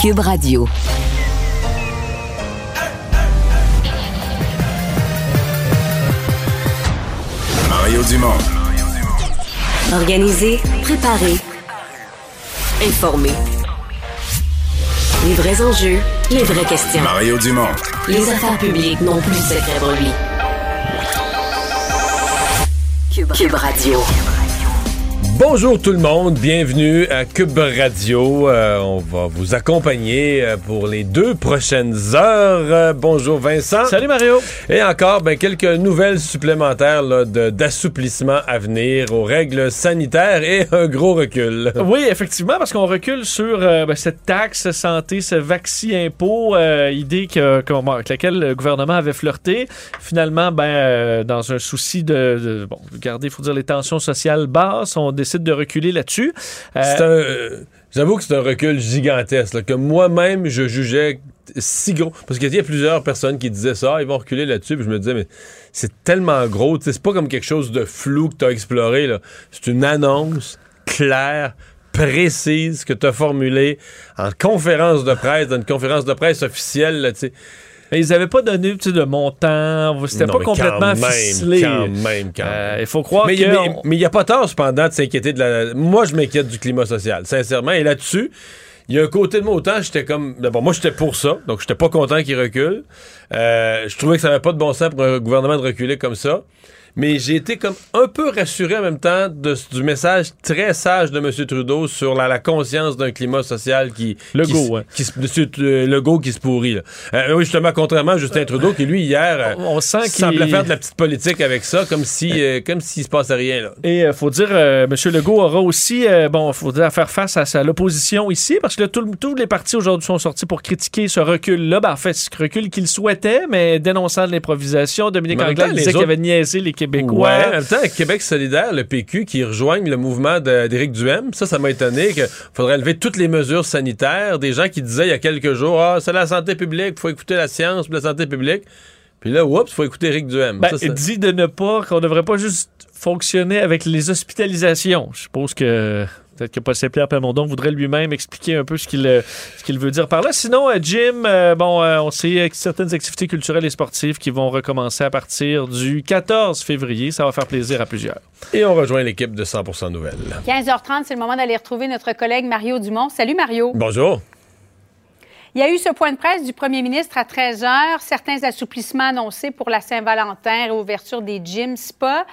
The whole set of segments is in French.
Cube Radio. Mario Dumont. Organiser, préparer, informer. Les vrais enjeux, les vraies questions. Mario Dumont. Les affaires publiques n'ont plus de secret lui. Cube, Cube Radio. Bonjour tout le monde, bienvenue à Cube Radio. Euh, on va vous accompagner euh, pour les deux prochaines heures. Euh, bonjour Vincent. Salut Mario. Et encore ben, quelques nouvelles supplémentaires d'assouplissement à venir aux règles sanitaires et un gros recul. Oui, effectivement, parce qu'on recule sur ben, cette taxe santé, ce vaccin-impôt, euh, idée que, avec laquelle le gouvernement avait flirté. Finalement, ben, dans un souci de, de bon, garder, il faut dire, les tensions sociales basses, on décide de reculer là-dessus. Euh, euh, J'avoue que c'est un recul gigantesque, que moi-même je jugeais si gros. Parce qu'il y a plusieurs personnes qui disaient ça, ils vont reculer là-dessus, puis je me disais, mais c'est tellement gros, c'est pas comme quelque chose de flou que tu as exploré. C'est une annonce claire, précise que tu as formulée en conférence de presse, dans une conférence de presse officielle, là, ils n'avaient pas donné tu sais, de montant, c'était pas mais complètement quand même, ficelé. Quand même, quand même. Euh, Il faut croire Mais que... il on- n'y a pas tort, cependant, de s'inquiéter de la. Moi, je m'inquiète du climat social, sincèrement. Et là-dessus, il y a un côté de moi, autant j'étais comme. D'abord, moi, j'étais pour ça, donc j'étais pas content qu'il recule. Euh, je trouvais que ça n'avait pas de bon sens pour un gouvernement de reculer comme ça. Mais j'ai été comme un peu rassuré en même temps de- du message très sage de M. Trudeau sur la, la conscience d'un climat social qui. Legault, qui, se- ouais. qui euh, Legault qui se pourrit. là. Euh, oui, justement, contrairement à Justin Trudeau, qui lui, hier, euh, On sent qu'il- semblait faire de la petite politique avec ça, comme si, euh, comme s'il se passait rien, là. Et il faut dire, M. Legault aura aussi, bon, faut dire, faire face à, l'opposition ici, parce que là, tout le- tous les partis aujourd'hui sont sortis pour critiquer ce recul-là. Ben, en fait, ce recul qu'ils souhaitaient, mais dénonçant de l'improvisation. Dominique Anglade disait les qu'il avait niaisé les Québécois. Ouais, en même temps, Québec solidaire, le PQ, qui rejoignent le mouvement d'Éric Duhem, ça, ça m'a étonné qu'il faudrait lever toutes les mesures sanitaires. Des gens qui disaient il y a quelques jours, ah, c'est la santé publique, faut écouter la science pour la santé publique. Puis là, oups, faut écouter Éric Duhem. Ben, Ça, ça- il dit de ne pas, qu'on ne devrait pas juste fonctionner avec les hospitalisations. Je suppose que peut-être que Paul Saint-Pierre Plamondon voudrait lui-même expliquer un peu ce qu'il euh, ce qu'il veut dire par là. Sinon, euh, Jim, euh, bon, euh, on sait euh, certaines activités culturelles et sportives qui vont recommencer à partir du 14 février. Ça va faire plaisir à plusieurs. Et on rejoint l'équipe de 100% Nouvelles. 15h30, c'est le moment d'aller retrouver notre collègue Mario Dumont. Salut Mario. Bonjour. Il y a eu ce point de presse du premier ministre à 13h, certains assouplissements annoncés pour la Saint-Valentin, réouverture des gyms, spa.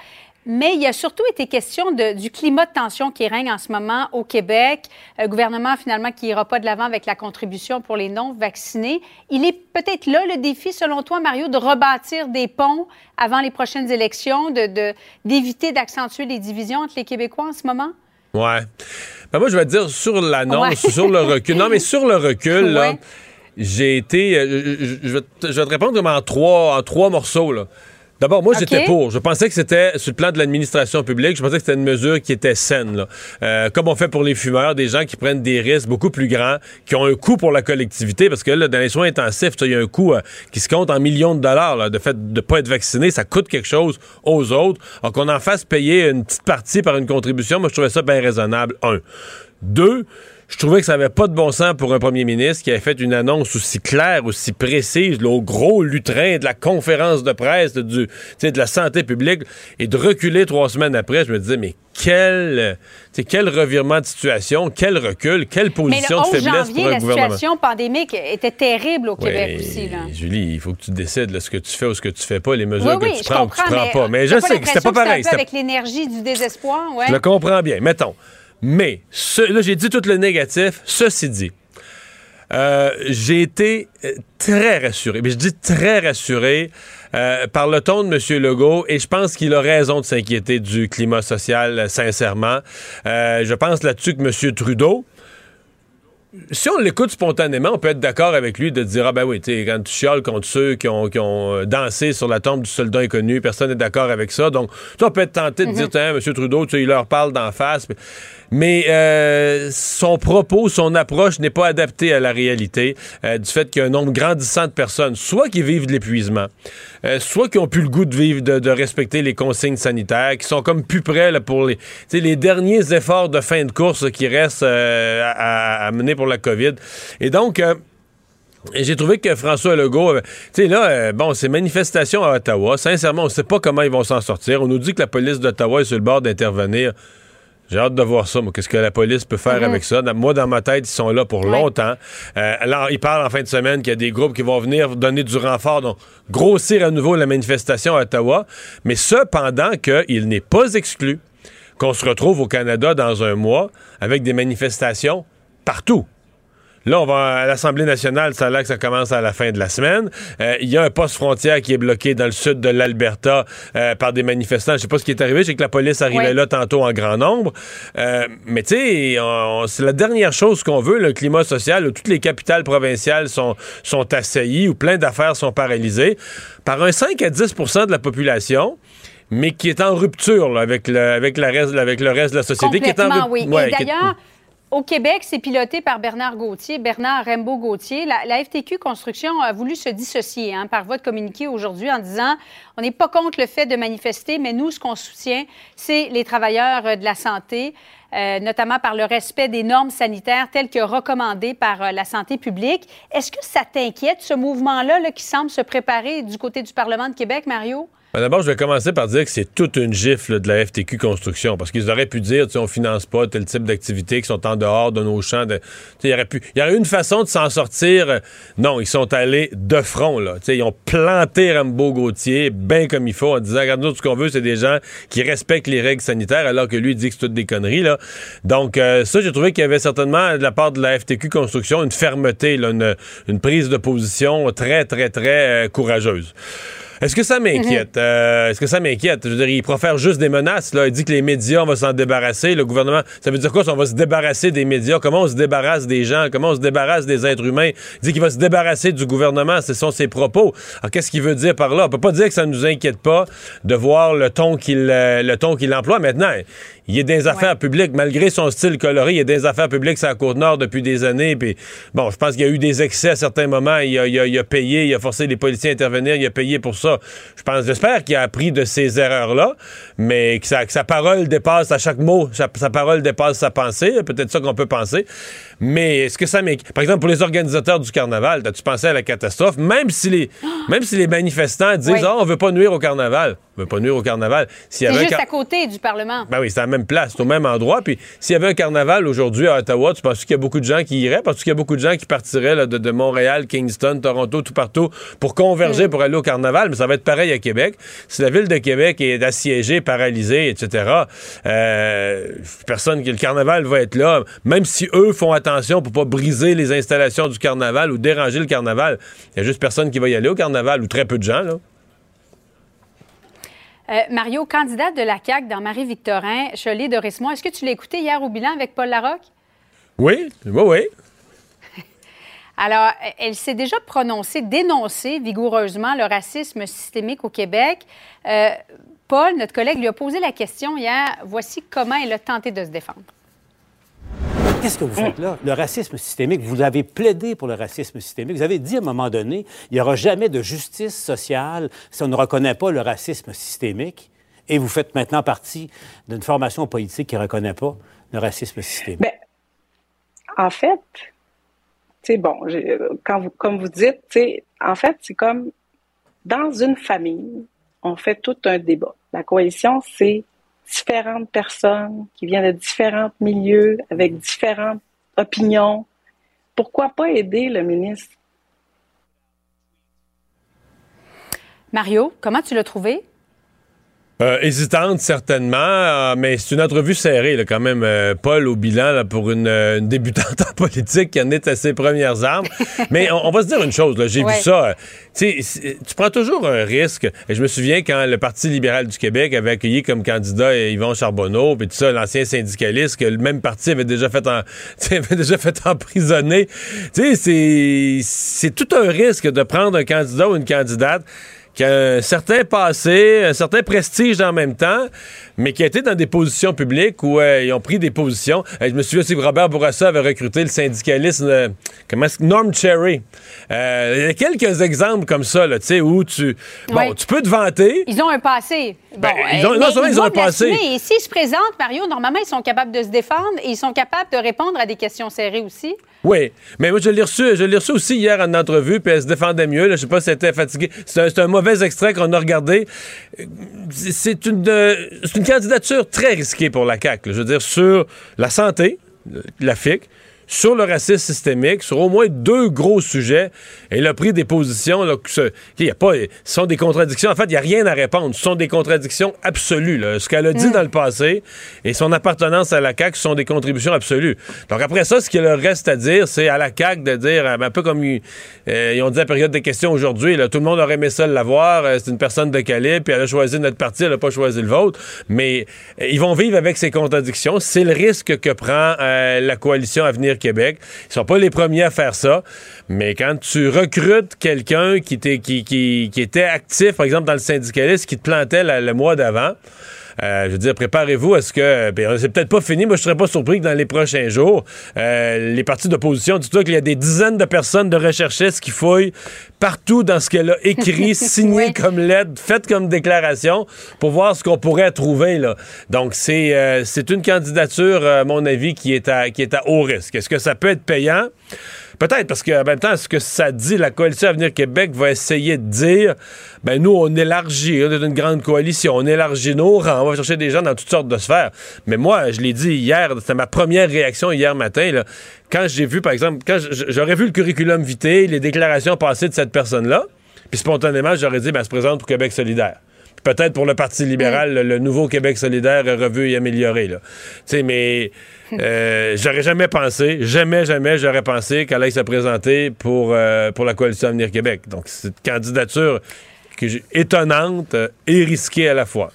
Mais il y a surtout été question de- du climat de tension qui règne en ce moment au Québec. Un gouvernement finalement qui n'ira pas de l'avant avec la contribution pour les non-vaccinés. Il est peut-être là le défi, selon toi, Mario, de rebâtir des ponts avant les prochaines élections, de- de- d'éviter d'accentuer les divisions entre les Québécois en ce moment? Ouais. Ben moi, je vais te dire sur l'annonce, Ouais. sur le recul. Non, mais sur le recul, là, j'ai été. euh, je, je vais te répondre comme en trois, en trois morceaux, là. D'abord, moi, j'étais pour. Je pensais que c'était, sur le plan de l'administration publique, je pensais que c'était une mesure qui était saine. Là. Euh, comme on fait pour les fumeurs, des gens qui prennent des risques beaucoup plus grands, qui ont un coût pour la collectivité, parce que là, dans les soins intensifs, il y a un coût euh, qui se compte en millions de dollars. Là, de fait de ne pas être vacciné, ça coûte quelque chose aux autres. Alors qu'on en fasse payer une petite partie par une contribution, moi, je trouvais ça bien raisonnable, un. Deux, je trouvais que ça n'avait pas de bon sens pour un premier ministre qui avait fait une annonce aussi claire, aussi précise, là, au gros lutrin de la conférence de presse, de, du, de la santé publique, et de reculer trois semaines après. Je me disais, mais quel, euh, quel revirement de situation, quel recul, quelle Mais position le 11 de faiblesse janvier, pour un la gouvernement? situation pandémique était terrible au Québec Ouais, aussi. Là. Julie, il faut que tu décides là, ce que tu fais ou ce que tu fais pas, les mesures Oui, que oui, tu prends ou que tu prends mais, pas. Mais t'as je sais que c'était pas pareil. c'est un peu avec l'énergie du désespoir, ouais. Je le comprends bien. Mettons. Mais, ce- là, j'ai dit tout le négatif. Ceci dit, euh, j'ai été euh, très rassuré. Mais je dis très rassuré euh, par le ton de M. Legault et je pense qu'il a raison de s'inquiéter du climat social, euh, sincèrement. Je pense là-dessus que M. Trudeau, si on l'écoute spontanément, on peut être d'accord avec lui de dire Ah ben oui, tu quand tu chiales contre ceux qui ont, qui ont dansé sur la tombe du soldat inconnu, personne n'est d'accord avec ça. Donc, on peut être tenté de dire Tiens, M. Trudeau, tu sais, il leur parle d'en face. Mais mais euh, son propos, son approche n'est pas adaptée à la réalité euh, du fait qu'il y a un nombre grandissant de personnes, soit qui vivent de l'épuisement, euh, soit qui ont plus le goût de vivre, de, respecter les consignes sanitaires, qui sont comme plus là, pour les, les derniers efforts de fin de course qui restent à, mener pour la COVID. Et donc, j'ai trouvé que François Legault, tu sais, là, bon, ces manifestations à Ottawa, sincèrement, on ne sait pas comment ils vont s'en sortir. On nous dit que la police d'Ottawa est sur le bord d'intervenir. J'ai hâte de voir ça, moi. Qu'est-ce que la police peut faire avec ça? Moi, dans ma tête, ils sont là pour longtemps. Euh, alors, ils parlent en fin de semaine qu'il y a des groupes qui vont venir donner du renfort, donc grossir à nouveau la manifestation à Ottawa. Mais cependant qu'il n'est pas exclu qu'on se retrouve au Canada dans un mois avec des manifestations partout. Là, on va à l'Assemblée nationale, ça là que ça commence à la fin de la semaine. Euh, il y a un poste frontière qui est bloqué dans le sud de l'Alberta euh, par des manifestants. Je sais pas ce qui est arrivé, c'est que la police arrivait là tantôt en grand nombre. Euh, mais tu sais, c'est la dernière chose qu'on veut, le climat social, où toutes les capitales provinciales sont, sont assaillies, où plein d'affaires sont paralysées, par un 5 à 10% de la population mais qui est en rupture avec, le, avec, la reste, avec le reste de la société. Qui est en oui. Et d'ailleurs, au Québec, c'est piloté par Bernard Gauthier, Bernard Rembo Gauthier. La, FTQ Construction a voulu se dissocier hein, par voie de communiqué aujourd'hui en disant on n'est pas contre le fait de manifester, mais nous, ce qu'on soutient, c'est les travailleurs euh, de la santé, euh, notamment par le respect des normes sanitaires telles que recommandées par euh, la santé publique. Est-ce que ça t'inquiète, ce mouvement-là là, qui semble se préparer du côté du Parlement de Québec, Mario? Ben, d'abord, je vais commencer par dire que c'est toute une gifle de la FTQ Construction, parce qu'ils auraient pu dire, on finance pas tel type d'activités qui sont en dehors de nos champs. il y aurait pu, il y une façon de s'en sortir. Non, ils sont allés de front là. ils ont planté Rambo Gauthier bien comme il faut en disant, regarde nous ce qu'on veut, c'est des gens qui respectent les règles sanitaires, alors que lui il dit que c'est toutes des conneries là. Donc euh, ça, j'ai trouvé qu'il y avait certainement de la part de la FTQ Construction une fermeté, une, une prise de position très très très euh, courageuse. Est-ce que ça m'inquiète? Mhm. Euh, est-ce que ça m'inquiète? Je veux dire, il profère juste des menaces. Là. Il dit que les médias, on va s'en débarrasser. Le gouvernement, ça veut dire quoi? On va se débarrasser des médias. Comment on se débarrasse des gens? Comment on se débarrasse des êtres humains? Il dit qu'il va se débarrasser du gouvernement. Ce sont ses propos. Alors, qu'est-ce qu'il veut dire par là? On peut pas dire que ça ne nous inquiète pas de voir le ton qu'il euh, le ton qu'il emploie. Maintenant, il y a des affaires publiques, malgré son style coloré, il y a des affaires publiques à la Côte-Nord depuis des années. Puis, bon, je pense qu'il y a eu des excès à certains moments. Il a, il, a, payé, il a forcé les policiers à intervenir, il a payé pour ça. Je pense, j'espère qu'il a appris de ces erreurs-là, mais que sa, sa, parole dépasse à chaque mot, sa, parole dépasse sa pensée. Peut-être ça qu'on peut penser. Mais est-ce que ça m'inquiète? Par exemple, pour les organisateurs du carnaval, as-tu pensé à la catastrophe? Même si les, même si les manifestants disent, oh, on veut pas nuire au carnaval veut pas nuire au carnaval. C'est juste à côté du Parlement. Ben oui, c'est à la même place, c'est au même endroit. Puis s'il y avait un carnaval aujourd'hui à Ottawa, tu penses qu'il y a beaucoup de gens qui iraient? Parce qu'il y a beaucoup de gens qui partiraient de, Montréal, Kingston, Toronto, tout partout pour converger mm. pour aller au carnaval? Mais ça va être pareil à Québec. Si la ville de Québec est assiégée, paralysée, etc., euh, personne que le carnaval va être là. Même si eux font attention pour pas briser les installations du carnaval ou déranger le carnaval, il y a juste personne qui va y aller au carnaval ou très peu de gens, là. Euh, Mario, candidate de la CAQ dans Marie-Victorin, Cholet de Rismont, est-ce que tu l'as écouté hier au bilan avec Paul Larocque? Oui, oui, oui. Alors, elle s'est déjà prononcée, dénoncée vigoureusement le racisme systémique au Québec. Euh, Paul, notre collègue, lui a posé la question hier. Voici comment elle a tenté de se défendre. Qu'est-ce que vous faites là? Le racisme systémique, vous avez plaidé pour le racisme systémique. Vous avez dit à un moment donné, il n'y aura jamais de justice sociale si on ne reconnaît pas le racisme systémique. Et vous faites maintenant partie d'une formation politique qui ne reconnaît pas le racisme systémique. Bien, en fait, c'est bon, quand vous, comme vous dites, en fait, c'est comme dans une famille, on fait tout un débat. La coalition, c'est différentes personnes qui viennent de différents milieux, avec différentes opinions. Pourquoi pas aider le ministre? Mario, comment tu l'as trouvé? Euh, hésitante, certainement, euh, mais c'est une entrevue serrée, là, quand même. Euh, Paul, au bilan, là, pour une, débutante en politique qui en est à ses premières armes. mais on, va se dire une chose, j'ai vu ça. tu prends toujours un risque. Et je me souviens quand le Parti libéral du Québec avait accueilli comme candidat Yvon Charbonneau, puis tout ça, l'ancien syndicaliste, que le même parti avait déjà fait, en, avait déjà fait emprisonner. Tu sais, c'est tout un risque de prendre un candidat ou une candidate qui a un certain passé, un certain prestige en même temps, mais qui a été dans des positions publiques où euh, ils ont pris des positions. Euh, je me souviens aussi que Robert Bourassa avait recruté le syndicaliste euh, comment Norm Cherry. Euh, il y a quelques exemples comme ça, là, tu sais, où tu, bon, Ouais. tu peux te vanter. Ils ont un passé. Ben, Bon, ils ont- euh, non seulement ils ont un passé. Et s'ils se présentent, Mario, normalement, ils sont capables de se défendre et ils sont capables de répondre à des questions serrées aussi. Oui, mais moi je l'ai reçu, je aussi hier en entrevue, puis elle se défendait mieux. Je sais pas si elle était fatiguée. C'est un, mauvais extrait qu'on a regardé. C'est une, euh, une candidature très risquée pour la CAQ. là. Je veux dire sur la santé, la FIC, sur le racisme systémique, sur au moins deux gros sujets. Elle a pris des positions là, que ce, y a pas, ce sont des contradictions. En fait, il n'y a rien à répondre. Ce sont des contradictions absolues. là. Ce qu'elle a dit dans le passé et son appartenance à la CAQ sont des contributions absolues. Donc après ça, ce qu'il leur reste à dire, c'est à la CAQ de dire, euh, un peu comme ils, euh, ils ont dit à la période des questions aujourd'hui, tout le monde aurait aimé ça l'avoir. euh, c'est une personne de calibre, puis elle a choisi notre parti, elle n'a pas choisi le vôtre. Mais ils vont vivre avec ces contradictions. C'est le risque que prend euh, la coalition Avenir Québec. Ils sont pas les premiers à faire ça, mais quand tu recrutes quelqu'un qui, était- actif, par exemple, dans le syndicalisme, qui te plantait la- le mois d'avant, euh, je veux dire, préparez-vous à ce que. ben, c'est peut-être pas fini, moi je serais pas surpris que dans les prochains jours, euh, les partis d'opposition, dis-toi qu'il y a des dizaines de personnes de recherchistes qui fouillent partout dans ce qu'elle a écrit, signé Oui. comme lettre, fait comme déclaration, pour voir ce qu'on pourrait trouver. Là. Donc, c'est euh, c'est une candidature, à mon avis, qui est à, qui est à haut risque. Est-ce que ça peut être payant? Peut-être, parce qu'en même temps, ce que ça dit, la coalition Avenir Québec va essayer de dire, ben nous, on élargit, on est une grande coalition, on élargit nos rangs, on va chercher des gens dans toutes sortes de sphères. Mais moi, je l'ai dit hier, c'était ma première réaction hier matin, là, quand j'ai vu, par exemple, quand j'aurais vu le curriculum vitae, les déclarations passées de cette personne-là, puis spontanément, j'aurais dit, ben, elle se présente pour Québec solidaire. Peut-être pour le Parti libéral, le, le nouveau Québec solidaire revu et amélioré. Là. Tu sais, mais euh, j'aurais jamais pensé, jamais, jamais, j'aurais pensé qu'elle allait se présenter pour, euh, pour la coalition Avenir Québec. Donc, c'est une candidature que étonnante et risquée à la fois.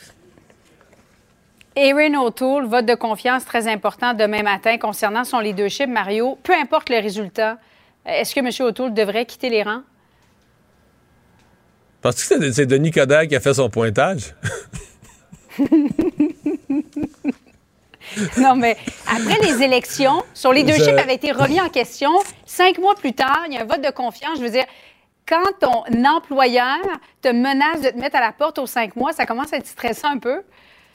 Erin O'Toole, vote de confiance très important demain matin concernant son leadership, Mario. Peu importe le résultat, est-ce que M. O'Toole devrait quitter les rangs? Penses-tu que c'est- Denis Coderre qui a fait son pointage? Non, mais après les élections, son leadership Je- avait été remis en question. Cinq mois plus tard, il y a un vote de confiance. Je veux dire, quand ton employeur te menace de te mettre à la porte aux cinq mois, ça commence à être stressant un peu.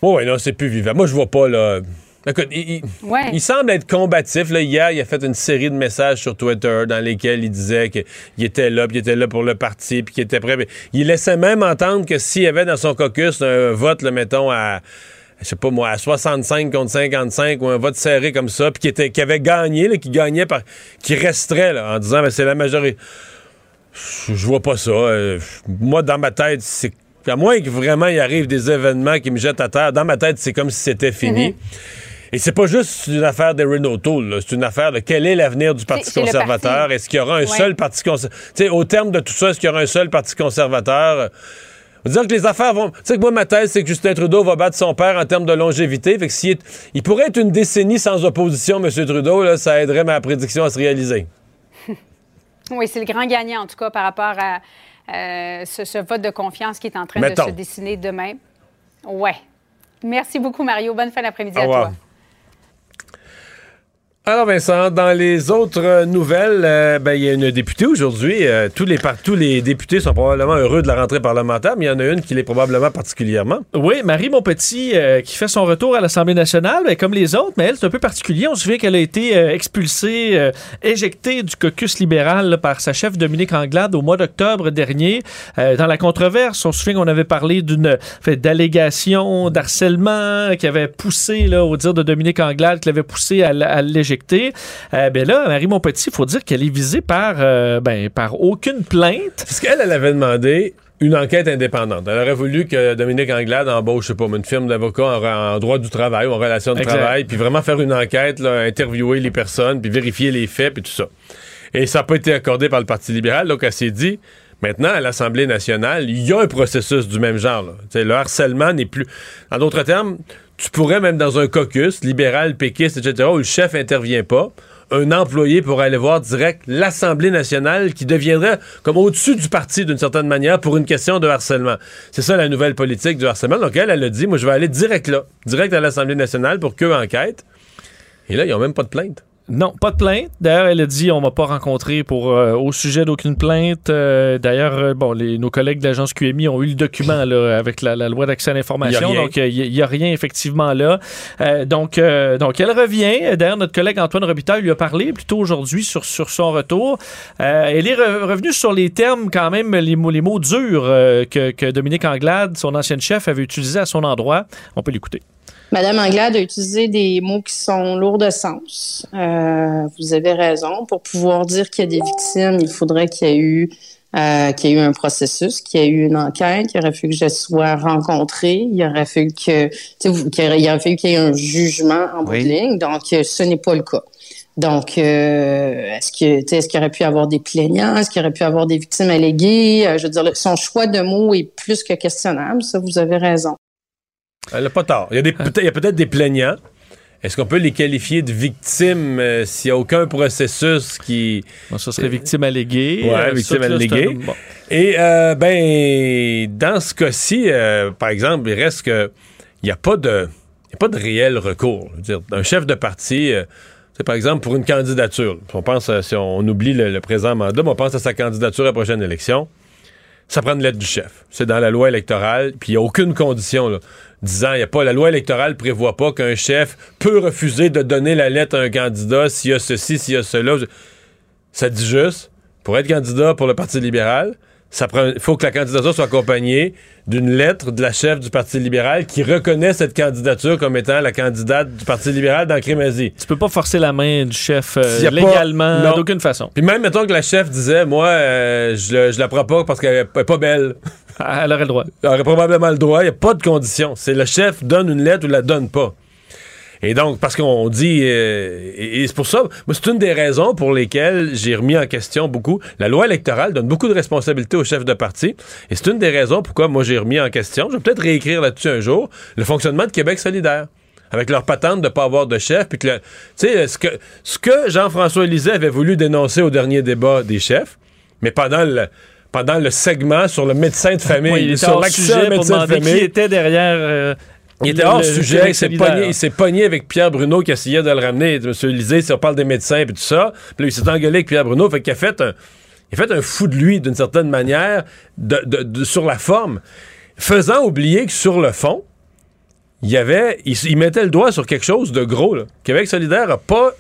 Oui, oui, non, c'est plus vivant. Moi, je vois pas, là. Écoute, il, il- Ouais. il semble être combatif. Là. Hier, il a fait une série de messages sur Twitter dans lesquels il disait qu'il était là, puis il était là pour le parti, puis qu'il était prêt. Il laissait même entendre que s'il y avait dans son caucus un vote, mettons, à je sais pas moi, à 65 contre 55 ou un vote serré comme ça, puis qui était qui avait gagné, là, qui gagnait par qui resterait là, en disant ben, c'est la majorité. Je vois pas ça. Euh, moi, dans ma tête, c'est à moins que vraiment il arrive des événements qui me jettent à terre, dans ma tête, c'est comme si c'était fini. Et c'est pas juste une affaire de Renault Tool, là. c'est une affaire de quel est l'avenir du Parti C'est- conservateur? Est-ce qu'il y aura un Ouais. seul Parti conservateur? Au terme de tout ça, est-ce qu'il y aura un seul Parti conservateur? On dire que les affaires vont. Tu sais que moi, ma thèse, c'est que Justin Trudeau va battre son père en termes de longévité. Fait que s'il est- il pourrait être une décennie sans opposition, M. Trudeau, là, ça aiderait ma prédiction à se réaliser. Oui, c'est le grand gagnant, en tout cas, par rapport à euh, ce, ce vote de confiance qui est en train Mettons. de se dessiner demain. Ouais. Merci beaucoup, Mario. Bonne fin d'après-midi à toi. Alors Vincent, dans les autres nouvelles, euh, ben, il y a une députée aujourd'hui. Euh, tous, les tous les députés sont probablement heureux de la rentrée parlementaire, mais il y en a une qui l'est probablement particulièrement. Oui, Marie Montpetit, euh, qui fait son retour à l'Assemblée nationale, ben, comme les autres, mais elle, c'est un peu particulier. On se souvient qu'elle a été euh, expulsée, éjectée du caucus libéral par sa chef Dominique Anglade au mois d'octobre dernier. Dans la controverse, on se souvient qu'on avait parlé d'une d'allégation, d'harcèlement qui avait poussé, au dire de Dominique Anglade, qui l'avait poussé à, à l'éjecter. Euh, ben là, Marie Montpetit, il faut dire qu'elle est visée par, euh, ben, par aucune plainte. Parce qu'elle, elle avait demandé une enquête indépendante. Elle aurait voulu que Dominique Anglade embauche, je sais pas, une firme d'avocats en, en droit du travail ou en relation de travail, puis vraiment faire une enquête, là, interviewer les personnes, puis vérifier les faits, puis tout ça. Et ça n'a pas été accordé par le Parti libéral, donc elle s'est dit, maintenant, à l'Assemblée nationale, il y a un processus du même genre. là. Le harcèlement n'est plus... En d'autres termes, tu pourrais, même dans un caucus, libéral, péquiste, etc., où le chef intervient pas, un employé pour aller voir direct l'Assemblée nationale qui deviendrait comme au-dessus du parti d'une certaine manière pour une question de harcèlement. C'est ça la nouvelle politique du harcèlement. Donc elle, elle a dit, moi je vais aller direct là, direct à l'Assemblée nationale pour qu'eux enquêtent. Et là, ils n'ont même pas de plainte. Non, pas de plainte. D'ailleurs, elle a dit on m'a pas rencontré pour euh, au sujet d'aucune plainte. Euh, D'ailleurs, euh, bon, les, nos collègues de l'agence QMI ont eu le document là, avec la, la loi d'accès à l'information. Donc, il n'y a, rien effectivement là. Donc, donc, elle revient. D'ailleurs, notre collègue Antoine Robitaille lui a parlé plus tôt aujourd'hui sur, sur son retour. Elle est re- revenue sur les termes, quand même, les mots, les mots durs que, que Dominique Anglade, son ancienne chef, avait utilisés à son endroit. On peut l'écouter. Madame Anglade a utilisé des mots qui sont lourds de sens. Euh, vous avez raison. Pour pouvoir dire qu'il y a des victimes, il faudrait qu'il y ait eu euh, qu'il y ait eu un processus, qu'il y ait eu une enquête, il aurait fallu que je sois rencontrée, il aurait fallu que, tu sais, vous- qu'il il aurait fallu qu'il y ait un jugement en bout Oui. de ligne. Donc, ce n'est pas le cas. Donc, euh, est-ce que, tu sais, est-ce qu'il aurait pu avoir des plaignants, est-ce qu'il aurait pu avoir des victimes alléguées? Euh, Je veux dire, son choix de mots est plus que questionnable. Ça, vous avez raison. Elle n'a pas tort. Il y a, des- peut-être- il y a peut-être des plaignants. Est-ce qu'on peut les qualifier de victimes euh, s'il n'y a aucun processus qui... Bon, ça serait victime alléguée. Ouais, Euh, victime alléguée. bon. Et euh, ben, dans ce cas-ci, euh, par exemple, il reste que il n'y a pas de, il y a pas de réel recours. Je veux dire, un chef de parti, c'est par exemple pour une candidature. On pense, à- si on oublie le, le présent mandat, mais on pense à sa candidature à la prochaine élection. Ça prend une lettre du chef. C'est dans la loi électorale, puis il n'y a aucune condition là, disant, y a pas la loi électorale prévoit pas qu'un chef peut refuser de donner la lettre à un candidat s'il y a ceci, s'il y a cela. Ça dit juste, pour être candidat pour le Parti libéral, il faut que la candidature soit accompagnée d'une lettre de la chef du Parti libéral qui reconnaît cette candidature comme étant la candidate du Parti libéral dans Crémazie. Tu peux pas forcer la main du chef euh, légalement, non. d'aucune façon. Puis même, mettons que la chef disait, moi, euh, je, je la prends pas parce qu'elle est pas belle. Elle aurait le droit. Elle aurait probablement le droit. Il n'y a pas de condition. C'est le chef donne une lettre ou la donne pas. Et donc, parce qu'on dit, euh, et, et c'est pour ça, moi, c'est une des raisons pour lesquelles j'ai remis en question beaucoup. La loi électorale donne beaucoup de responsabilités aux chefs de parti. Et c'est une des raisons pourquoi moi j'ai remis en question, je vais peut-être réécrire là-dessus un jour, le fonctionnement de Québec solidaire. Avec leur patente de ne pas avoir de chef. Puis que, le- tu sais, ce que, ce que Jean-François Lisée avait voulu dénoncer au dernier débat des chefs, mais pendant le, pendant le segment sur le médecin de famille, Oui, il était sur l'accès médecin de demander qui famille. était derrière. euh, Il était hors le sujet, il s'est pogné, avec Pierre Bruno qui essayait de le ramener. M. Lisée, si on parle des médecins et tout ça, puis là, il s'est engueulé avec Pierre Bruno, fait qu'il a fait un, il a fait un fou de lui d'une certaine manière de- de- de- sur la forme, faisant oublier que sur le fond, il y avait, il, il mettait le doigt sur quelque chose de gros. Là. Québec solidaire a pas,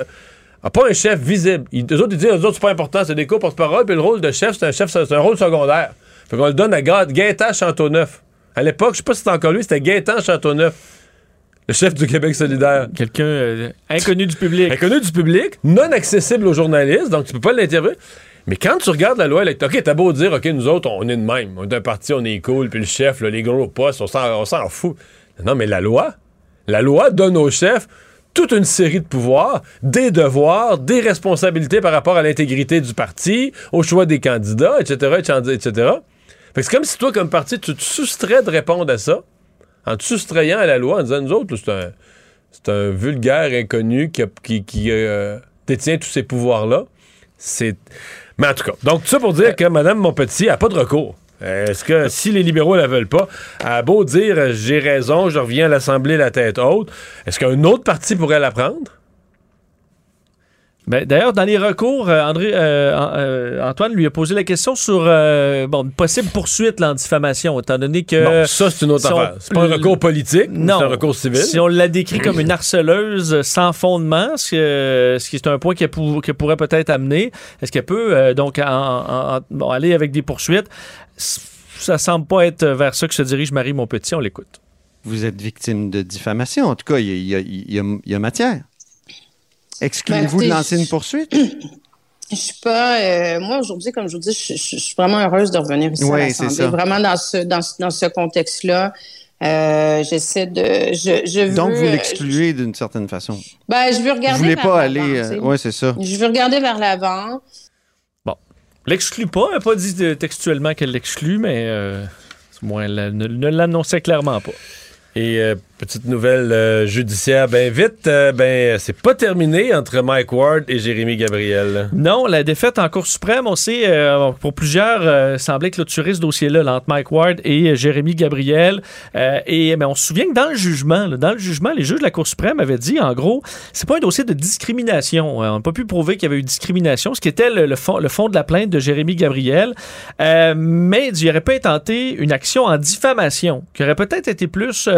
a pas un chef visible. Ils, eux autres, ils disent, eux autres, c'est pas important, c'est des cours porte-parole, puis le rôle de chef, c'est un chef, c'est un rôle secondaire. Fait qu'on le donne à Ga- Gaétan Châteauneuf. À l'époque, je sais pas si c'était encore lui, c'était Gaétan Châteauneuf, le chef du Québec solidaire. Quelqu'un euh, inconnu du public. Inconnu du public, non accessible aux journalistes, donc tu peux pas l'interviewer. Mais quand tu regardes la loi électorale, OK, t'as beau dire, OK, nous autres, on est de même. On est un parti, on est cool, puis le chef, là, les gros postes, on s'en fout. Non, mais la loi, la loi donne au chef toute une série de pouvoirs, des devoirs, des responsabilités par rapport à l'intégrité du parti, au choix des candidats, etc., etc. Que c'est comme si toi, comme parti, tu te soustrais de répondre à ça, en te soustrayant à la loi, en disant, nous autres, c'est un, c'est un vulgaire inconnu qui, a- qui, qui, euh, détient tous ces pouvoirs-là. C'est. Mais en tout cas, donc tout ça pour dire que Mme Monpetit n'a pas de recours. Euh, Est-ce que si les libéraux la veulent pas, a beau dire euh, j'ai raison, je reviens à l'Assemblée la tête haute, est-ce qu'un autre parti pourrait la prendre? Ben, D'ailleurs, dans les recours, euh, André, euh, euh, Antoine lui a posé la question sur euh, bon, une possible poursuite là, en diffamation, étant donné que. bon, ça, c'est une autre si affaire. C'est pas un recours politique, Non. c'est un recours civil. Si on l'a décrit comme une harceleuse sans fondement, ce, que- ce qui est un point qu'elle pou- qu'elle pourrait peut-être amener, est-ce qu'elle peut euh, donc en- en- en- bon, aller avec des poursuites? Ça semble pas être vers ça que se dirige Marie Monpetit. On l'écoute. Vous êtes victime de diffamation. En tout cas, y y y il y a matière. Excluez-vous Ben, de écoutez, lancer une poursuite? Je suis pas. euh, moi, aujourd'hui, comme je vous dis, je, je- je suis vraiment heureuse de revenir ici Oui, à c'est l'Assemblée. ça. Vraiment dans ce, dans, dans ce contexte-là. Euh, J'essaie de. Je, je veux, Donc, vous l'excluez d'une certaine façon. je- Ben, je veux Vous regarder. voulez vers pas aller... euh, ouais, c'est ça. Je veux regarder vers l'avant. L'exclut pas. Elle n'a pas dit textuellement qu'elle l'exclut, mais euh, moins, elle ne, ne l'annonçait clairement pas. Et euh, Petite nouvelle euh, judiciaire, ben vite, euh, ben c'est pas terminé entre Mike Ward et Jérémy Gabriel. Non, la défaite en Cour suprême, on sait, euh, pour plusieurs, euh, semblait clôturer ce dossier-là là, entre Mike Ward et Jérémy Gabriel. Et ben, on se souvient que dans le jugement, dans le jugement, les juges de la Cour suprême avaient dit, en gros, c'est pas un dossier de discrimination. On n'a pas pu prouver qu'il y avait eu discrimination, ce qui était le, fond, le fond de la plainte de Jérémy Gabriel. Mais il aurait pas intenté une action en diffamation, qui aurait peut-être été plus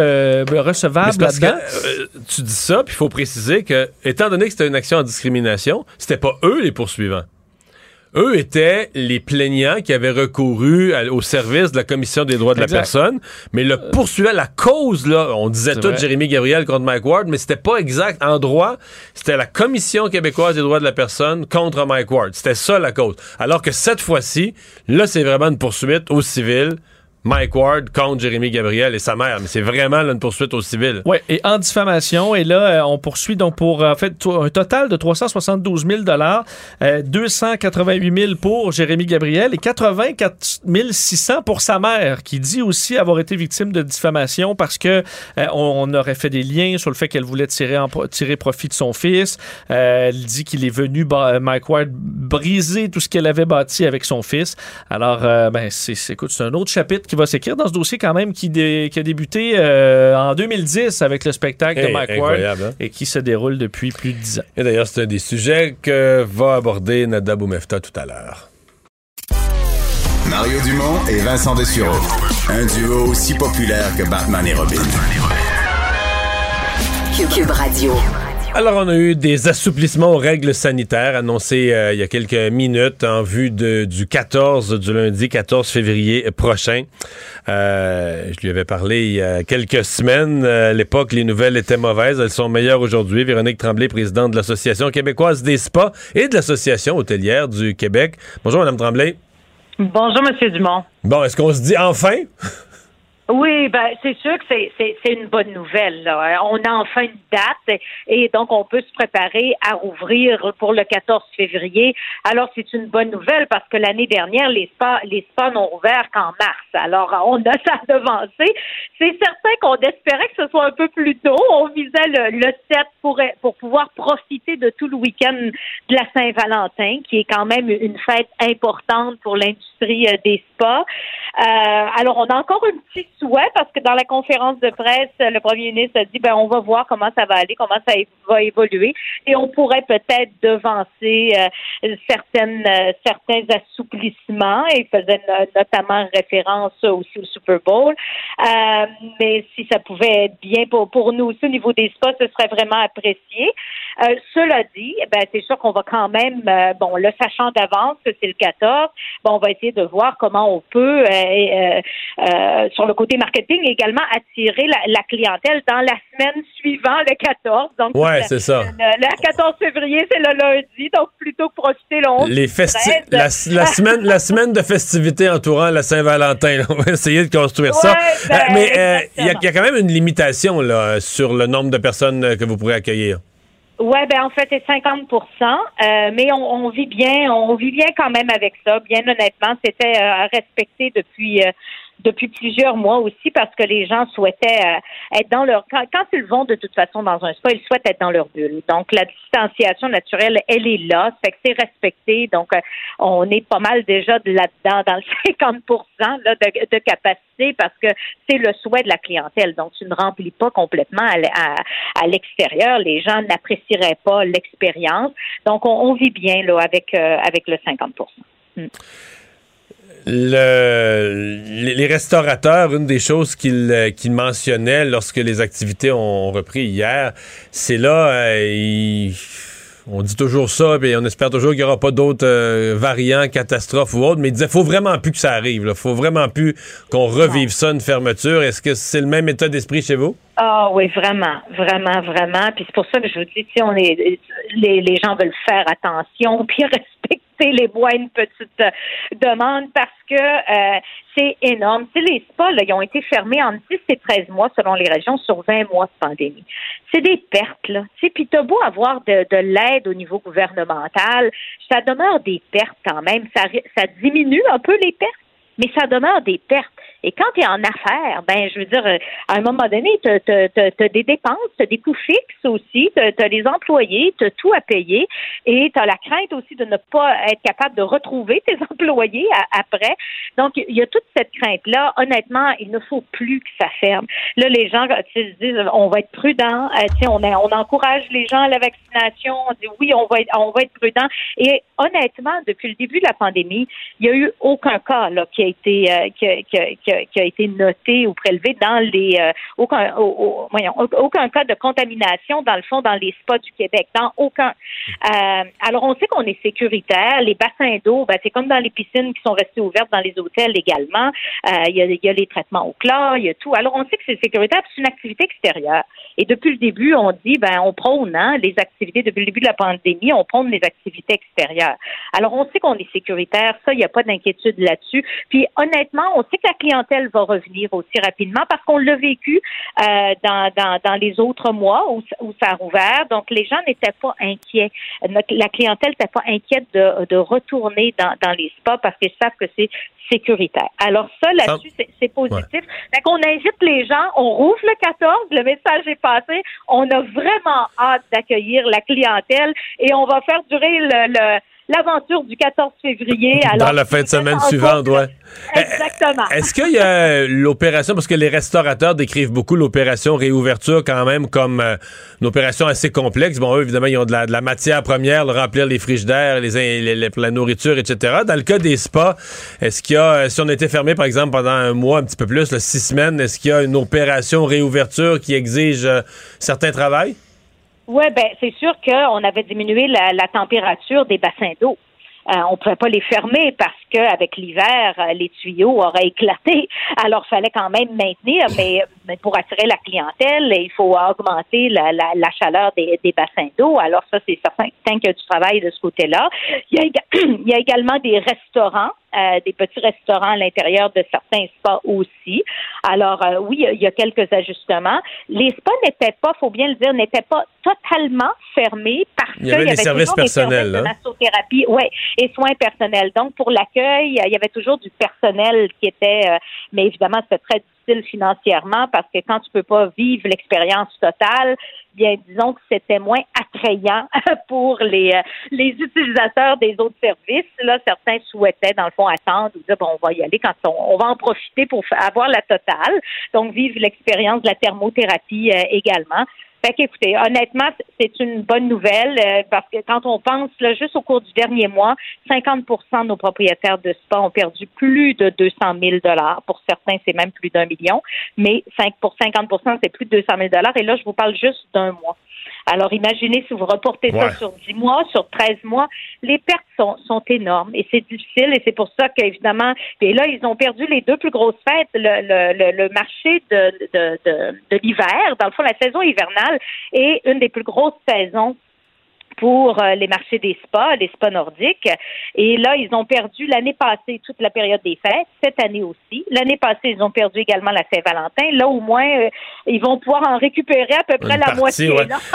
recevable là-dedans? euh, tu dis ça, puis il faut préciser que, étant donné que c'était une action en discrimination, c'était pas eux les poursuivants. Eux étaient les plaignants qui avaient recouru à- au service de la Commission des droits de Exact. la personne, mais le poursuivant, la cause, là, on disait tout vrai. Jérémy Gabriel contre Mike Ward, mais c'était pas exact. En droit, c'était la Commission québécoise des droits de la personne contre Mike Ward. C'était ça la cause. Alors que cette fois-ci, là, c'est vraiment une poursuite au civil. Mike Ward contre Jérémy Gabriel et sa mère. Mais c'est vraiment une poursuite au civil. Oui, et en diffamation. Et là, euh, on poursuit donc pour en fait un total de 372 000 euh, 288 000 pour Jérémy Gabriel et 84 600 pour sa mère, qui dit aussi avoir été victime de diffamation parce que euh, on, aurait fait des liens sur le fait qu'elle voulait tirer, tirer profit de son fils. Euh, elle dit qu'il est venu, Mike Ward, briser tout ce qu'elle avait bâti avec son fils. Alors, euh, ben, c'est- écoute, c'est un autre chapitre qui va s'écrire dans ce dossier quand même qui, dé- qui a débuté euh, en 2010 avec le spectacle de Mike Ward hein? et qui se déroule depuis plus de 10 ans. Et d'ailleurs, c'est un des sujets que va aborder Nada Boumefta tout à l'heure. Mario Dumont et Vincent Dessureau. Un duo aussi populaire que Batman et Robin. Cube, Cube Radio. Alors, on a eu des assouplissements aux règles sanitaires annoncés euh, il y a quelques minutes en vue de- du 14, du lundi 14 février prochain. Euh, je lui avais parlé il y a quelques semaines. Euh, À l'époque, les nouvelles étaient mauvaises. Elles sont meilleures aujourd'hui. Véronique Tremblay, présidente de l'Association québécoise des spas et de l'Association hôtelière du Québec. Bonjour, Madame Tremblay. Bonjour, Monsieur Dumont. Bon, est-ce qu'on se dit enfin? Oui, ben c'est sûr que c'est, une bonne nouvelle. Là. On a enfin une date et donc on peut se préparer à rouvrir pour le 14 février. Alors c'est une bonne nouvelle parce que l'année dernière les spas les spas n'ont ouvert qu'en mars. Alors on a ça devancé. C'est certain qu'on espérait que ce soit un peu plus tôt. On visait le, le 7 pour pour pouvoir profiter de tout le week-end de la Saint-Valentin qui est quand même une fête importante pour l'industrie euh, des spas. Euh, alors on a encore un petit souhait parce que dans la conférence de presse, le premier ministre a dit ben on va voir comment ça va aller, comment ça va évoluer et on pourrait peut-être devancer euh, certaines euh, certains assouplissements il faisait no- notamment référence aussi au Super Bowl. Euh, mais si ça pouvait être bien pour, pour nous aussi au niveau des spas, ce serait vraiment apprécié. Euh, cela dit, eh ben c'est sûr qu'on va quand même euh, bon le sachant d'avance que c'est le 14, bon on va essayer de voir comment on peut euh, euh, euh, sur le côté marketing également attirer la, la clientèle dans la semaine suivant le 14. Donc Ouais, c'est ça. Le, le 14 février, c'est le lundi, donc plutôt que profiter le 11. Les festi 13. la, la semaine, la semaine de festivités entourant la Saint-Valentin. là. On va essayer de construire ça. Ben, mais euh, il y, y a quand même une limitation là, sur le nombre de personnes que vous pourrez accueillir. Ouais, ben en fait c'est 50% euh, mais on, on vit bien, on vit bien quand même avec ça. Bien honnêtement, c'était euh, respecté depuis euh, depuis plusieurs mois aussi parce que les gens souhaitaient euh, être dans leur quand, quand ils vont de toute façon dans un spa, ils souhaitent être dans leur bulle. Donc la distanciation naturelle, elle est là, fait que c'est respecté. Donc euh, on est pas mal déjà de là-dedans dans le 50 là, de, de capacité parce que c'est le souhait de la clientèle. Donc tu ne remplis pas complètement à, à, à l'extérieur, les gens n'apprécieraient pas l'expérience. Donc on, on vit bien là avec euh, avec le 50 Le, les, restaurateurs, une des choses qu'ils euh, mentionnaient lorsque les activités ont repris hier, c'est là, euh, ils- on dit toujours ça, puis on espère toujours qu'il n'y aura pas d'autres euh, variants, catastrophes ou autres, mais ils disaient faut vraiment plus que ça arrive. Il faut vraiment plus qu'on revive ça, une fermeture. Est-ce que c'est le même état d'esprit chez vous? Ah oui, vraiment, vraiment, vraiment. Puis c'est pour ça que je vous dis, si on est, les, les gens veulent faire attention, puis respecter les moyennes petites euh, demandes parce que euh, c'est énorme. Tu sais, les spas, là, ils ont été fermés en 10 et 13 mois selon les régions sur 20 mois de pandémie. C'est des pertes, là. Tu sais, puis t'as beau avoir de, de l'aide au niveau gouvernemental, ça demeure des pertes quand même. Ça, ça diminue un peu les pertes mais ça demeure des pertes. Et quand tu es en affaires, ben, je veux dire, euh, à un moment donné, tu as, des dépenses, tu as des coûts fixes aussi, tu as, les employés, tu as tout à payer et tu as la crainte aussi de ne pas être capable de retrouver tes employés après. Donc, il y a toute cette crainte-là. Honnêtement, il ne faut plus que ça ferme. Là, les gens se disent, on va être prudent. Euh, on, on encourage les gens à la vaccination. On dit oui, on va être, on va être prudent. Et honnêtement, depuis le début de la pandémie, il n'y a eu aucun cas là, qui été euh, qui, qui, qui, a été noté ou prélevé dans les euh, aucun, voyons, aucun cas de contamination dans le fond dans les spas du Québec, dans aucun. Euh, alors on sait qu'on est sécuritaire. Les bassins d'eau, ben, c'est comme dans les piscines qui sont restées ouvertes dans les hôtels également. Euh, il y, a, y, a, les traitements au chlore, il y a tout. Alors on sait que c'est sécuritaire, c'est une activité extérieure. Et depuis le début, on dit, ben on prône hein, les activités. Depuis le début de la pandémie, on prône les activités extérieures. Alors on sait qu'on est sécuritaire, ça, il n'y a pas d'inquiétude là-dessus. Puis honnêtement, on sait que la clientèle va revenir aussi rapidement parce qu'on l'a vécu euh, dans, dans, les autres mois où, où ça a rouvert. Donc, les gens n'étaient pas inquiets. la clientèle n'était pas inquiète de, de retourner dans, dans les spas parce qu'ils savent que c'est sécuritaire. Alors ça, là-dessus, c'est positif. Ouais. qu'on invite les gens, on rouvre le 14, le message est passé, on a vraiment hâte d'accueillir la clientèle et on va faire durer le l'aventure du 14 février. Alors, Dans la fin de semaine suivante, ouais. Exactement. Est-ce qu'il y a l'opération, parce que les restaurateurs décrivent beaucoup l'opération réouverture quand même comme euh, une opération assez complexe. Bon, eux, évidemment, ils ont de la, matière première, de remplir les frigidaires, les, les, la nourriture, etc. Dans le cas des spas, est-ce qu'il y a, si on était fermé, par exemple, pendant un mois, un petit peu plus, six semaines, est-ce qu'il y a une opération réouverture qui exige euh, certains travail? Oui, ben c'est sûr qu'on avait diminué la, la température des bassins d'eau. Euh, on ne pouvait pas les fermer parce qu'avec l'hiver, euh, les tuyaux auraient éclaté. Alors, il fallait quand même maintenir, mais, pour attirer la clientèle, il faut augmenter la, la, la chaleur des, des bassins d'eau. Alors, ça, c'est certain qu'il y a du travail de ce côté-là. Il y a, il y a également des restaurants euh, des petits restaurants à l'intérieur de certains spas aussi. Alors euh, oui, il y a quelques ajustements. Les spas n'étaient pas, faut bien le dire, n'étaient pas totalement fermés parce qu'il y avait, des services personnels, de hein? massothérapie, ouais, et soins personnels. Donc pour l'accueil, il y avait toujours du personnel qui était, euh, mais évidemment c'était très financièrement parce que quand tu peux pas vivre l'expérience totale, bien disons que c'était moins attrayant pour les euh, les utilisateurs des autres services. Là, certains souhaitaient dans le fond attendre ou dire bon, on va y aller quand on, va en profiter pour avoir la totale, donc vivre l'expérience de la thermothérapie euh, également. Fait qu'écoutez, honnêtement, c'est une bonne nouvelle euh, parce que quand on pense, là, juste au cours du dernier mois, 50% de nos propriétaires de spa ont perdu plus de 200 000 dollars. Pour certains, c'est même plus d'un million, mais 5 pour 50% c'est plus de 200 000 dollars. Et là, je vous parle juste d'un mois. Alors, imaginez si vous reportez ça sur 10 mois, sur 13 mois, les pertes sont, sont énormes et c'est difficile et c'est pour ça qu'évidemment, et là, ils ont perdu les deux plus grosses fêtes, le, le, le marché de, de, de, de l'hiver, dans le fond, la saison hivernale est une des plus grosses saisons pour euh, les marchés des spas, les spas nordiques. Et là, ils ont perdu l'année passée toute la période des fêtes, cette année aussi. L'année passée, ils ont perdu également la Saint-Valentin. Là, au moins, euh, ils vont pouvoir en récupérer à peu près la moitié.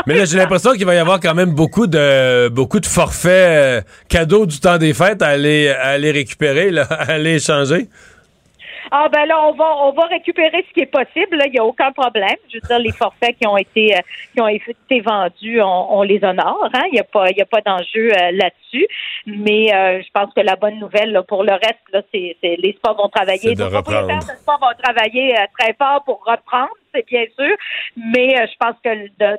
Mais là, j'ai l'impression qu'il va y avoir quand même beaucoup de beaucoup de forfaits euh, cadeaux du temps des fêtes à aller, à aller récupérer, là, à aller échanger. Ah ben là, on va on va récupérer ce qui est possible. Il n'y a aucun problème. Je veux dire, les forfaits qui ont été euh, qui ont été vendus, on, les honore. Hein? Il n'y a pas y a pas d'enjeu euh, là-dessus. Mais euh, je pense que la bonne nouvelle pour le reste, là, c'est les sports vont travailler. Les propriétaires de sports vont travailler très fort pour reprendre c'est bien sûr, mais je pense que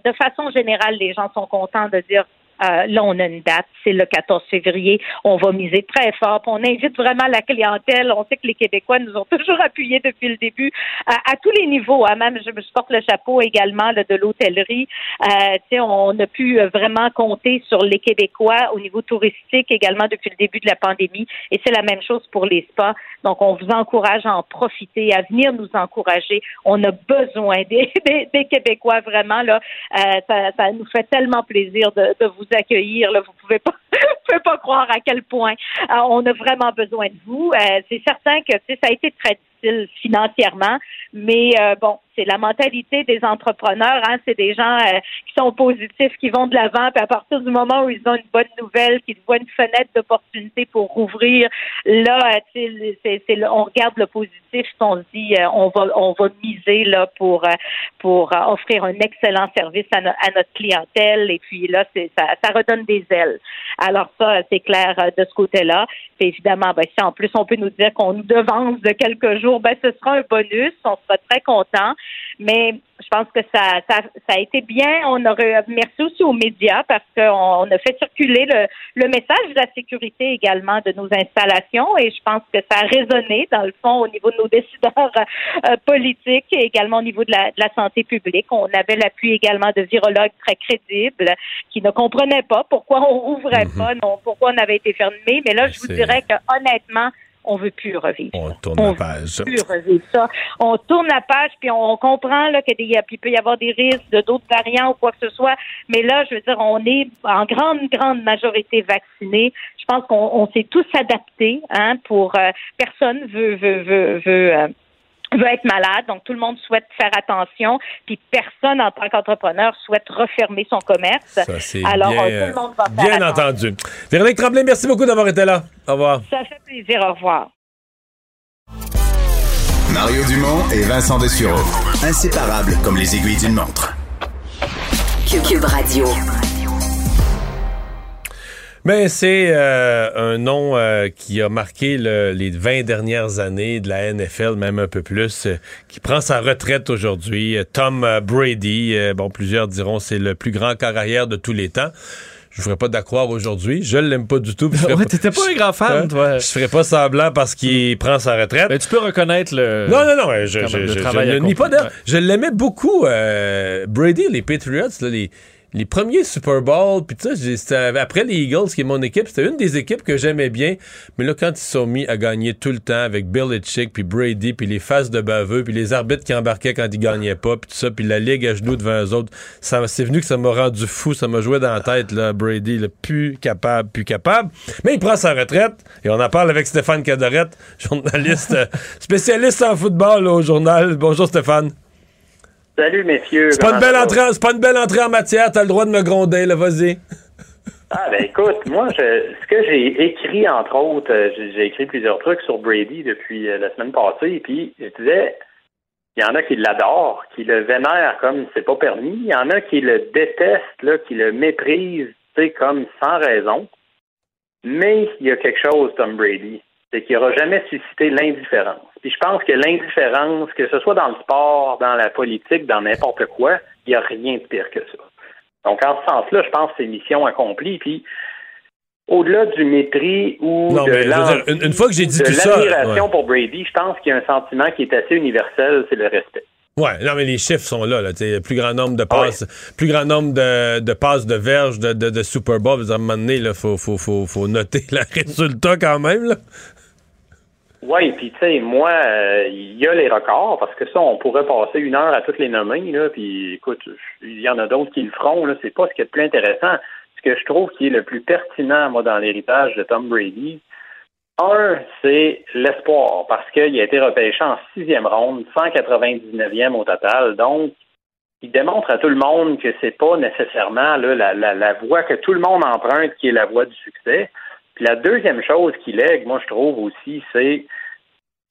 de, façon générale, les gens sont contents de dire euh, là, on a une date, c'est le 14 février. On va miser très fort. On invite vraiment la clientèle. On sait que les Québécois nous ont toujours appuyés depuis le début à, tous les niveaux. Hein. Même, je, me porte le chapeau également de l'hôtellerie. Euh, on a pu vraiment compter sur les Québécois au niveau touristique également depuis le début de la pandémie. Et c'est la même chose pour les spas. Donc, on vous encourage à en profiter, à venir nous encourager. On a besoin des, des, Québécois vraiment. Là, euh, ça, ça, nous fait tellement plaisir de, de vous accueillir. Là, vous pouvez pas, pouvez pas croire à quel point euh, on a vraiment besoin de vous. Euh, c'est certain que ça a été très financièrement, mais euh, bon, c'est la mentalité des entrepreneurs. Hein, c'est des gens euh, qui sont positifs, qui vont de l'avant, puis à partir du moment où ils ont une bonne nouvelle, qu'ils voient une fenêtre d'opportunité pour rouvrir, là, euh, on regarde le positif, on se dit, on va, on va miser là pour pour offrir un excellent service à, notre clientèle, et puis là, ça redonne des ailes. Alors ça, c'est clair de ce côté-là. Puis évidemment, ben, si en plus on peut nous dire qu'on nous devance de quelques jours, ben ce sera un bonus. On sera très content. Mais je pense que ça, ça, ça a été bien. On aurait merci aussi aux médias parce qu'on a fait circuler le, le message de la sécurité également de nos installations et je pense que ça a résonné dans le fond au niveau de nos décideurs euh, politiques et également au niveau de la, de la santé publique. On avait l'appui également de virologues très crédibles qui ne comprenaient pas pourquoi on rouvrait mhm. pas, non, pourquoi on avait été fermé. Mais là, je vous dirais que honnêtement, on veut plus revivre. On tourne la page. Veut plus revivre ça. On tourne la page, puis on comprend qu'il peut y avoir des risques de d'autres variants ou quoi que ce soit. Mais là, je veux dire, on est en grande, grande majorité vaccinés. Je pense qu'on s'est tous adaptés. Hein, pour euh, personne veut veut veut veut. Euh, veut être malade, donc tout le monde souhaite faire attention, puis personne en tant qu'entrepreneur souhaite refermer son commerce. Ça, Alors bien, tout le monde va faire Bien entendu. Véronique Tremblay, merci beaucoup d'avoir été là. Au revoir. Ça fait plaisir. Au revoir. Mario Dumont et Vincent Dessureau. Inséparables comme les aiguilles d'une montre. Cube Radio. Mais c'est euh, un nom euh, qui a marqué les 20 dernières années de la NFL, même un peu plus, euh, qui prend sa retraite aujourd'hui. Tom Brady, bon, plusieurs diront c'est le plus grand carrière de tous les temps. Je ne ferai pas d'accroire aujourd'hui. Je l'aime pas du tout. ouais, t'étais pas un grand fan, toi. Je ferai pas semblant parce qu'il prend sa retraite. Mais tu peux reconnaître le. Non, non, non. Je, je, je, je, nie pas Je l'aimais beaucoup. Brady, les Patriots, là, les les premiers Super Bowl, puis tu sais, après les Eagles, qui est mon équipe, c'était une des équipes que j'aimais bien. Mais là, quand ils sont mis à gagner tout le temps avec Bill Belichick, puis Brady, puis les faces de baveux, puis les arbitres qui embarquaient quand ils gagnaient pas, puis tout ça, puis la ligue à genoux devant eux autres, ça, c'est venu que ça m'a rendu fou, ça m'a joué dans la tête, là, Brady, le plus capable, plus capable. Mais il prend sa retraite, et on en parle avec Stéphane Cadorette, journaliste spécialiste en football au journal. Bonjour Stéphane. Salut, messieurs. C'est pas, une belle entrée, pas une belle entrée en matière. T'as le droit de me gronder, là. Vas-y. Ah, ben écoute, moi, ce que j'ai écrit, entre autres, euh, j'ai écrit plusieurs trucs sur Brady depuis euh, la semaine passée, puis je disais, il y en a qui l'adorent, qui le vénèrent comme c'est pas permis. Il y en a qui le détestent, là, qui le méprisent, tu sais, comme sans raison. Mais il y a quelque chose, Tom Brady c'est qu'il n'aura jamais suscité l'indifférence. Puis je pense que l'indifférence, que ce soit dans le sport, dans la politique, dans n'importe quoi, il n'y a rien de pire que ça. Donc, en ce sens-là, je pense que c'est mission accomplie. Puis, au-delà du mépris ou de une, fois que j'ai dit tout ça, l'admiration pour Brady, je pense qu'il y a un sentiment qui est assez universel, c'est le respect. Ouais, non, mais les chiffres sont là. là plus grand nombre de passes, plus grand nombre de, de passes de verge de, de, Super Bowl. À un moment donné, il faut, faut, faut, faut noter le résultat quand même. Là. Oui, puis tu sais, moi, euh, il y a les records, parce que ça, on pourrait passer une heure à toutes les nommer, là, puis écoute, il y en a d'autres qui le feront, là, c'est pas ce qui est le plus intéressant. Ce que je trouve qui est le plus pertinent, moi, dans l'héritage de Tom Brady, un, c'est l'espoir, parce qu'il a été repêché en sixième ronde, 199e au total, donc il démontre à tout le monde que c'est pas nécessairement la voie que tout le monde emprunte qui est la voie du succès. Puis la deuxième chose qu'il lègue, moi je trouve aussi, c'est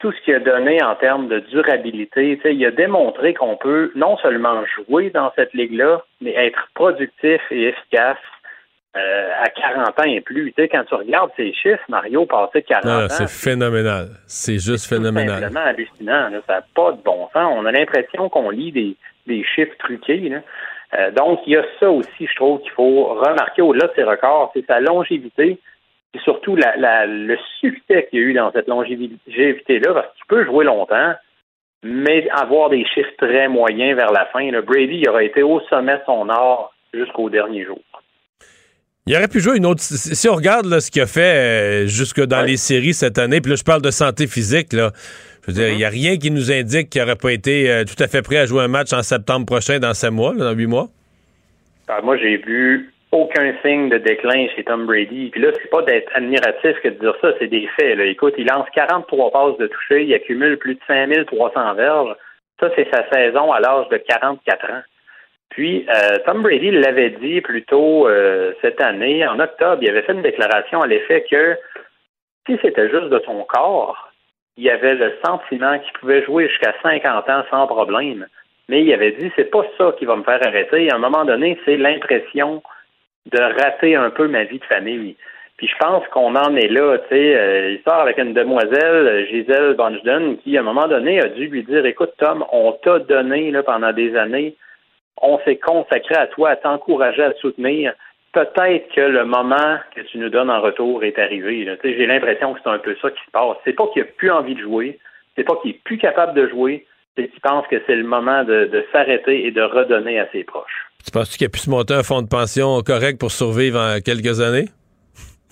tout ce qu'il a donné en termes de durabilité. il a démontré qu'on peut non seulement jouer dans cette ligue-là, mais être productif et efficace euh, à 40 ans et plus. Quand tu regardes ces chiffres, Mario passé 40 ans. C'est phénoménal. C'est juste phénoménal. C'est vraiment hallucinant. Ça n'a pas de bon sens. On a l'impression qu'on lit des, des chiffres truqués. Euh, donc, il y a ça aussi, je trouve, qu'il faut remarquer au-delà de ses records, c'est sa longévité et surtout le succès qu'il y a eu dans cette longévité-là, parce que tu peux jouer longtemps, mais avoir des chiffres très moyens vers la fin. Brady il aurait été au sommet de son art jusqu'au dernier jour. Il aurait pu jouer une autre. Si on regarde ce qu'il a fait euh, jusque dans les séries cette année, puis là, je parle de santé physique, là. Je veux dire, il n'y a mm-hmm. rien qui nous indique qu'il n'aurait pas été euh, tout à fait prêt à jouer un match en septembre prochain, dans sept mois, dans huit mois. Ah, moi, j'ai vu aucun signe de déclin chez Tom Brady. Puis là, c'est pas d'être admiratif que de dire ça, c'est des faits. Écoute, il lance 43 passes de toucher, il accumule plus de 5300 verges. Ça, c'est sa saison à l'âge de 44 ans. Puis, euh, Tom Brady l'avait dit plus tôt euh, cette année, en octobre, il avait fait une déclaration à l'effet que si c'était juste de son corps, il avait le sentiment qu'il pouvait jouer jusqu'à 50 ans sans problème. Mais il avait dit, c'est pas ça qui va me faire arrêter. À un moment donné, c'est l'impression de rater un peu ma vie de famille. Puis je pense qu'on en est là, tu sais. Euh, sort avec une demoiselle, Gisèle Bonjden, qui à un moment donné a dû lui dire, écoute Tom, on t'a donné là, pendant des années, on s'est consacré à toi, à t'encourager, à te soutenir. Peut-être que le moment que tu nous donnes en retour est arrivé. Tu sais, J'ai l'impression que c'est un peu ça qui se passe. C'est pas qu'il n'a plus envie de jouer, c'est pas qu'il est plus capable de jouer, c'est qu'il pense que c'est le moment de, de s'arrêter et de redonner à ses proches. Tu penses qu'il a pu se monter un fonds de pension correct pour survivre en quelques années?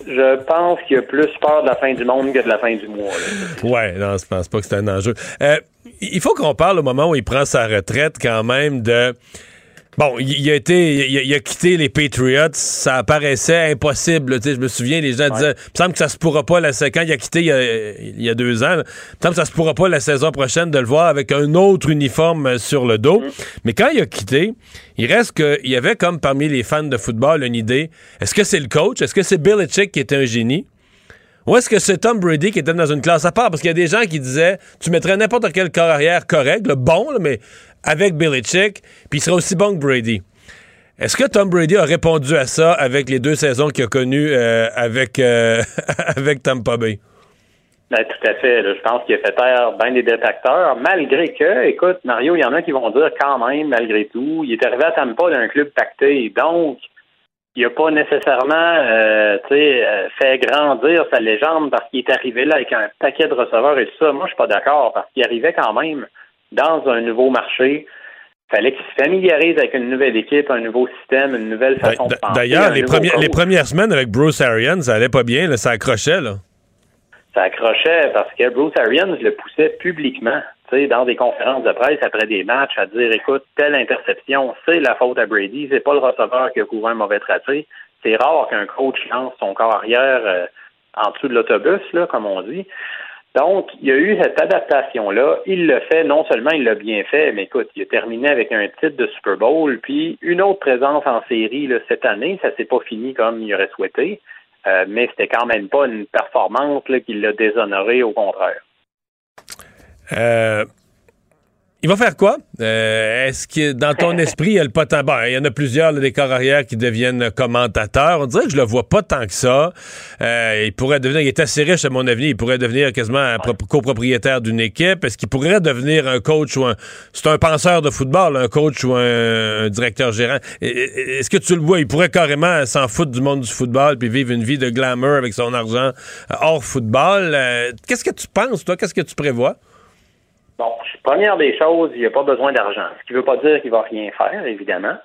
Je pense qu'il y a plus peur de la fin du monde que de la fin du mois. Là. Ouais, non, je pense pas que c'est un enjeu. Euh, il faut qu'on parle au moment où il prend sa retraite quand même de Bon, il, a été, il a, quitté les Patriots. Ça paraissait impossible. Je me souviens, les gens disaient, il me semble que ça se pourra pas la quand il a quitté il y a, deux ans. Il me semble que ça se pourra pas la saison prochaine de le voir avec un autre uniforme sur le dos. Mm. Mais quand il a quitté, il reste qu'il y avait comme parmi les fans de football une idée. Est-ce que c'est le coach? Est-ce que c'est Belichick qui était un génie? Ou est-ce que c'est Tom Brady qui était dans une classe à part? Parce qu'il y a des gens qui disaient, tu mettrais n'importe quel corps arrière correct, le bon, mais avec Belichick, puis il serait aussi bon que Brady. Est-ce que Tom Brady a répondu à ça avec les deux saisons qu'il a connues euh, avec, euh, avec Tampa Bay? Ben, tout à fait. Je pense qu'il a fait taire bien des détracteurs, malgré que, écoute, Mario, il y en a qui vont dire quand même, malgré tout, il est arrivé à Tampa d'un club pacté. Donc, il n'a pas nécessairement euh, euh, fait grandir sa légende parce qu'il est arrivé là avec un paquet de receveurs et tout ça. Moi, je suis pas d'accord parce qu'il arrivait quand même dans un nouveau marché. Il fallait qu'il se familiarise avec une nouvelle équipe, un nouveau système, une nouvelle ben, façon de penser. D'ailleurs, les, les premières semaines avec Bruce Arians, ça allait pas bien, ça accrochait. Là. Ça accrochait parce que Bruce Arians le poussait publiquement dans des conférences de presse après des matchs à dire écoute, telle interception, c'est la faute à Brady, c'est pas le receveur qui a couvert un mauvais tracé. C'est rare qu'un coach lance son corps arrière euh, en dessous de l'autobus, là, comme on dit. Donc, il y a eu cette adaptation-là. Il le fait, non seulement il l'a bien fait, mais écoute, il a terminé avec un titre de Super Bowl, puis une autre présence en série là, cette année. Ça s'est pas fini comme il aurait souhaité, euh, mais c'était quand même pas une performance qui l'a déshonoré, au contraire. Euh, il va faire quoi? Euh, est-ce que dans ton esprit, il y a le? Bon, il y en a plusieurs, des corps arrière qui deviennent commentateurs. On dirait que je le vois pas tant que ça. Euh, il pourrait devenir, il est assez riche à mon avis, il pourrait devenir quasiment copropriétaire d'une équipe. Est-ce qu'il pourrait devenir un coach ou un. C'est un penseur de football, un coach ou un, directeur gérant. Est-ce que tu le vois? Il pourrait carrément s'en foutre du monde du football puis vivre une vie de glamour avec son argent hors football. Qu'est-ce que tu penses, toi? Qu'est-ce que tu prévois? Bon, première des choses, il n'y a pas besoin d'argent. Ce qui ne veut pas dire qu'il va rien faire, évidemment.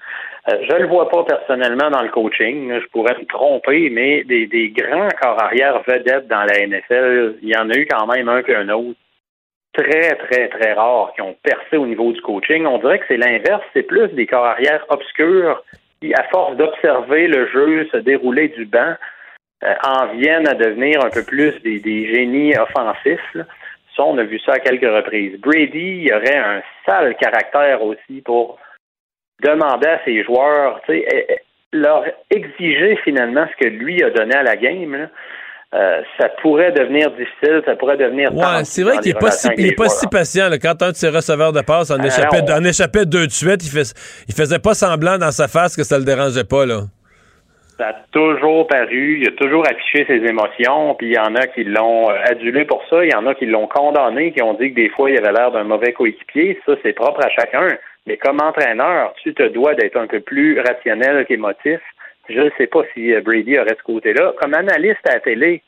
Euh, je ne le vois pas personnellement dans le coaching. Je pourrais me tromper, mais des, grands corps arrière vedettes dans la NFL, il y en a eu quand même un qu'un autre. Très, très, très rares qui ont percé au niveau du coaching. On dirait que c'est l'inverse. C'est plus des corps arrière obscurs qui, à force d'observer le jeu se dérouler du banc, euh, en viennent à devenir un peu plus des génies offensifs. On a vu ça à quelques reprises. Brady il aurait un sale caractère aussi pour demander à ses joueurs, tu sais, eh, eh, leur exiger finalement ce que lui a donné à la game. Euh, ça pourrait devenir difficile, ça pourrait devenir. Ouais, c'est vrai qu'il n'est pas, si, pas si patient. quand un de ses receveurs de passe en, échappait, en échappait deux de suite, il, fais, il faisait pas semblant dans sa face que ça le dérangeait pas. là ça a toujours paru, il a toujours affiché ses émotions, puis il y en a qui l'ont euh, adulé pour ça, il y en a qui l'ont condamné, qui ont dit que des fois il avait l'air d'un mauvais coéquipier. Ça, c'est propre à chacun. Mais comme entraîneur, tu te dois d'être un peu plus rationnel qu'émotif. Je ne sais pas si euh, Brady aurait ce côté-là. Comme analyste à la télé,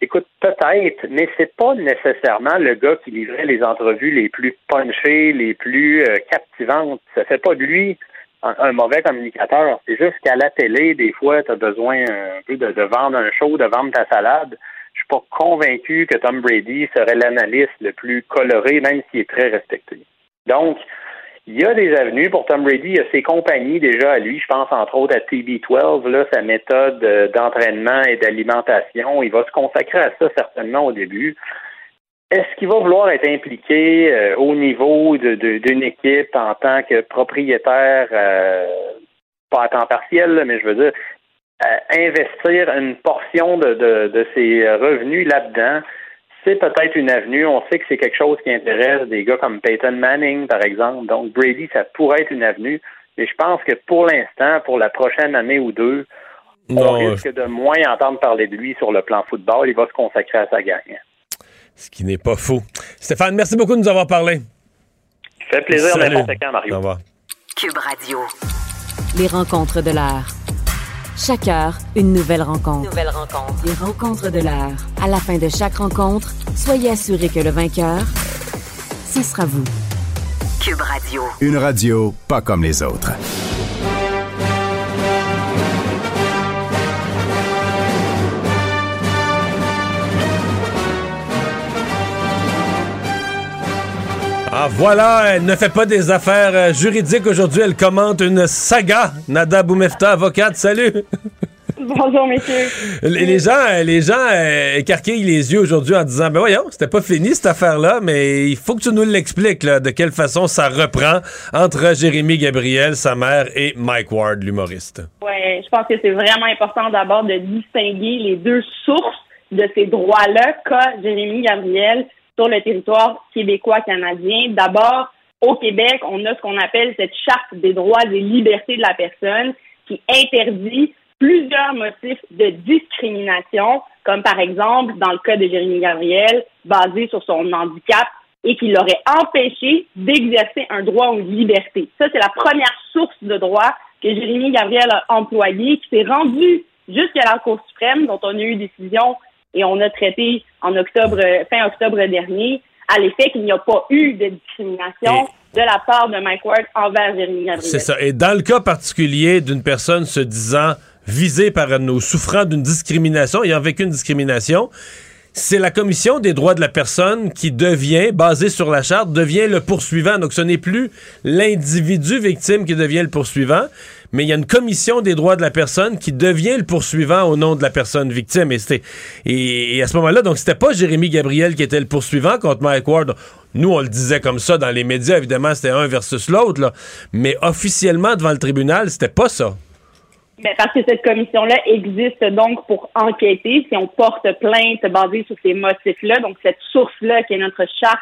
écoute, peut-être, mais c'est pas nécessairement le gars qui livrait les entrevues les plus punchées, les plus euh, captivantes. Ça fait pas de lui un, mauvais communicateur. C'est juste qu'à la télé, des fois, tu as besoin un peu de, vendre un show, de vendre ta salade. Je suis pas convaincu que Tom Brady serait l'analyste le plus coloré, même s'il est très respecté. Donc, il y a des avenues pour Tom Brady. Il y a ses compagnies déjà à lui. Je pense entre autres à TB12, là, sa méthode d'entraînement et d'alimentation. Il va se consacrer à ça certainement au début. Est-ce qu'il va vouloir être impliqué euh, au niveau de, de- d'une équipe en tant que propriétaire, euh, pas à temps partiel, là, mais je veux dire, euh, investir une portion de, de, de ses revenus là-dedans, c'est peut-être une avenue. On sait que c'est quelque chose qui intéresse des gars comme Peyton Manning, par exemple. Donc, Brady, ça pourrait être une avenue. Mais je pense que pour l'instant, pour la prochaine année ou deux, on Non, risque de moins entendre parler de lui sur le plan football. Il va se consacrer à sa gang. Ce qui n'est pas faux. Stéphane, merci beaucoup de nous avoir parlé. Ça fait plaisir Salut. n'importe quand, Mario. Au revoir. Cube Radio. Les rencontres de l'heure. Chaque heure, une nouvelle rencontre. Nouvelle rencontre. Les rencontres de l'heure. À la fin de chaque rencontre, soyez assurés que le vainqueur, ce sera vous. Cube Radio. Une radio pas comme les autres. Ah voilà, elle ne fait pas des affaires euh, juridiques aujourd'hui, elle commente une saga. Nada Boumefta, avocate, salut. Bonjour, messieurs. Les les gens, euh, les gens euh, écarquillent les yeux aujourd'hui en disant, ben voyons, c'était pas fini cette affaire-là, mais il faut que tu nous l'expliques, là, de quelle façon ça reprend entre Jérémy Gabriel, sa mère, et Mike Ward, l'humoriste. Ouais, je pense que c'est vraiment important d'abord de distinguer les deux sources de ces droits-là qu'a Jérémy Gabriel sur le territoire québécois-canadien. D'abord, au Québec, on a ce qu'on appelle cette charte des droits et libertés de la personne qui interdit plusieurs motifs de discrimination, comme par exemple, dans le cas de Jérémy Gabriel, basé sur son handicap et qui l'aurait empêché d'exercer un droit ou une liberté. Ça, c'est la première source de droit que Jérémy Gabriel a employée, qui s'est rendue jusqu'à la Cour suprême, dont on a eu décision et on a traité en octobre, fin octobre dernier, à l'effet qu'il n'y a pas eu de discrimination de la part de Mike Ward envers Jérémy Gabriel. C'est ça. Et dans le cas particulier d'une personne se disant visée par nos souffrant d'une discrimination, ayant vécu une discrimination, c'est la commission des droits de la personne qui devient, basée sur la charte, devient le poursuivant. Donc ce n'est plus l'individu victime qui devient le poursuivant, mais il y a une commission des droits de la personne qui devient le poursuivant au nom de la personne victime. Et, et, à ce moment-là, donc c'était pas Jérémy Gabriel qui était le poursuivant contre Mike Ward. Nous, on le disait comme ça dans les médias, évidemment, c'était un versus l'autre, là. mais officiellement devant le tribunal, c'était pas ça. Ben, parce que cette commission-là existe donc pour enquêter si on porte plainte basée sur ces motifs-là. Donc, cette source-là qui est notre charte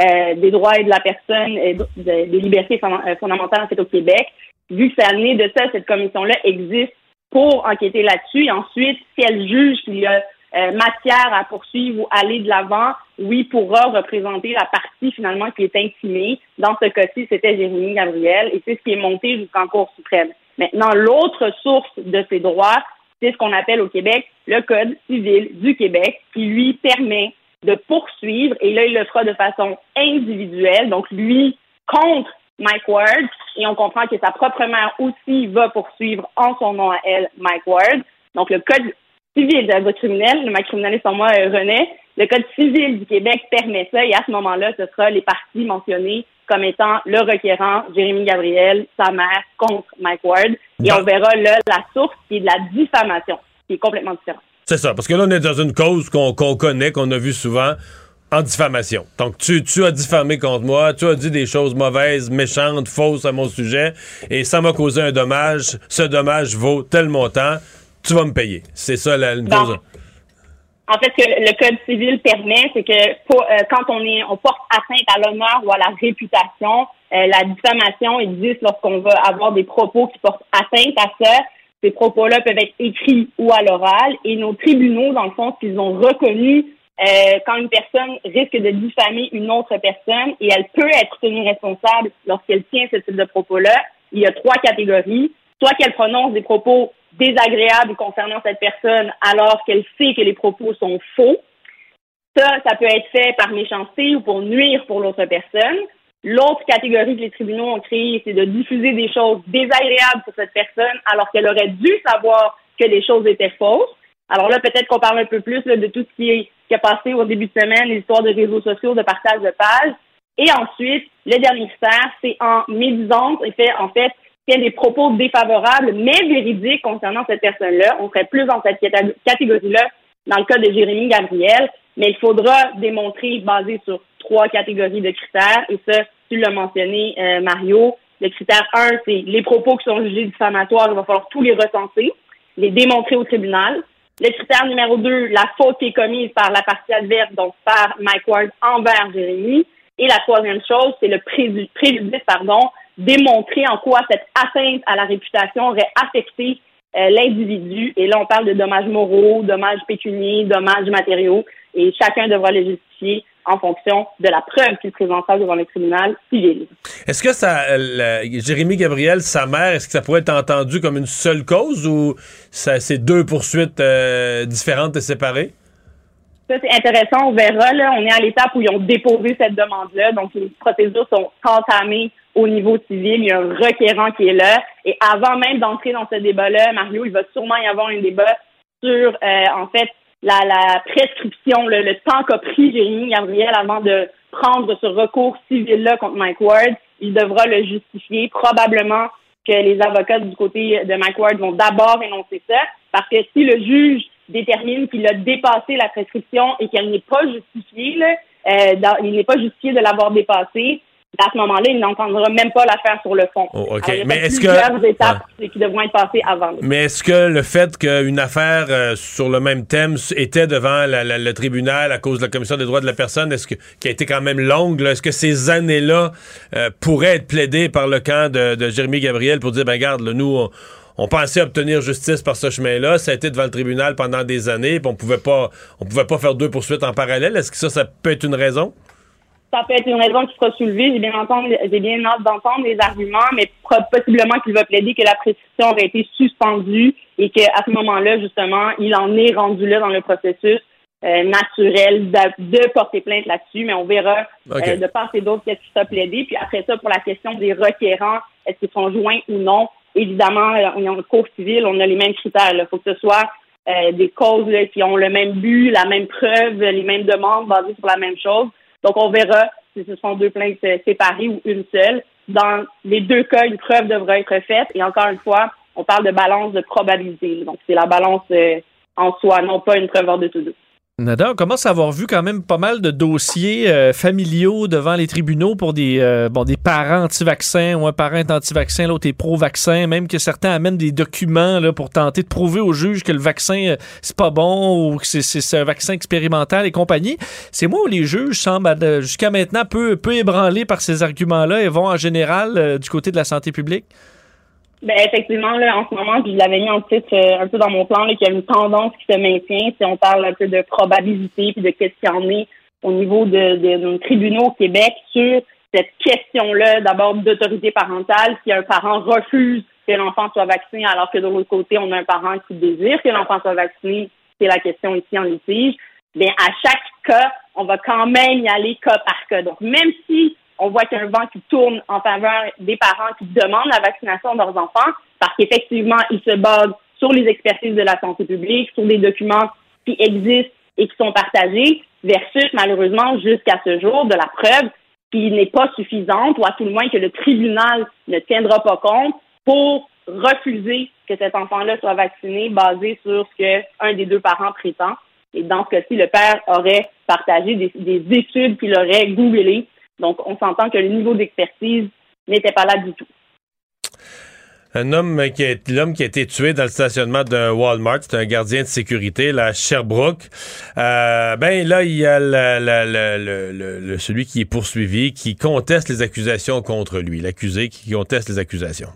euh, des droits et de la personne, et de- de- des libertés euh, fondamentales en fait au Québec, vu que amené de ça, cette commission-là existe pour enquêter là-dessus. Et ensuite, si elle juge qu'il y a euh, matière à poursuivre ou aller de l'avant, oui, pourra représenter la partie finalement qui est intimée. Dans ce cas-ci, c'était Jérémy Gabriel et c'est ce qui est monté jusqu'en Cour suprême. Maintenant, l'autre source de ces droits, c'est ce qu'on appelle au Québec le Code civil du Québec qui lui permet de poursuivre, et là, il le fera de façon individuelle, donc lui contre Mike Ward, et on comprend que sa propre mère aussi va poursuivre en son nom à elle Mike Ward. Donc, le Code civil de la criminelle, le ma criminaliste en moi, euh, René, le Code civil du Québec permet ça, et à ce moment-là, ce sera les parties mentionnées comme étant le requérant, Jérémy Gabriel, sa mère, contre Mike Ward, et on verra là la source qui est de la diffamation, qui est complètement différente. C'est ça, parce que là, on est dans une cause qu'on qu'on connaît, qu'on a vu souvent en diffamation. Donc, tu, tu as diffamé contre moi, tu as dit des choses mauvaises, méchantes, fausses à mon sujet, et ça m'a causé un dommage. Ce dommage vaut tel montant, tu vas me payer. C'est ça la une Bon. cause. En fait, ce que le Code civil permet, c'est que pour- euh, quand on est, on porte atteinte à l'honneur ou à la réputation, euh, la diffamation existe lorsqu'on va avoir des propos qui portent atteinte à ça. Ces propos-là peuvent être écrits ou à l'oral. Et nos tribunaux, dans le fond, ce qu'ils ont reconnu, euh, quand une personne risque de diffamer une autre personne et elle peut être tenue responsable lorsqu'elle tient ce type de propos-là, il y a trois catégories. Soit qu'elle prononce des propos désagréables concernant cette personne alors qu'elle sait que les propos sont faux. Ça, ça peut être fait par méchanceté ou pour nuire pour l'autre personne. L'autre catégorie que les tribunaux ont créée, c'est de diffuser des choses désagréables pour cette personne alors qu'elle aurait dû savoir que les choses étaient fausses. Alors là, peut-être qu'on parle un peu plus de tout ce qui, est, qui a passé au début de semaine, les histoires de réseaux sociaux, de partage de pages. Et ensuite, le dernier critère, c'est en médisance, et fait, en fait, qu'il y a des propos défavorables, mais véridiques concernant cette personne-là. On serait plus dans cette catégorie-là dans le cas de Jérémy Gabriel. mais il faudra démontrer, basé sur trois catégories de critères, et ça, tu l'as mentionné, euh, Mario. Le critère 1, c'est les propos qui sont jugés diffamatoires, il va falloir tous les recenser, les démontrer au tribunal. Le critère numéro 2, la faute qui est commise par la partie adverse, donc par Mike Ward envers Jérémy. Et la troisième chose, c'est le préjudice, pardon, démontrer en quoi cette atteinte à la réputation aurait affecté euh, l'individu. Et là, on parle de dommages moraux, dommages pécuniers, dommages matériaux, et chacun devra les justifier en fonction de la preuve qu'il présentera devant le tribunal civil. Est-ce que ça, Jérémy Gabriel, sa mère, est-ce que ça pourrait être entendu comme une seule cause ou c'est deux poursuites euh, différentes et séparées? Ça, c'est intéressant. On verra. Là, on est à l'étape où ils ont déposé cette demande-là. Donc, les procédures sont entamées au niveau civil. Il y a un requérant qui est là. Et avant même d'entrer dans ce débat-là, Mario, il va sûrement y avoir un débat sur, euh, en fait, la, la prescription, le, le temps qu'a pris Jérémy Gabriel avant de prendre ce recours civil-là contre Mike Ward. Il devra le justifier. Probablement que les avocats du côté de Mike Ward vont d'abord énoncer ça. Parce que si le juge détermine qu'il a dépassé la prescription et qu'elle n'est pas justifiée, là, euh, il n'est pas justifié de l'avoir dépassée, à ce moment-là, il n'entendra même pas l'affaire sur le fond. Oh, mais est-ce que étapes qui devront être passées avant. Mais est-ce que le fait qu'une affaire euh, sur le même thème était devant le tribunal à cause de la commission des droits de la personne, est-ce que qui a été quand même longue, est-ce que ces années-là euh, pourraient être plaidées par le camp de, Jérémy Gabriel pour dire ben garde, nous on, pensait obtenir justice par ce chemin-là, ça a été devant le tribunal pendant des années, puis on pouvait pas on pouvait pas faire deux poursuites en parallèle. Est-ce que ça, ça peut être une raison? Ça peut être une raison qui sera soulevée. J'ai bien entendu, j'ai bien hâte d'entendre les arguments, mais possiblement qu'il va plaider que la prescription aurait été suspendue et qu'à ce moment-là, justement, il en est rendu là dans le processus euh, naturel de, porter plainte là-dessus, mais on verra euh, de part et d'autre qu'est-ce qui sera plaidé. Puis après ça, pour la question des requérants, est-ce qu'ils sont joints ou non? Évidemment, euh, en cours civil, on a les mêmes critères. Il faut que ce soit des causes qui ont le même but, la même preuve, les mêmes demandes basées sur la même chose. Donc, on verra si ce sont deux plaintes séparées ou une seule. Dans les deux cas, une preuve devra être faite. Et encore une fois, on parle de balance de probabilité. Donc, c'est la balance euh, en soi, non pas une preuve hors de tout doute. On commence à avoir vu quand même pas mal de dossiers euh, familiaux devant les tribunaux pour des, euh, bon, des parents anti-vaccins ou un parent est anti-vaccin, l'autre est pro-vaccin, même que certains amènent des documents pour tenter de prouver au juge que le vaccin, euh, c'est pas bon ou que c'est un vaccin expérimental et compagnie. C'est moi où les juges semblent jusqu'à maintenant peu, peu ébranlés par ces arguments-là et vont en général du côté de la santé publique. Ben effectivement, là, en ce moment, je l'avais mis en titre euh, un peu dans mon plan, qu'il y a une tendance qui se maintient. Si on parle un peu de probabilité puis de questionner au niveau de, de, tribunaux au Québec sur cette question-là, d'abord d'autorité parentale, si un parent refuse que l'enfant soit vacciné, alors que de l'autre côté, on a un parent qui désire que l'enfant soit vacciné, c'est la question ici en litige. Bien, à chaque cas, on va quand même y aller cas par cas. Donc, même si on voit qu'il y a un vent qui tourne en faveur des parents qui demandent la vaccination de leurs enfants parce qu'effectivement, ils se basent sur les expertises de la santé publique, sur des documents qui existent et qui sont partagés, versus malheureusement jusqu'à ce jour de la preuve qui n'est pas suffisante ou à tout le moins que le tribunal ne tiendra pas compte pour refuser que cet enfant-là soit vacciné basé sur ce qu'un des deux parents prétend. Et dans ce cas-ci, le père aurait partagé des, des études qu'il aurait googlées donc, on s'entend que le niveau d'expertise n'était pas là du tout. Un homme qui est l'homme qui a été tué dans le stationnement de Walmart, c'est un gardien de sécurité, la Sherbrooke. Euh, ben là, il y a le, celui qui est poursuivi, qui conteste les accusations contre lui, l'accusé qui conteste les accusations.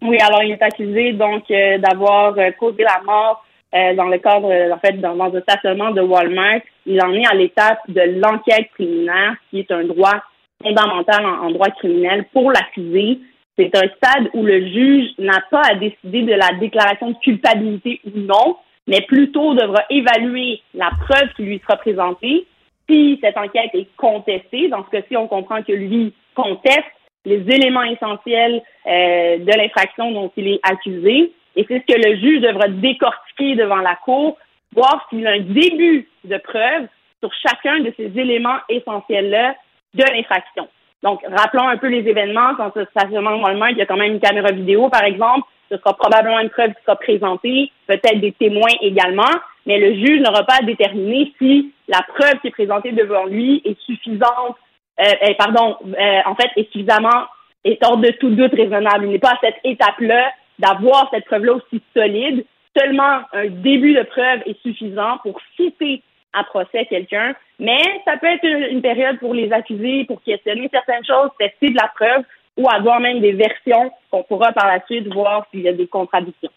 Oui, alors il est accusé donc euh, d'avoir euh, causé la mort dans le cadre, en fait, dans, dans, un stationnement de Walmart il en est à l'étape de l'enquête préliminaire, qui est un droit fondamental en, droit criminel pour l'accusé. C'est un stade où le juge n'a pas à décider de la déclaration de culpabilité ou non, mais plutôt devra évaluer la preuve qui lui sera présentée. Si cette enquête est contestée, dans ce cas-ci, on comprend que lui conteste les éléments essentiels euh, de l'infraction dont il est accusé. Et c'est ce que le juge devra décortiquer devant la cour voir s'il a un début de preuve sur chacun de ces éléments essentiels-là de l'infraction. Donc, rappelons un peu les événements. Quand ce stationnement normalement, il y a quand même une caméra vidéo, par exemple. Ce sera probablement une preuve qui sera présentée, peut-être des témoins également. mais le juge n'aura pas à déterminer si la preuve qui est présentée devant lui est suffisante, euh, pardon, euh, en fait, est suffisamment, est hors de tout doute raisonnable. Il n'est pas à cette étape-là d'avoir cette preuve-là aussi solide. Seulement un début de preuve est suffisant pour citer à procès quelqu'un, mais ça peut être une période pour les accusés, pour questionner certaines choses, tester de la preuve ou avoir même des versions qu'on pourra par la suite voir s'il y a des contradictions.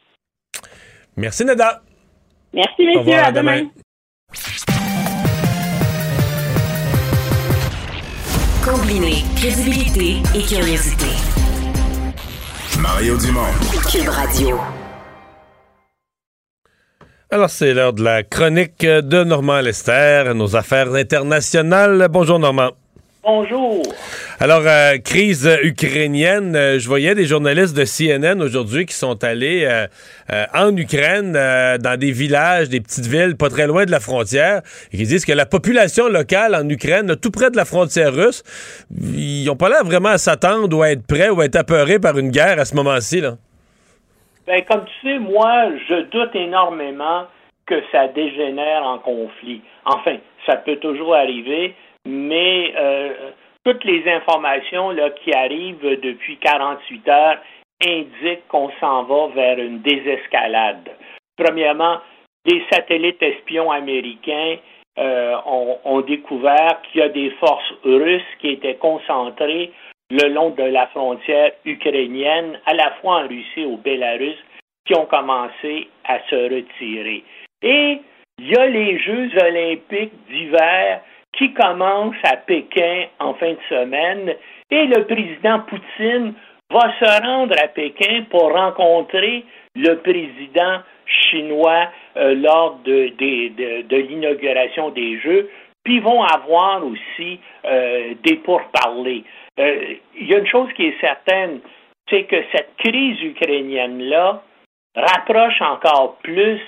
Merci, Nada. Merci, messieurs. à, demain. Combiner crédibilité et curiosité. Mario Dumont. Cube Radio. Alors, c'est l'heure de la chronique de Normand Lester, nos affaires internationales. Bonjour, Normand. Bonjour. Alors, euh, crise ukrainienne, euh, je voyais des journalistes de CNN aujourd'hui qui sont allés euh, en Ukraine, dans des villages, des petites villes pas très loin de la frontière, et qui disent que la population locale en Ukraine, tout près de la frontière russe, ils n'ont pas l'air vraiment à s'attendre ou à être prêts ou à être apeurés par une guerre à ce moment-ci. Là. Ben, comme tu sais, moi, je doute énormément que ça dégénère en conflit. Enfin, ça peut toujours arriver, mais euh, toutes les informations là, qui arrivent depuis 48 heures indiquent qu'on s'en va vers une désescalade. Premièrement, des satellites espions américains euh, ont, ont, découvert qu'il y a des forces russes qui étaient concentrées le long de la frontière ukrainienne, à la fois en Russie et au Bélarus, qui ont commencé à se retirer. Et il y a les Jeux olympiques d'hiver qui commencent à Pékin en fin de semaine et le président Poutine va se rendre à Pékin pour rencontrer le président chinois euh, lors de, de, l'inauguration des Jeux, puis vont avoir aussi euh, des pourparlers. Euh, il y a une chose qui est certaine, c'est que cette crise ukrainienne-là rapproche encore plus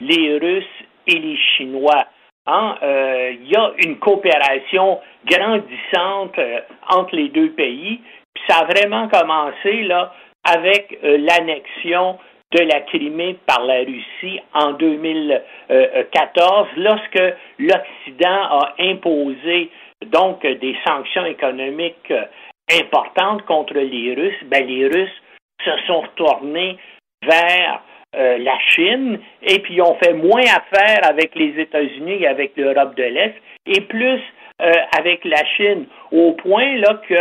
les Russes et les Chinois. Hein? Euh, il y a une coopération grandissante euh, entre les deux pays. Puis ça a vraiment commencé là avec l'annexion de la Crimée par la Russie en 2014, lorsque l'Occident a imposé donc des sanctions économiques importantes contre les Russes, ben, les Russes se sont retournés vers euh, la Chine et puis ont fait moins affaire avec les États-Unis et avec l'Europe de l'Est et plus euh, avec la Chine au point là que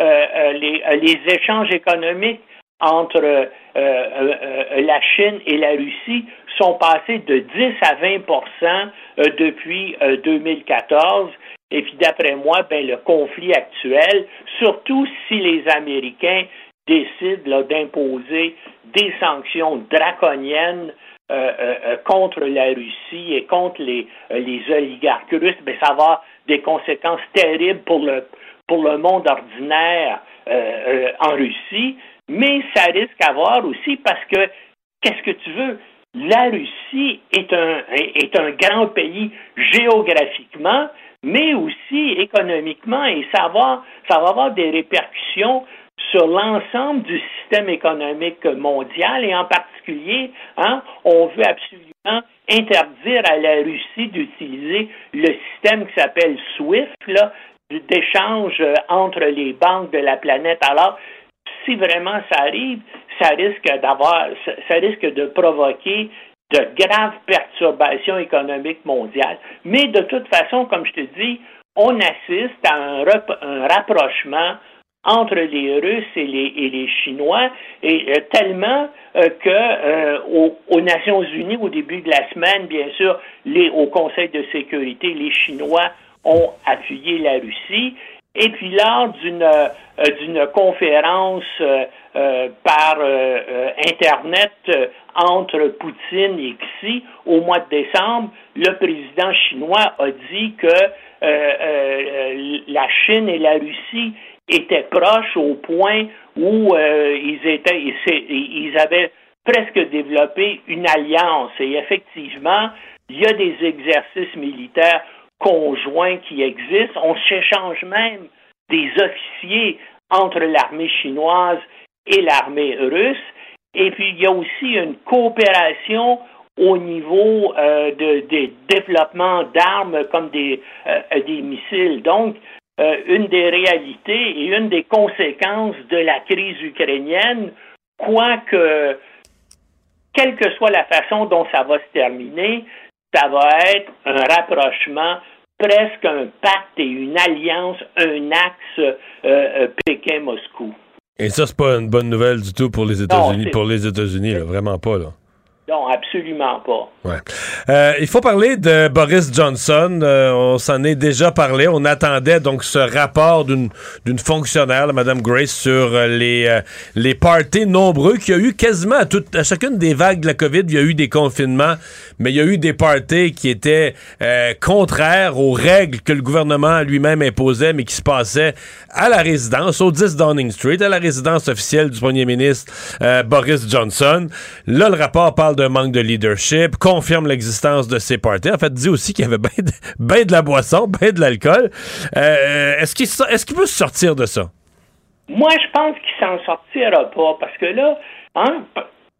euh, les, les, échanges économiques entre la Chine et la Russie sont passés de 10 à 20% depuis 2014 et puis d'après moi, ben, le conflit actuel, surtout si les Américains décident d'imposer des sanctions draconiennes euh, euh, euh, contre la Russie et contre les, les oligarques russes, ben, ça va avoir des conséquences terribles pour le, pour le monde ordinaire en Russie, mais ça risque d'avoir aussi parce que, qu'est-ce que tu veux, la Russie est un, est un grand pays géographiquement, mais aussi économiquement, et ça va, ça va avoir des répercussions sur l'ensemble du système économique mondial et en particulier, hein, on veut absolument interdire à la Russie d'utiliser le système qui s'appelle SWIFT, là, d'échange entre les banques de la planète. Alors, si vraiment ça arrive, ça risque d'avoir, ça risque de provoquer de graves perturbations économiques mondiales. Mais de toute façon, comme je te dis, on assiste à un rapprochement entre les Russes et les, et les Chinois, et euh, tellement euh, que euh, aux, Nations Unies, au début de la semaine, bien sûr, les, au Conseil de sécurité, les Chinois ont appuyé la Russie. Et puis lors d'une d'une conférence par Internet entre Poutine et Xi au mois de décembre, le président chinois a dit que la Chine et la Russie étaient proches au point où euh, ils étaient, ils avaient presque développé une alliance. Et effectivement, il y a des exercices militaires conjoints qui existent. On s'échange même des officiers entre l'armée chinoise et l'armée russe. Et puis, il y a aussi une coopération au niveau euh, de, des développements d'armes comme des, euh, des missiles. Donc, euh, une des réalités et une des conséquences de la crise ukrainienne, quoique, quelle que soit la façon dont ça va se terminer, ça va être un rapprochement presque un pacte et une alliance, un axe Pékin-Moscou. Et ça, c'est pas une bonne nouvelle du tout pour les États-Unis, pour les États-Unis, vraiment pas, là. Non, absolument pas. Euh, il faut parler de Boris Johnson. Euh, on s'en est déjà parlé. On attendait donc ce rapport d'une fonctionnaire, Mme Grace, sur euh, les les parties nombreux qu'il y a eu quasiment à, à chacune des vagues de la COVID. Il y a eu des confinements, mais il y a eu des parties qui étaient contraires aux règles que le gouvernement lui-même imposait, mais qui se passaient à la résidence, au 10 Downing Street, à la résidence officielle du premier ministre Boris Johnson. Là, le rapport parle d'un manque de leadership, confirme l'existence de ces parties. En fait, dit aussi qu'il y avait bien de, ben de, la boisson, bien de l'alcool. Euh, est-ce qu'il est peut sortir de ça? Moi, je pense qu'il s'en sortira pas parce que là, hein,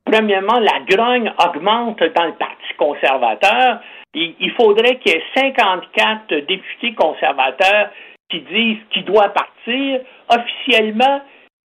premièrement, la grogne augmente dans le Parti conservateur. Il, il faudrait qu'il y ait 54 députés conservateurs qui disent qu'il doit partir. Officiellement,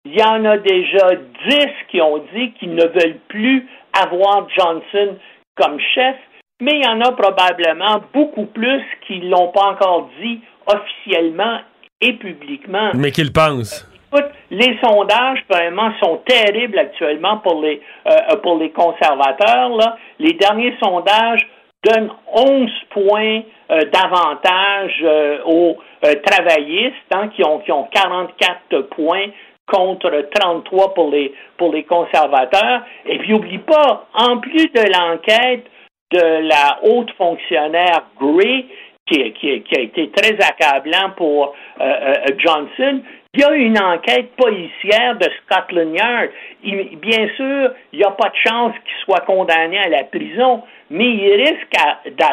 il y en a déjà 10 qui ont dit qu'ils ne veulent plus avoir Johnson comme chef, mais il y en a probablement beaucoup plus qui ne l'ont pas encore dit officiellement et publiquement. Mais qu'ils pensent. Écoute, les sondages, vraiment, sont terribles actuellement pour les, euh, pour les conservateurs. Là. Les derniers sondages donnent 11 points euh, d'avantage euh, aux travaillistes hein, qui, ont, qui ont 44 points contre 33 pour les, pour les conservateurs. Et puis, n'oublie pas, en plus de l'enquête de la haute fonctionnaire Gray, qui, a été très accablant pour euh, euh, Johnson, il y a une enquête policière de Scotland Yard. bien sûr, il n'y a pas de chance qu'il soit condamné à la prison, mais il risque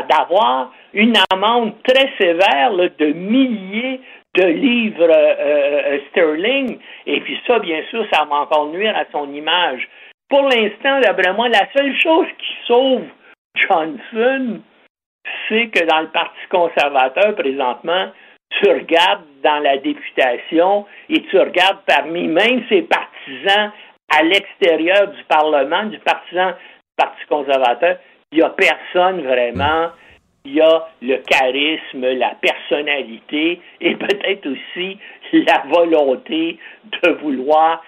d'avoir une amende très sévère de milliers de livres euh, euh, sterling. Et puis ça, bien sûr, ça va encore nuire à son image. Pour l'instant, d'après moi, la seule chose qui sauve Johnson, c'est que dans le Parti conservateur, présentement, tu regardes dans la députation et tu regardes parmi même ses partisans à l'extérieur du Parlement, du partisan Parti conservateur, il n'y a personne vraiment il y a le charisme, la personnalité et peut-être aussi la volonté de vouloir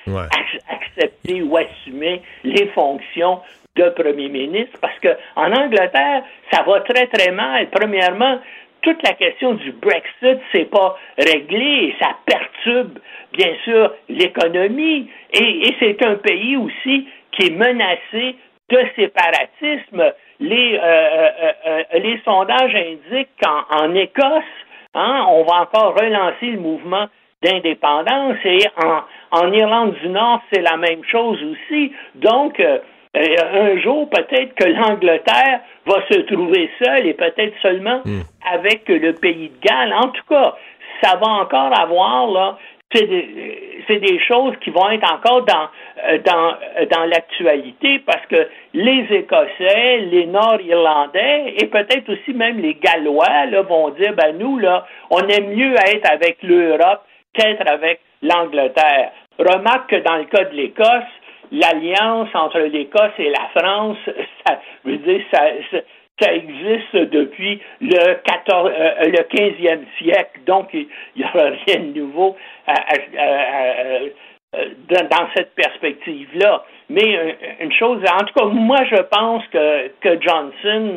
accepter ou assumer les fonctions de premier ministre. Parce que en Angleterre, ça va très très mal. Premièrement, toute la question du Brexit, c'est pas réglé et ça perturbe bien sûr l'économie. Et, et c'est un pays aussi qui est menacé de séparatisme les, euh, euh, euh, les sondages indiquent qu'en Écosse, hein, on va encore relancer le mouvement d'indépendance et en, en, Irlande du Nord, c'est la même chose aussi. Donc, un jour, peut-être que l'Angleterre va se trouver seule et peut-être seulement hmm. avec le pays de Galles. En tout cas, ça va encore avoir là, c'est des, choses qui vont être encore dans, euh, euh, dans l'actualité parce que les Écossais, les Nord-Irlandais et peut-être aussi même les Gallois vont dire ben nous, là, on aime mieux être avec l'Europe qu'être avec l'Angleterre. Remarque que dans le cas de l'Écosse, l'alliance entre l'Écosse et la France, ça veut dire ça existe depuis le 14, euh, le 15e siècle, donc il n'y aura rien de nouveau euh, dans cette perspective-là. Mais une chose, en tout cas, moi je pense que, que Johnson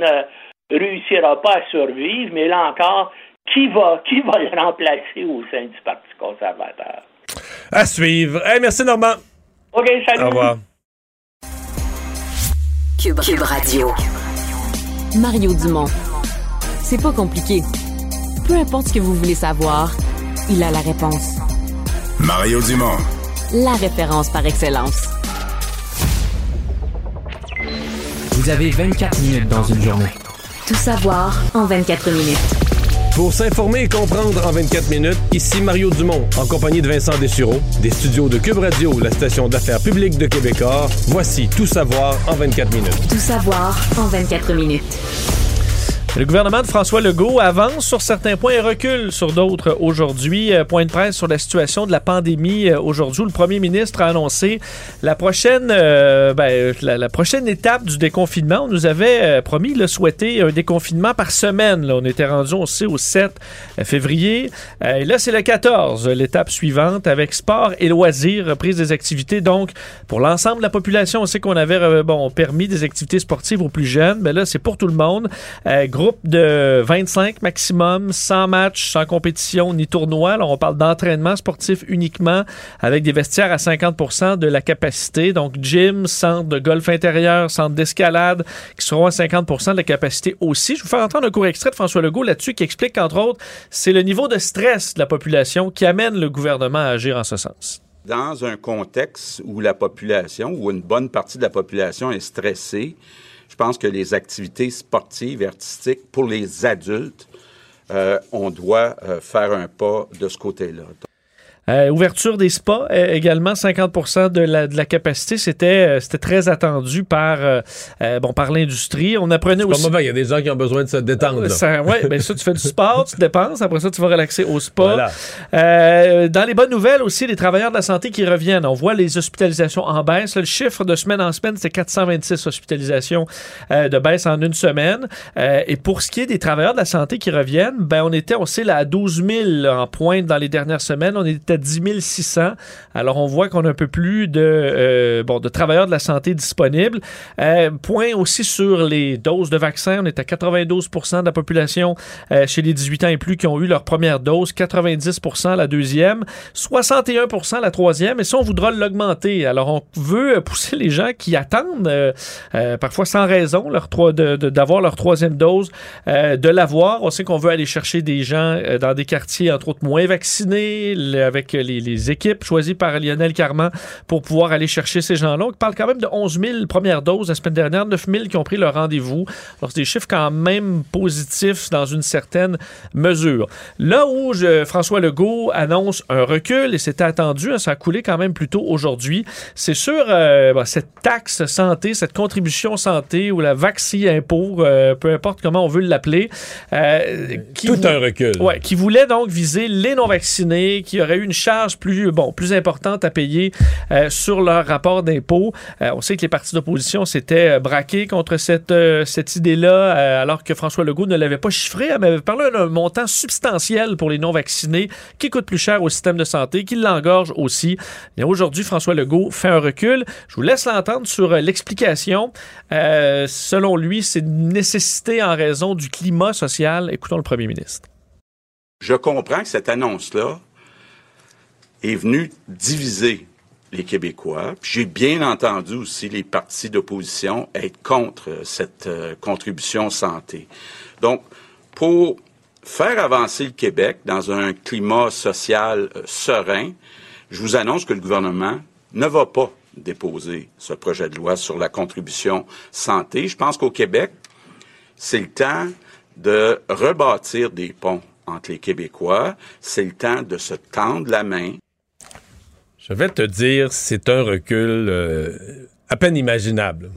ne réussira pas à survivre, mais là encore, qui va, qui va le remplacer au sein du Parti conservateur? À suivre. merci Normand. OK, salut. Au revoir. Cube Radio. Mario Dumont. C'est pas compliqué. Peu importe ce que vous voulez savoir, il a la réponse. Mario Dumont. La référence par excellence. Vous avez 24 minutes dans une journée. Tout savoir en 24 minutes. Pour s'informer et comprendre en 24 minutes, ici Mario Dumont, en compagnie de Vincent Dessureau, des studios de Cube Radio, la station d'affaires publique de Québecor. Voici Tout savoir en 24 minutes. Tout savoir en 24 minutes. Le gouvernement de François Legault avance sur certains points et recule sur d'autres aujourd'hui. Euh, point de presse sur la situation de la pandémie euh, aujourd'hui. Le premier ministre a annoncé la prochaine, euh, ben, la, prochaine étape du déconfinement. On nous avait promis, le souhaiter un déconfinement par semaine. On était rendu, on sait, au 7 février. Et là, c'est le 14, l'étape suivante, avec sport et loisirs, reprise des activités. Donc, pour l'ensemble de la population, on sait qu'on avait bon, permis des activités sportives aux plus jeunes. Mais là, c'est pour tout le monde. De 25 maximum, sans match, sans compétition ni tournoi. Là, on parle d'entraînement sportif uniquement avec des vestiaires à 50% de la capacité. Donc, gym, centre de golf intérieur, centre d'escalade qui seront à 50% de la capacité aussi. Je vais vous faire entendre un court extrait de François Legault là-dessus qui explique qu'entre autres, c'est le niveau de stress de la population qui amène le gouvernement à agir en ce sens. Dans un contexte où la population, ou une bonne partie de la population est stressée, pense que les activités sportives et artistiques pour les adultes, euh, on doit euh, faire un pas de ce côté-là. Euh, ouverture des spas euh, également 50 de la, de la capacité c'était euh, c'était très attendu par euh, bon par l'industrie on apprenait pas aussi mauvais, il y a des gens qui ont besoin de se détendre. là. ça, ouais, ben ça, tu fais du sport, tu te dépenses, après ça, tu vas relaxer au spa. Voilà. Euh, dans les bonnes nouvelles aussi, les travailleurs de la santé qui reviennent. On voit les hospitalisations en baisse. Là, le chiffre de semaine en semaine, c'est 426 hospitalisations euh, de baisse en une semaine. Euh, et pour ce qui est des travailleurs de la santé qui reviennent, ben, on était, on sait, là, à 12 000 en pointe dans les dernières semaines. On était à 10 600. Alors, on voit qu'on a un peu plus de, euh, bon, de travailleurs de la santé disponibles. Euh, point aussi sur les doses de vaccins. On est à 92% de la population euh, chez les 18 ans et plus qui ont eu leur première dose, 90% la deuxième, 61% la troisième. Et ça, on voudra l'augmenter. Alors, on veut pousser les gens qui attendent, euh, euh, parfois sans raison, leur d'avoir leur troisième dose, de l'avoir. On sait qu'on veut aller chercher des gens dans des quartiers, entre autres, moins vaccinés, le- avec les, les équipes choisies par Lionel Carman pour pouvoir aller chercher ces gens-là. On parle quand même de 11 000 premières doses la semaine dernière, 9 000 qui ont pris leur rendez-vous. Alors, c'est des chiffres quand même positifs dans une certaine mesure. Là où je- François Legault annonce un recul, et c'était attendu, hein, ça a coulé quand même plus tôt aujourd'hui, c'est sur euh, bon, cette taxe santé, cette contribution santé ou la vaccine impôt, euh, peu importe comment on veut l'appeler. euh, qui Tout un recul. Ouais, qui voulait donc viser les non-vaccinés, qui auraient eu une charge plus, bon, plus importante à payer euh, sur leur rapport d'impôt. Euh, on sait que les partis d'opposition s'étaient euh, braqués contre cette, cette idée-là, alors que François Legault ne l'avait pas chiffré, mais avait parlé d'un montant substantiel pour les non-vaccinés, qui coûte plus cher au système de santé, qui l'engorge aussi. Aujourd'hui, François Legault fait un recul. Je vous laisse l'entendre sur l'explication. Selon lui, c'est une nécessité en raison du climat social. Écoutons le premier ministre. Je comprends que cette annonce-là est venue diviser les Québécois. J'ai bien entendu aussi les partis d'opposition être contre euh, cette euh, contribution santé. Donc, pour faire avancer le Québec dans un climat social euh, serein, je vous annonce que le gouvernement ne va pas déposer ce projet de loi sur la contribution santé. Je pense qu'au Québec, c'est le temps de rebâtir des ponts entre les Québécois. C'est le temps de se tendre la main. Je vais te dire, c'est un recul euh, à peine imaginable.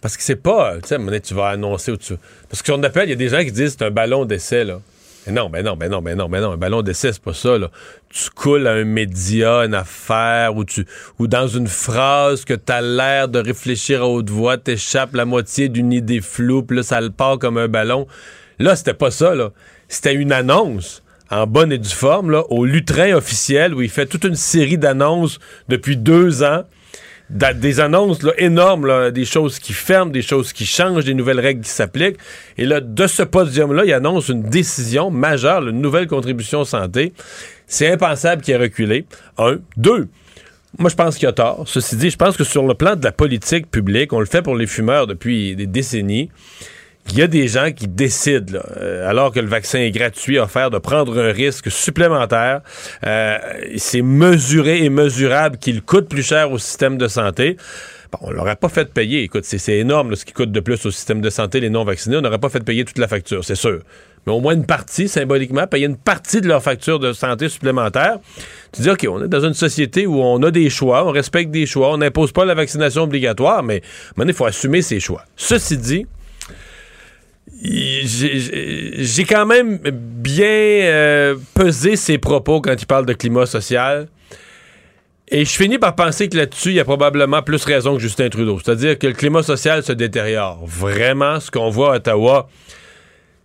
Parce que c'est pas, tu sais, tu vas annoncer ou tu... Parce que qu'on appelle, il y a des gens qui disent c'est un ballon d'essai, là. Non, ben non, ben non, ben non, ben non, un ballon d'essai, c'est pas ça, là. Tu coules à un média, une affaire, ou tu, ou dans une phrase que t'as l'air de réfléchir à haute voix, t'échappes la moitié d'une idée floue, puis là, ça le part comme un ballon. Là, c'était pas ça, là. C'était une annonce en bonne et due forme, là, au lutrin officiel, où il fait toute une série d'annonces depuis deux ans. Des annonces là, énormes, là, des choses qui ferment, des choses qui changent, des nouvelles règles qui s'appliquent. Et là, de ce podium-là, il annonce une décision majeure, une nouvelle contribution santé. C'est impensable qu'il ait reculé. Un. Deux. Moi, je pense qu'il a tort. Ceci dit, je pense que sur le plan de la politique publique, on le fait pour les fumeurs depuis des décennies. Il y a des gens qui décident, euh, alors que le vaccin est gratuit, offert, de prendre un risque supplémentaire. Euh, c'est mesuré et mesurable qu'il coûte plus cher au système de santé. Bon, on l'aurait pas fait payer. Écoute, c'est c'est énorme là, ce qui coûte de plus au système de santé les non-vaccinés. On n'aurait pas fait payer toute la facture, c'est sûr. mais au moins une partie, symboliquement, payer une partie de leur facture de santé supplémentaire. Tu dis, OK, on est dans une société où on a des choix, on respecte des choix, on n'impose pas la vaccination obligatoire, mais maintenant, il faut assumer ses choix. Ceci dit, j'ai quand même bien euh, pesé ses propos quand il parle de climat social. Et je finis par penser que là-dessus, il y a probablement plus raison que Justin Trudeau. C'est-à-dire que le climat social se détériore. Vraiment, ce qu'on voit à Ottawa.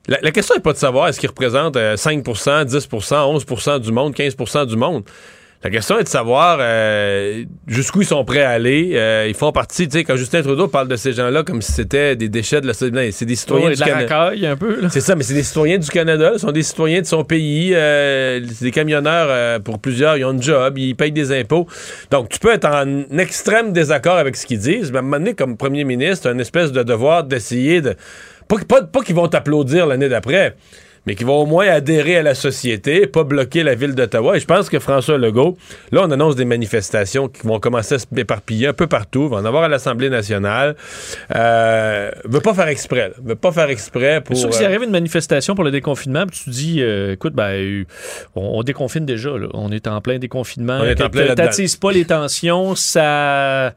La, la question n'est pas de savoir est-ce qu'il représente 5% 10% 11% du monde, 15% du monde. La question est de savoir euh, jusqu'où ils sont prêts à aller. Euh, ils font partie, tu sais, quand Justin Trudeau parle de ces gens-là comme si c'était des déchets de la société, c'est des citoyens du Canada. un peu. C'est ça, mais c'est des citoyens du Canada, ce sont des citoyens de son pays. Euh, c'est des camionneurs, pour plusieurs, ils ont un job, ils payent des impôts. Donc, tu peux être en extrême désaccord avec ce qu'ils disent, mais à un moment donné, comme premier ministre, as une espèce de devoir d'essayer de... Pas, pas, pas qu'ils vont t'applaudir l'année d'après, mais qui vont au moins adhérer à la société, pas bloquer la ville d'Ottawa. Et je pense que François Legault, là, on annonce des manifestations qui vont commencer à se éparpiller un peu partout, va en avoir à l'Assemblée nationale. Euh, veut pas faire exprès, veut pas faire exprès pour. Sûr que s'il euh, arrive une manifestation pour le déconfinement, puis tu dis, euh, écoute, ben, on, déconfine déjà, là. on est en plein déconfinement. On est en plein T'attises pas les tensions, ça,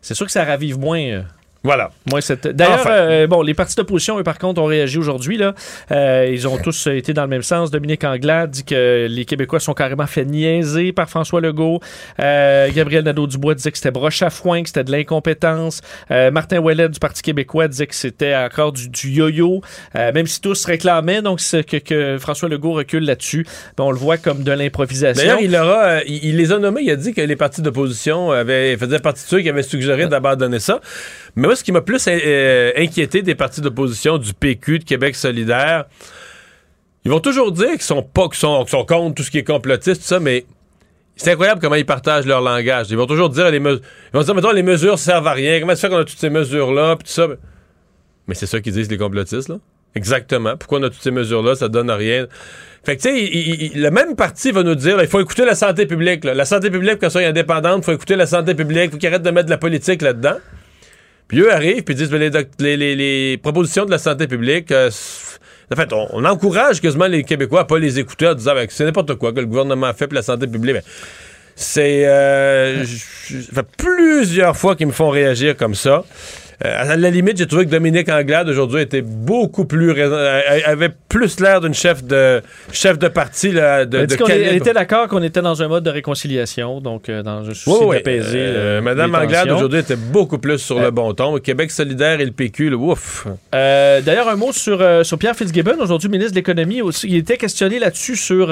c'est sûr que ça ravive moins. Voilà. Moi, D'ailleurs, euh, bon, les partis d'opposition, eux, par contre, ont réagi aujourd'hui. Là. Euh, ils ont tous été dans le même sens. Dominique Anglade dit que les Québécois sont carrément fait niaiser par François Legault. Euh, Gabriel Nadeau-Dubois disait que c'était broche à foin, que c'était de l'incompétence. Martin Ouellet du Parti québécois disait que c'était encore du, yo-yo. même si tous réclamaient donc que, que François Legault recule là-dessus, ben, on le voit comme de l'improvisation. D'ailleurs, il, aura, il, les a nommés. Il a dit que les partis d'opposition avaient, faisaient partie de ceux qui avaient suggéré d'abandonner ça. Mais moi, ce qui m'a plus euh, inquiété des partis d'opposition, du PQ, de Québec solidaire, ils vont toujours dire qu'ils sont pas, qu'ils sont, contre tout ce qui est complotiste, tout ça, mais c'est incroyable comment ils partagent leur langage. Ils vont toujours dire les mesures. Ils vont dire, mettons, les mesures servent à rien. Comment ça fait qu'on a toutes ces mesures-là, puis tout ça? Mais c'est ça qu'ils disent, les complotistes, là. Exactement. Pourquoi on a toutes ces mesures-là? Ça donne à rien. Fait que, tu sais, le même parti va nous dire, il faut écouter la santé publique. La santé publique, quand ça soit indépendante, il faut écouter la santé publique, il faut qu'ils arrêtent de mettre de la politique là-dedans. Puis eux arrivent puis disent ben, les, propositions de la santé publique. Euh, en fait, on, encourage quasiment les Québécois à pas les écouter en disant ben, c'est n'importe quoi que le gouvernement fait pour la santé publique. Ben, c'est euh, plusieurs fois qu'ils me font réagir comme ça. Euh, à la limite, j'ai trouvé que Dominique Anglade aujourd'hui était beaucoup plus avait plus l'air d'une chef de chef de parti là, de, de Elle était d'accord qu'on était dans un mode de réconciliation, donc euh, dans un souci d'apaiser. Euh, Madame Anglade aujourd'hui était beaucoup plus sur le bon ton. Québec solidaire et le PQ, le ouf. D'ailleurs, un mot sur, sur Pierre Fitzgibbon, aujourd'hui ministre de l'économie aussi. Il était questionné là-dessus sur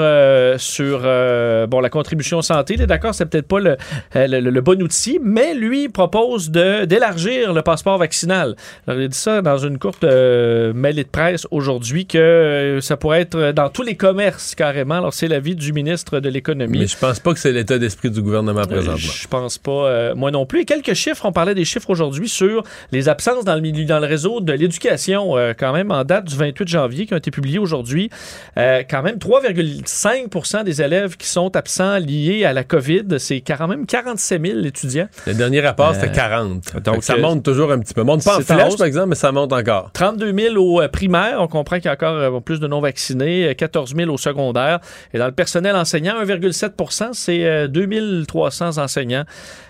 sur bon la contribution santé. Il est d'accord, c'est peut-être pas le, le, le, bon outil, mais lui propose de d'élargir le passeport vaccinal. Alors, il a dit ça dans une courte euh, mêlée de presse aujourd'hui que euh, ça pourrait être dans tous les commerces carrément. Alors, c'est l'avis du ministre de l'Économie. Mais je pense pas que c'est l'état d'esprit du gouvernement euh, présentement. je pense pas, moi non plus. Et quelques chiffres, on parlait des chiffres aujourd'hui sur les absences dans le milieu, dans le réseau de l'éducation, quand même en date du 28 janvier, qui ont été publiés aujourd'hui. quand même 3,5 des élèves qui sont absents liés à la COVID. C'est quand même 47 000 étudiants. Le dernier rapport, c'était 40. Donc, ça monte toujours un petit peu. Monte pas en flèche, par exemple, mais ça monte encore. 32 000 au euh, primaire. On comprend qu'il y a encore euh, plus de non-vaccinés. 14 euh, 000 au secondaire. Et dans le personnel enseignant, 1,7% c'est 2300 enseignants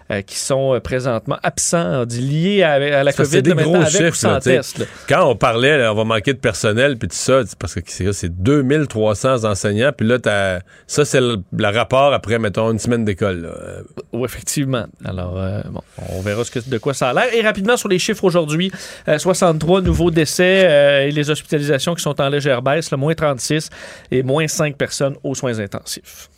euh, qui sont euh, présentement absents, liés à, la COVID. C'est des gros chiffres. Quand on parlait, on va manquer de personnel, puis tout ça, parce que c'est 2300 enseignants, puis là, ça, c'est le, rapport après, mettons, une semaine d'école. Oui, effectivement. Alors, euh, bon, on verra ce que, de quoi ça a l'air. Et rapidement, sur les chiffres aujourd'hui, 63 nouveaux décès et les hospitalisations qui sont en légère baisse, le moins 36 et moins 5 personnes aux soins intensifs.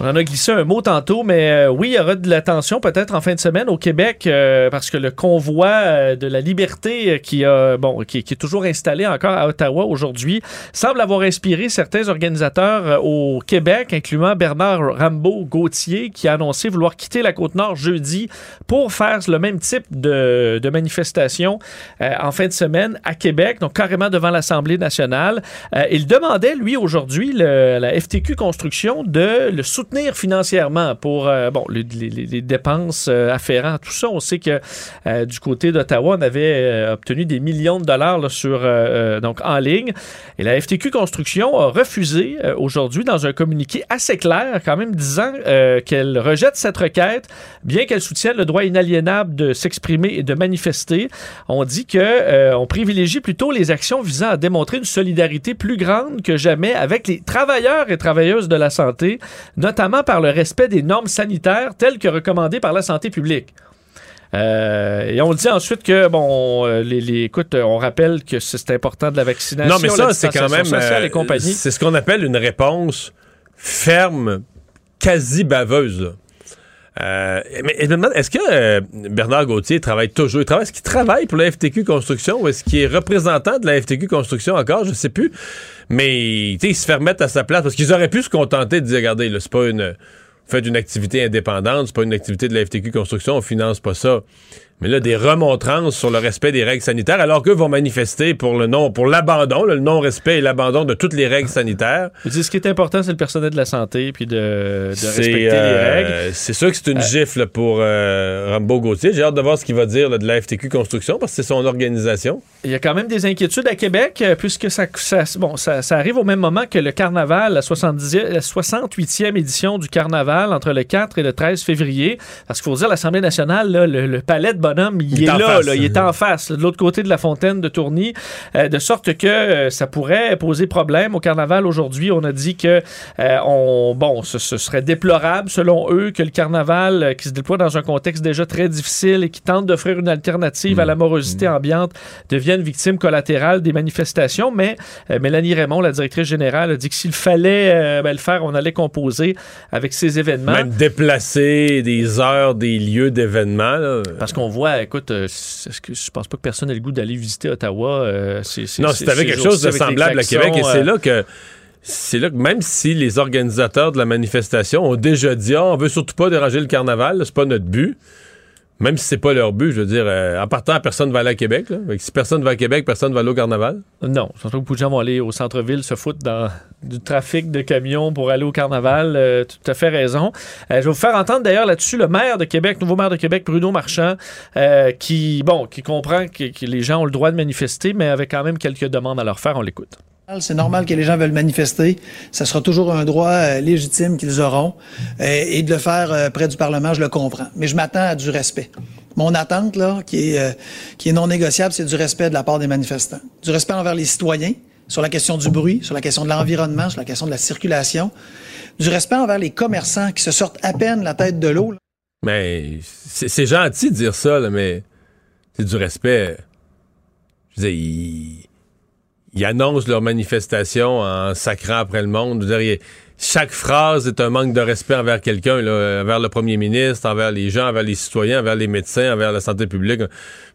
On en a glissé un mot tantôt, mais euh, oui, il y aura de l'attention peut-être en fin de semaine au Québec euh, parce que le convoi euh, de la liberté qui, a, bon, qui, est toujours installé encore à Ottawa aujourd'hui semble avoir inspiré certains organisateurs au Québec, incluant Bernard Rambaud-Gauthier, qui a annoncé vouloir quitter la Côte-Nord jeudi pour faire le même type de, de manifestation en fin de semaine à Québec, donc carrément devant l'Assemblée nationale. il demandait, lui, aujourd'hui, la FTQ Construction de le soutenir soutenir financièrement pour euh, bon, les, dépenses euh, afférentes. Tout ça, on sait que euh, du côté d'Ottawa, on avait euh, obtenu des millions de dollars là, sur, donc, en ligne. Et la FTQ Construction a refusé aujourd'hui dans un communiqué assez clair, quand même disant qu'elle rejette cette requête, bien qu'elle soutienne le droit inaliénable de s'exprimer et de manifester. On dit que on privilégie plutôt les actions visant à démontrer une solidarité plus grande que jamais avec les travailleurs et travailleuses de la santé, notamment par le respect des normes sanitaires telles que recommandées par la santé publique. Euh, et on dit ensuite que, bon, euh, les, les- écoute, on rappelle que c'est important de la vaccination. Non, mais ça, c'est quand même. euh, c'est ce qu'on appelle une réponse ferme, quasi baveuse. Euh, mais je me demande, est-ce que euh, Bernard Gauthier travaille toujours? Il travaille, est-ce qu'il travaille pour la FTQ Construction ou est-ce qu'il est représentant de la FTQ Construction encore? Je sais plus. Mais, il se fait remettre à sa place parce qu'ils auraient pu se contenter de dire, regardez, c'est pas une, faites une activité indépendante, c'est pas une activité de la FTQ Construction, on finance pas ça. Mais là, des remontrances sur le respect des règles sanitaires, alors qu'eux vont manifester pour le non, pour l'abandon, le non-respect et l'abandon de toutes les règles sanitaires. Dis, ce qui est important, c'est le personnel de la santé puis de, respecter les euh, règles. C'est sûr que c'est une Euh, gifle pour euh, Rambo Gauthier. J'ai hâte de voir ce qu'il va dire là, de la FTQ Construction parce que c'est son organisation. Il y a quand même des inquiétudes à Québec, euh, puisque ça, ça- bon, ça, ça arrive au même moment que le carnaval, la, 70, la 68e édition du carnaval, entre le 4 et le 13 février. Parce qu'il faut dire, l'Assemblée nationale, là, le, le palais de bonhomme, il, Il est là, face. là, il est en face, là, de l'autre côté de la fontaine de Tourny, euh, de sorte que euh, ça pourrait poser problème au carnaval aujourd'hui. On a dit que, euh, on, bon, ce, ce serait déplorable, selon eux, que le carnaval, qui se déploie dans un contexte déjà très difficile et qui tente d'offrir une alternative à la morosité ambiante, devienne victime collatérale des manifestations. Mais Mélanie Raymond, la directrice générale, a dit que s'il fallait ben, le faire, on allait composer avec ces événements. Même déplacer des heures, des lieux d'événements. Parce qu'on voit, écoute, euh, que je pense pas que personne ait le goût d'aller visiter Ottawa. euh, Non, c'est- avec quelque chose de semblable à Québec et c'est euh, là que c'est là que même si les organisateurs de la manifestation ont déjà dit Ah, on veut surtout pas déranger le carnaval, c'est pas notre but. Même si c'est pas leur but, je veux dire, euh, en partant, personne va aller à Québec. Si personne va à Québec, personne va aller au carnaval. Non, pas que beaucoup de gens vont aller au centre-ville se foutre dans du trafic de camions pour aller au carnaval. Euh, tout à fait raison. Euh, je vais vous faire entendre d'ailleurs là-dessus le maire de Québec, nouveau maire de Québec, Bruno Marchand, euh, qui, bon, qui comprend que, que les gens ont le droit de manifester, mais avec quand même quelques demandes à leur faire. On l'écoute. C'est normal que les gens veulent manifester. Ça sera toujours un droit euh, légitime qu'ils auront. Euh, et de le faire euh, près du Parlement, je le comprends. Mais je m'attends à du respect. Mon attente, là, qui est, qui est non négociable, c'est du respect de la part des manifestants. Du respect envers les citoyens, sur la question du bruit, sur la question de l'environnement, sur la question de la circulation. Du respect envers les commerçants qui se sortent à peine la tête de l'eau. Mais c'est gentil de dire ça, là, mais c'est du respect. Je veux ils, ils annoncent leur manifestation en sacrant après le monde. Je veux dire, chaque phrase est un manque de respect envers quelqu'un, envers le premier ministre, envers les gens, envers les citoyens, envers les médecins, envers la santé publique.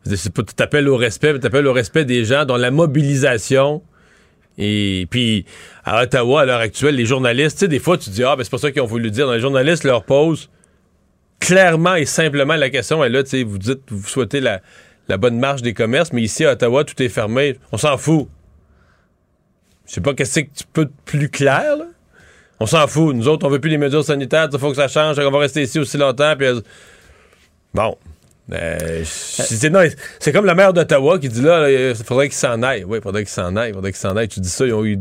Dire, c'est Tu t'appelles au respect, mais tu t'appelles au respect des gens dont la mobilisation et puis, à Ottawa, à l'heure actuelle, les journalistes, tu sais, des fois, tu dis, ah, ben, c'est pas ça qu'ils ont voulu dire. Dans les journalistes leur posent clairement et simplement la question est là, tu sais, vous dites, vous souhaitez la bonne marche des commerces, mais ici, à Ottawa, tout est fermé. On s'en fout. Je sais pas qu'est-ce que tu peux de plus clair, là. On s'en fout. Nous autres, on veut plus les mesures sanitaires. Il faut que ça change. On va rester ici aussi longtemps. Puis, euh, bon. Euh, c'est non, c'est comme la maire d'Ottawa qui dit là, il faudrait qu'il s'en aille. Oui, il faudrait qu'il s'en aille. Il faudrait qu'il s'en aille. Tu dis ça, ils ont eu.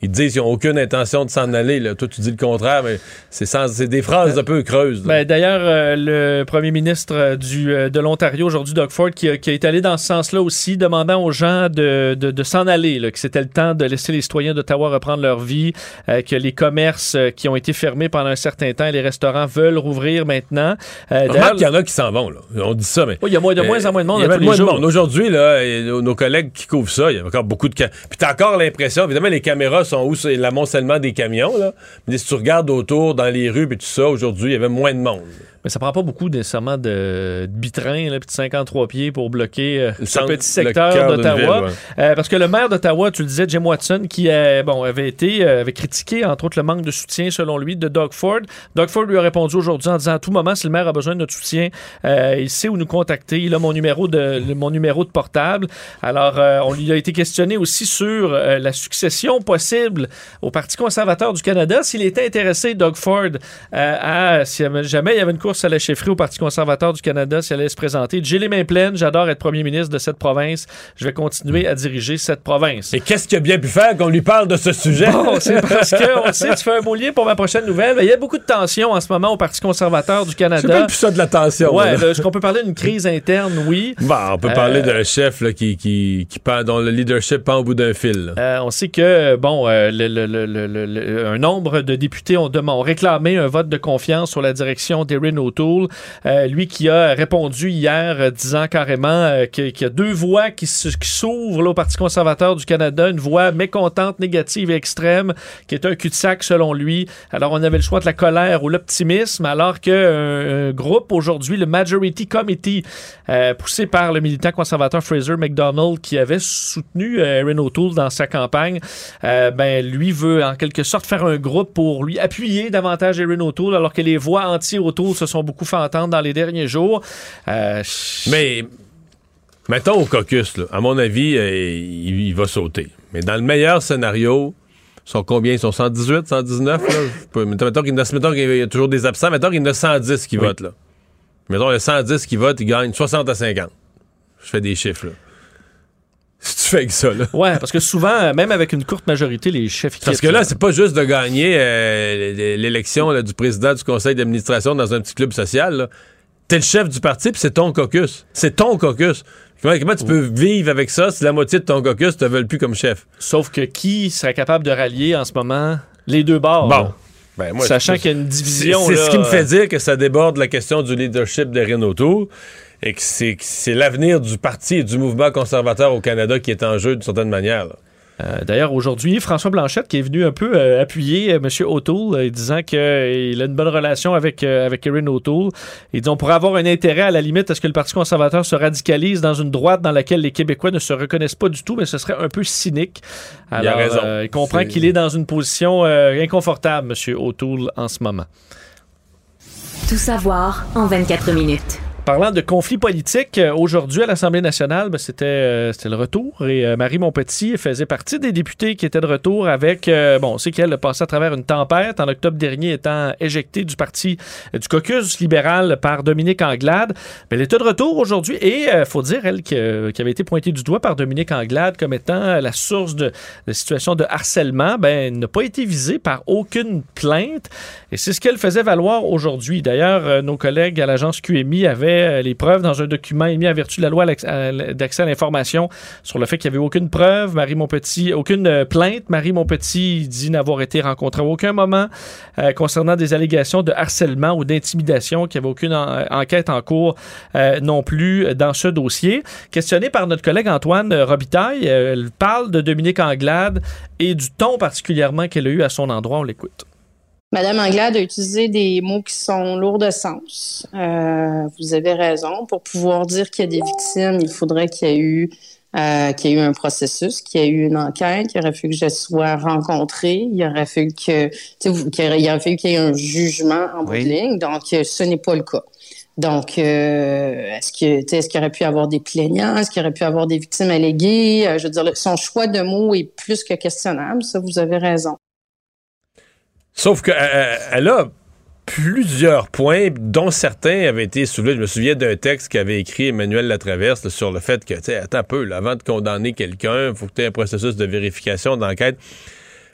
Ils disent qu'ils n'ont aucune intention de s'en aller. Là. Toi, tu dis le contraire, mais c'est sans- c'est des phrases un peu creuses. Ben, D'ailleurs, euh, le premier ministre euh, du, euh, de l'Ontario aujourd'hui, Doug Ford, qui, est allé dans ce sens-là aussi, demandant aux gens de, de, de s'en aller, là, que c'était le temps de laisser les citoyens d'Ottawa reprendre leur vie, euh, que les commerces qui ont été fermés pendant un certain temps et les restaurants veulent rouvrir maintenant. Remarque qu'il y en a qui s'en vont. Là. On dit ça, mais. Oui, il y a moins- de moins en moins de monde Il y a tous les moins de jours. monde. Aujourd'hui, là, nos, nos collègues qui couvrent ça, il y a encore beaucoup de. Puis t'as encore l'impression, évidemment, les caméras sont où? C'est l'amoncellement des camions, là. Mais si tu regardes autour, dans les rues, puis tout ça, aujourd'hui, il y avait moins de monde. Mais ça prend pas beaucoup nécessairement de, de bitrain, là, puis de 53 pieds pour bloquer euh, ce centre- petit le secteur d'Ottawa. ouais. Euh, parce que le maire d'Ottawa, tu le disais, Jim Watson, qui euh, bon, avait été euh, avait critiqué, entre autres, le manque de soutien, selon lui, de Doug Ford. Doug Ford lui a répondu aujourd'hui en disant à tout moment, si le maire a besoin de notre soutien, il sait où nous contacter. Il a mon numéro de, le- mon numéro de portable. Alors, on lui a été questionné aussi sur la succession possible au Parti conservateur du Canada, s'il était intéressé, Doug Ford, à, si jamais il y avait une course la chefferie au Parti conservateur du Canada, s'il allait se présenter. J'ai les mains pleines, j'adore être premier ministre de cette province. Je vais continuer à diriger cette province. Et qu'est-ce qu'il a bien pu faire qu'on lui parle de ce sujet? Bon, c'est parce que, on sait, tu fais un lien pour ma prochaine nouvelle. Il y a beaucoup de tensions en ce moment au Parti conservateur du C'est Canada. plus ça de la tension. Ouais, est-ce qu'on peut parler d'une crise interne? Oui. Bon, on peut Euh, parler d'un chef là, qui, qui, qui pend- dont le leadership pend au bout d'un fil. Euh, on sait que, bon, euh, le- le- le- un nombre de députés ont, dem- ont réclamé un vote de confiance sur la direction d'Erin O'Toole. Euh, lui qui a répondu hier euh, disant carrément euh, que- qu'il y a deux voix qui s'ouvrent au Parti conservateur du Canada. Une voix mécontente, négative et extrême, qui est un cul-de-sac selon lui. Alors, on avait le choix de la colère ou l'optimisme, alors qu'un un groupe aujourd'hui, le Majority Committee, poussé par le militant conservateur Fraser McDonald, qui avait soutenu Erin O'Toole dans sa campagne, ben, lui veut en quelque sorte faire un groupe pour lui appuyer davantage Erin O'Toole, alors que les voix anti-O'Toole se sont beaucoup fait entendre dans les derniers jours. Euh, Mais mettons au caucus, là, à mon avis, euh, il, il va sauter. Mais dans le meilleur scénario, ils sont combien? Ils sont 118, 119? Là? Mettons, mettons qu'il y a- y toujours des absents. Mettons qu'il y en a 110 qui votent. Là. Mettons, il y a 110 qui votent, ils gagnent 60 à 50. Je fais des chiffres. Là. Si tu fais que ça, là. Ouais, parce que souvent, euh, même avec une courte majorité, les chefs Parce que là, c'est pas juste de gagner euh, l'élection du président du conseil d'administration dans un petit club social. T'es le chef du parti, puis c'est ton caucus. C'est ton caucus. Comment, comment tu peux vivre avec ça si la moitié de ton caucus te veulent plus comme chef? Sauf que qui serait capable de rallier en ce moment les deux bords? Bon. Ben, moi, Sachant qu'il y a une division. C'est ce qui me fait euh, dire que ça déborde la question du leadership de Renault Tour et que c'est que c'est l'avenir du parti et du mouvement conservateur au Canada qui est en jeu d'une certaine manière. là. Euh, D'ailleurs, aujourd'hui, François Blanchette qui est venu un peu euh, appuyer euh, M. O'Toole, euh, disant qu'il a une bonne relation avec, euh, avec Erin O'Toole. Il dit on pourrait avoir un intérêt à la limite à ce que le Parti conservateur se radicalise dans une droite dans laquelle les Québécois ne se reconnaissent pas du tout, mais ce serait un peu cynique. Il a raison. euh, il comprend C'est- qu'il est dans une position euh, inconfortable, M. O'Toole, en ce moment. Tout savoir en 24 minutes. Parlant de conflits politiques, euh, aujourd'hui à l'Assemblée nationale, ben, c'était euh, c'était le retour et euh, Marie Montpetit faisait partie des députés qui étaient de retour avec, bon, on sait qu'elle passé à travers une tempête en octobre dernier étant éjectée du parti du caucus libéral par Dominique Anglade. Mais elle était de retour aujourd'hui et il faut dire, elle, qui avait été pointée du doigt par Dominique Anglade comme étant la source de la situation de harcèlement, ben, n'a pas été visée par aucune plainte et c'est ce qu'elle faisait valoir aujourd'hui. D'ailleurs, nos collègues à l'agence QMI avaient euh, les preuves dans un document émis en vertu de la loi l- d'accès à l'information sur le fait qu'il n'y avait aucune preuve, Marie Montpetit, aucune euh, plainte. Marie Montpetit dit n'avoir été rencontrée à aucun moment euh, concernant des allégations de harcèlement ou d'intimidation, qu'il n'y avait aucune en- enquête en cours euh, non plus dans ce dossier. Questionnée par notre collègue Antoine euh, Robitaille, euh, elle parle de Dominique Anglade et du ton particulièrement qu'elle a eu à son endroit. On l'écoute. Madame Anglade a utilisé des mots qui sont lourds de sens. Euh, vous avez raison. Pour pouvoir dire qu'il y a des victimes, il faudrait qu'il y ait eu euh, qu'il y ait eu un processus, qu'il y ait eu une enquête, qu'il aurait fallu que je sois rencontrée, il aurait fallu que, qu'il il aurait fallu qu'il y ait un jugement en bout Oui. de ligne. Donc, euh, ce n'est pas le cas. Donc, euh, est-ce que, est-ce qu'il aurait pu avoir des plaignants, est-ce qu'il aurait pu avoir des victimes alléguées? Euh, Je veux dire, son choix de mots est plus que questionnable. Ça, vous avez raison. Sauf qu'elle a plusieurs points, dont certains avaient été soulevés. Je me souviens d'un texte qu'avait écrit Emmanuel Latraverse sur le fait que, tu sais, attends un peu, avant de condamner quelqu'un, il faut que tu aies un processus de vérification, d'enquête.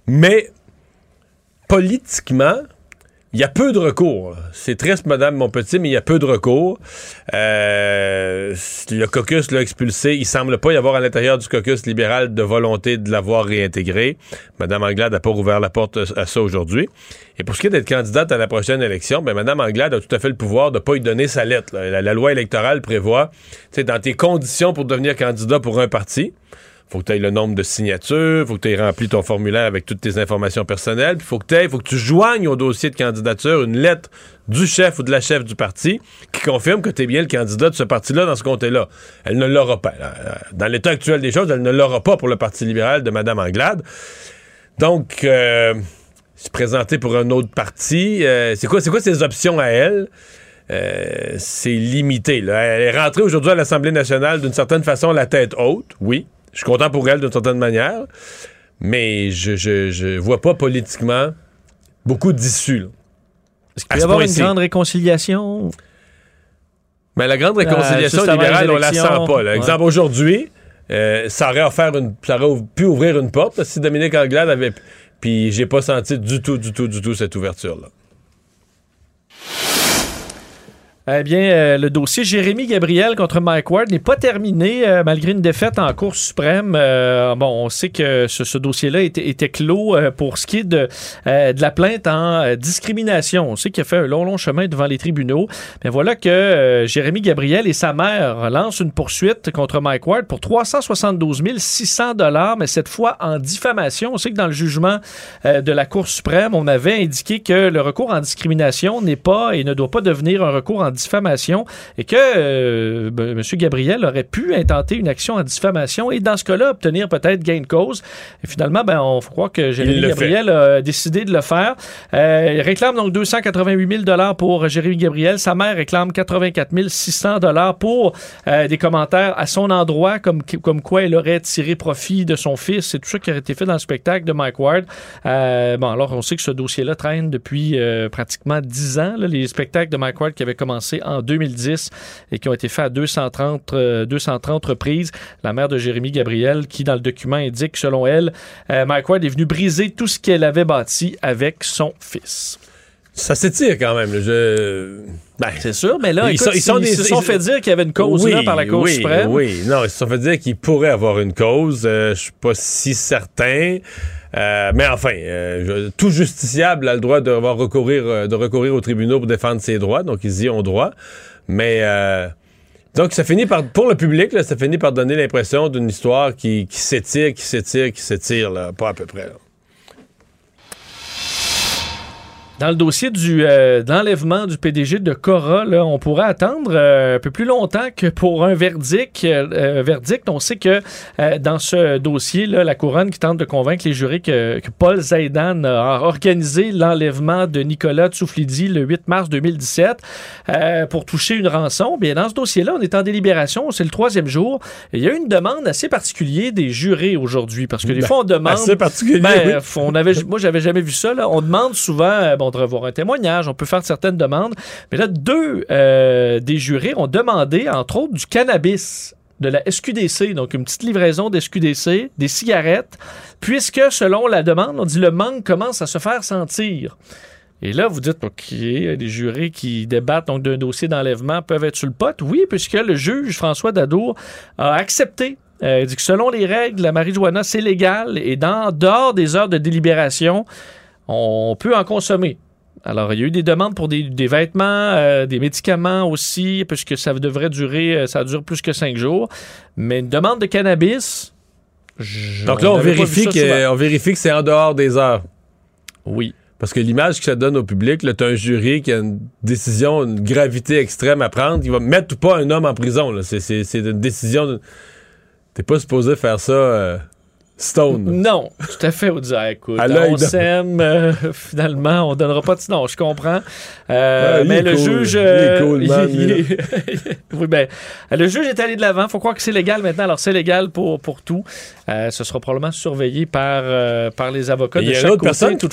Mais, politiquement, il y a peu de recours. C'est triste, Madame Monpetit, mais il y a peu de recours. Euh, le caucus l'a expulsé. Il semble pas y avoir à l'intérieur du caucus libéral de volonté de l'avoir réintégré. Madame Anglade n'a pas ouvert la porte à ça aujourd'hui. Et pour ce qui est d'être candidate à la prochaine élection, ben Madame Anglade a tout à fait le pouvoir de pas lui donner sa lettre. La, la loi électorale prévoit, tu dans tes conditions pour devenir candidat pour un parti, faut que tu aies le nombre de signatures, faut que tu aies rempli ton formulaire avec toutes tes informations personnelles, puis faut que tu faut que tu joignes au dossier de candidature une lettre du chef ou de la chef du parti qui confirme que tu es bien le candidat de ce parti-là dans ce comté-là. Elle ne l'aura pas. Dans l'état actuel des choses, elle ne l'aura pas pour le Parti libéral de Mme Anglade. Donc, euh, se présenter pour un autre parti, euh, c'est quoi, quoi ses options à elle? Euh, c'est limité. Elle est rentrée aujourd'hui à l'Assemblée nationale d'une certaine façon la tête haute, oui. Je suis content pour elle d'une certaine manière, mais je, je, vois pas politiquement beaucoup d'issues. Est-ce qu'il va y avoir une grande réconciliation? Mais la grande réconciliation libérale, on la sent pas. Exemple, aujourd'hui, euh, ça aurait offert une, ça aurait pu ouvrir une porte si Dominique Anglade avait. Puis j'ai pas senti du tout, du tout, du tout cette ouverture-là. Eh bien, euh, le dossier Jérémy Gabriel contre Mike Ward n'est pas terminé euh, malgré une défaite en Cour suprême. Euh, bon, on sait que ce, dossier-là était, était, clos pour ce qui est de, de la plainte en discrimination. On sait qu'il a fait un long, long chemin devant les tribunaux. Mais voilà que Jérémy Gabriel et sa mère lancent une poursuite contre Mike Ward pour 372 600 dollars, mais cette fois en diffamation. On sait que dans le jugement de la Cour suprême, on avait indiqué que le recours en discrimination n'est pas et ne doit pas devenir un recours en diffamation et que euh, ben, M. Gabriel aurait pu intenter une action en diffamation et dans ce cas-là obtenir peut-être gain de cause. Et finalement, ben, on croit que Jérémy Gabriel a décidé de le faire. Euh, il réclame donc 288 000 pour Jérémy Gabriel. Sa mère réclame 84 600 pour euh, des commentaires à son endroit, comme, comme quoi elle aurait tiré profit de son fils. C'est tout ça qui a été fait dans le spectacle de Mike Ward. bon, alors on sait que ce dossier-là traîne depuis pratiquement 10 ans. les spectacles de Mike Ward qui avaient commencé en 2010 et qui ont été faits à 230, 230 euh, reprises. La mère de Jérémy Gabriel, qui dans le document indique, selon elle, euh, Mike est venu briser tout ce qu'elle avait bâti avec son fils. Ça s'étire quand même. Je... Ben, c'est sûr, mais là, ils, sont, se sont fait dire qu'il y avait une cause là, par la Cour suprême. Oui, non, ils se sont fait dire qu'il pourrait avoir une cause. Euh, je suis pas si certain. mais enfin, tout justiciable a le droit de recourir, de recourir au tribunal pour défendre ses droits, donc ils y ont droit. Mais donc ça finit par, pour le public, là, ça finit par donner l'impression d'une histoire qui, qui s'étire, qui s'étire, qui s'étire, pas à peu près. Dans le dossier du euh, d'enlèvement du PDG de Cora, là, on pourrait attendre euh, un peu plus longtemps que pour un verdict. Euh, verdict, on sait que dans ce dossier, là, la couronne qui tente de convaincre les jurés que, que Paul Zaidan a organisé l'enlèvement de Nicolas Tsouflidi le 8 mars 2017 pour toucher une rançon. Bien, dans ce dossier-là, on est en délibération, c'est le troisième jour. il y a une demande assez particulière des jurés aujourd'hui parce que des ben, fois on demande. Assez particulier. Ben, on avait, moi, j'avais jamais vu ça. Là. On demande souvent de revoir un témoignage, on peut faire certaines demandes. Mais là, deux euh, des jurés ont demandé, entre autres, du cannabis de la SQDC, donc une petite livraison d'SQDC, des cigarettes, puisque selon la demande, on dit le manque commence à se faire sentir. Et là, vous dites, OK, les jurés qui débattent donc d'un dossier d'enlèvement peuvent être sur le pot. Oui, puisque le juge François Dadour a accepté. Euh, il dit que selon les règles, la marijuana, c'est légal et dans, dehors des heures de délibération, on peut en consommer. Alors, il y a eu des demandes pour des, vêtements, euh, des médicaments aussi, puisque ça devrait durer, euh, ça dure plus que cinq jours. Mais une demande de cannabis. Donc là, on vérifie, que, on vérifie que c'est en dehors des heures. Oui. Parce que l'image que ça donne au public, tu as un jury qui a une décision, une gravité extrême à prendre, qui va mettre ou pas un homme en prison. C'est une décision. T'es pas supposé faire ça. Euh, Stone. Non, tout à fait. On dit, écoute, on s'aime, euh, finalement, on donnera pas de. Non, je comprends. Euh, mais le juge. oui, ben, le juge est allé de l'avant. faut croire que c'est légal maintenant. Alors, c'est légal pour, pour tout. Euh, ce sera probablement surveillé par, par les avocats de chaque côté. Il y a une autre personne qui,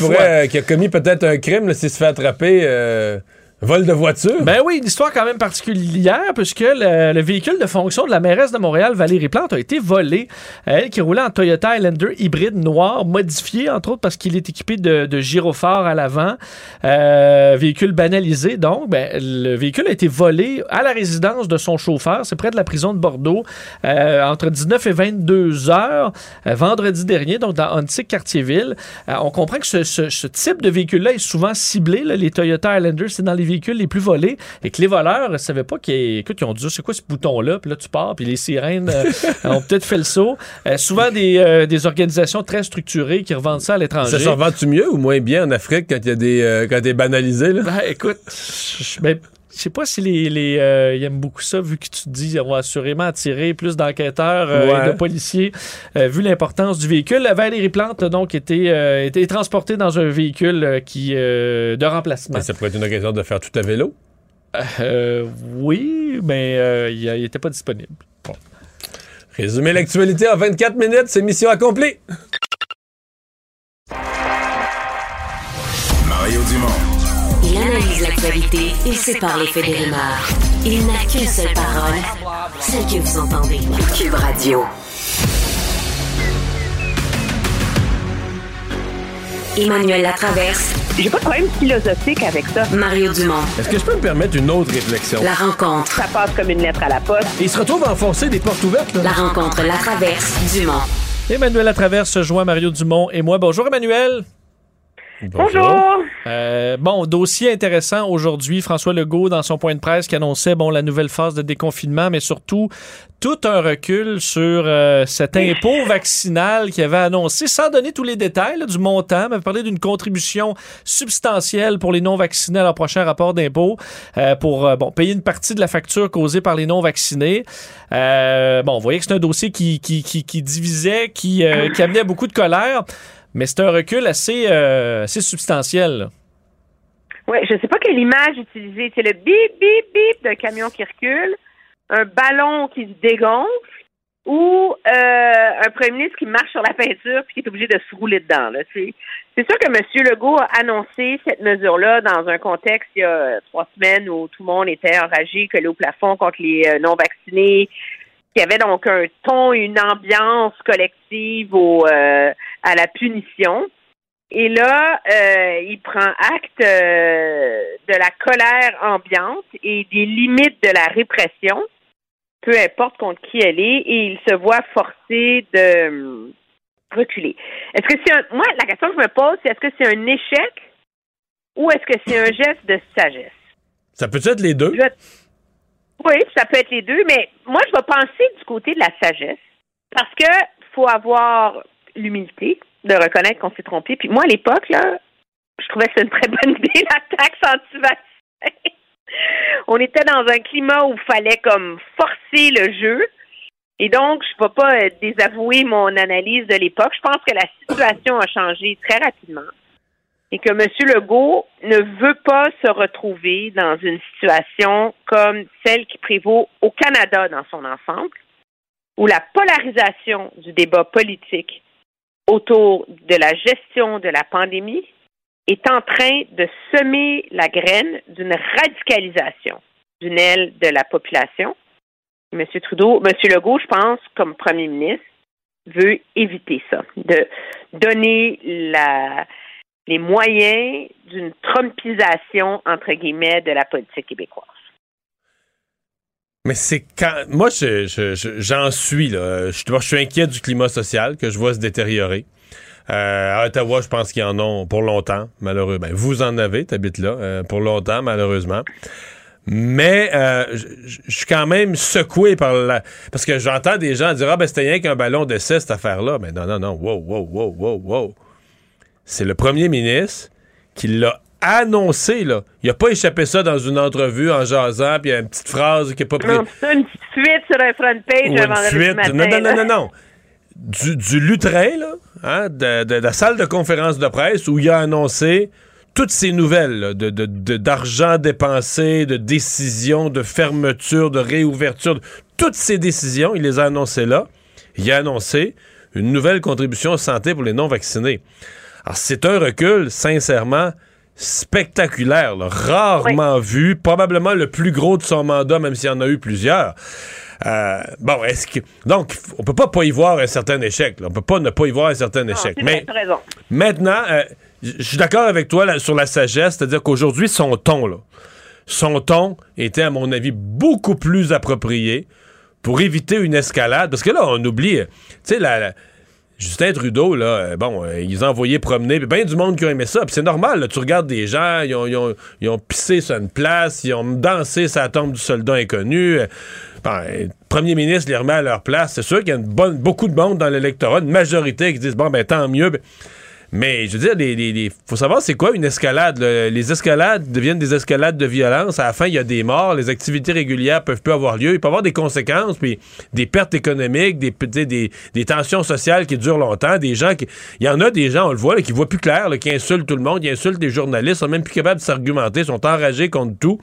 qui a commis peut-être un crime s'il se fait attraper. Vol de voiture? Ben oui, une histoire quand même particulière, puisque le, véhicule de fonction de la mairesse de Montréal, Valérie Plante, a été volé. Elle qui roulait en Toyota Highlander hybride noir, modifié, entre autres parce qu'il est équipé de, de gyrophares à l'avant. Euh, véhicule banalisé, donc. Ben, le véhicule a été volé à la résidence de son chauffeur. C'est près de la prison de Bordeaux, euh, entre 19 et 22 heures, euh, vendredi dernier, donc dans Antique Quartier-Ville. on comprend que ce, ce, type de véhicule-là est souvent ciblé. les Toyota Highlander, c'est dans les véhicules les plus volés et que les voleurs ne savaient pas qu'ils écoute, ils ont dit c'est quoi ce bouton-là, puis là tu pars, puis les sirènes euh, ont peut-être fait le saut. Euh, souvent des, euh, des organisations très structurées qui revendent ça à l'étranger. Ça se revend-tu mieux ou moins bien en Afrique quand il y a des quand banalisé là? Ben, écoute, je ben, je sais pas si les, les euh, ils aiment beaucoup ça, vu que tu te dis on va assurément attirer plus d'enquêteurs euh, Ouais. et de policiers, euh, vu l'importance du véhicule. Valérie Plante, donc, était, était transportée dans un véhicule qui de remplacement. Ça pourrait être une occasion de faire tout à vélo? Oui, mais il n'était pas disponible. Bon. Résumer l'actualité en 24 minutes, c'est mission accomplie. Analyse l'actualité et sépare les faits des rumeurs. Il n'a qu'une seule parole, celle que vous entendez. Cube Radio. Emmanuel Latraverse. J'ai pas de problème philosophique avec ça. Mario Dumont. Est-ce que je peux me permettre une autre réflexion? La rencontre. Ça passe comme une lettre à la poste. Il se retrouve à enfoncer des portes ouvertes. Là. La rencontre Latraverse Dumont. Emmanuel Latraverse se joint Mario Dumont et moi. Bonjour Emmanuel. Bonjour. Euh, bon, dossier intéressant aujourd'hui. François Legault, dans son point de presse, qui annonçait bon, la nouvelle phase de déconfinement, mais surtout tout un recul sur euh, cet impôt vaccinal qu'il avait annoncé, sans donner tous les détails là, du montant, mais parler d'une contribution substantielle pour les non-vaccinés à leur prochain rapport d'impôt euh, pour bon, payer une partie de la facture causée par les non-vaccinés. Euh, bon, vous voyez que c'est un dossier qui, qui, qui, qui divisait, qui, euh, qui amenait beaucoup de colère. Mais c'est un recul assez, euh, assez substantiel. Oui, je sais pas quelle image utiliser. C'est le bip, bip, bip d'un camion qui recule, un ballon qui se dégonfle ou euh, un premier ministre qui marche sur la peinture puis qui est obligé de se rouler dedans. C'est, sûr que M. Legault a annoncé cette mesure-là dans un contexte il y a trois semaines où tout le monde était enragé, collé au plafond contre les euh, non-vaccinés, qu'il y avait donc un ton, une ambiance collective au, euh, à la punition. Et là, euh, il prend acte euh, de la colère ambiante et des limites de la répression, peu importe contre qui elle est, et il se voit forcé de hum, reculer. Est-ce que c'est un, moi, la question que je me pose, c'est est-ce que c'est un échec ou est-ce que c'est un geste de sagesse? Ça peut être les deux? Oui, ça peut être les deux, mais moi, je vais penser du côté de la sagesse parce que faut avoir l'humilité de reconnaître qu'on s'est trompé. Puis moi, à l'époque, là, je trouvais que c'était une très bonne idée, la taxe anti-vaccin. On était dans un climat où il fallait comme forcer le jeu. Et donc, je ne vais pas euh, désavouer mon analyse de l'époque. Je pense que la situation a changé très rapidement et que M. Legault ne veut pas se retrouver dans une situation comme celle qui prévaut au Canada dans son ensemble, où la polarisation du débat politique autour de la gestion de la pandémie est en train de semer la graine d'une radicalisation d'une aile de la population. M. Trudeau, M. Legault, je pense, comme premier ministre, veut éviter ça, de donner les moyens d'une trumpisation, entre guillemets, de la politique québécoise. Mais c'est quand. Moi, je- je- j'en suis, là. Je, je suis inquiet du climat social que je vois se détériorer. Euh, à Ottawa, je pense qu'ils en ont pour longtemps, malheureusement. Ben, vous en avez, t'habites là, euh, pour longtemps, malheureusement. Mais euh, je suis quand même secoué par la... Parce que j'entends des gens dire « Ah, ben c'était rien qu'un ballon d'essai, cette affaire-là. » Mais non, non, non. Wow, wow, wow, wow, wow. C'est le premier ministre qui l'a annoncé, là. Il a pas échappé ça dans une entrevue en jasant, puis il y a une petite phrase qui est pas pris. Non, c'est une petite fuite sur un front page Ou un une fuite. matin. non, non, non, non, non. Du, du lutrin, là, hein, de, de la salle de conférence de presse où il a annoncé toutes ces nouvelles là, de, d'argent dépensé, de décisions, de fermeture, de réouverture, toutes ces décisions, il les a annoncées là. Il a annoncé une nouvelle contribution santé pour les non-vaccinés. Alors, c'est un recul, sincèrement, spectaculaire, là, rarement vu, probablement le plus gros de son mandat, même s'il y en a eu plusieurs. Euh, bon, est-ce que. Donc, on peut pas pas y voir un certain échec. là. On peut pas ne pas y voir un certain Non, échec. Mais raison. maintenant, euh, je suis d'accord avec toi là, sur la sagesse, c'est-à-dire qu'aujourd'hui, son ton, là, son ton était, à mon avis, beaucoup plus approprié pour éviter une escalade. Parce que là, on oublie, tu sais, la, la- Justin Trudeau, là, euh, bon, euh, ils ont envoyé promener, puis bien du monde qui a aimé ça. Puis c'est normal, là, tu regardes des gens, ils ont, ils ont- pissé sur une place, ils ont dansé sur la tombe du soldat inconnu. Euh, ben, premier ministre les remet à leur place. C'est sûr qu'il y a beaucoup de monde dans l'électorat, une majorité qui disent, bon, ben tant mieux. Ben, mais je veux dire, les, les- les- faut savoir c'est quoi une escalade. là? Les escalades deviennent des escalades de violence. À la fin, il y a des morts. Les activités régulières peuvent plus avoir lieu. Il peut y avoir des conséquences, puis des pertes économiques, des, des, des tensions sociales qui durent longtemps. Des gens qui. Il y en a des gens, on le voit, là, qui voient plus clair, là, qui insultent tout le monde, qui insultent les journalistes, sont même plus capables de s'argumenter, sont enragés contre tout.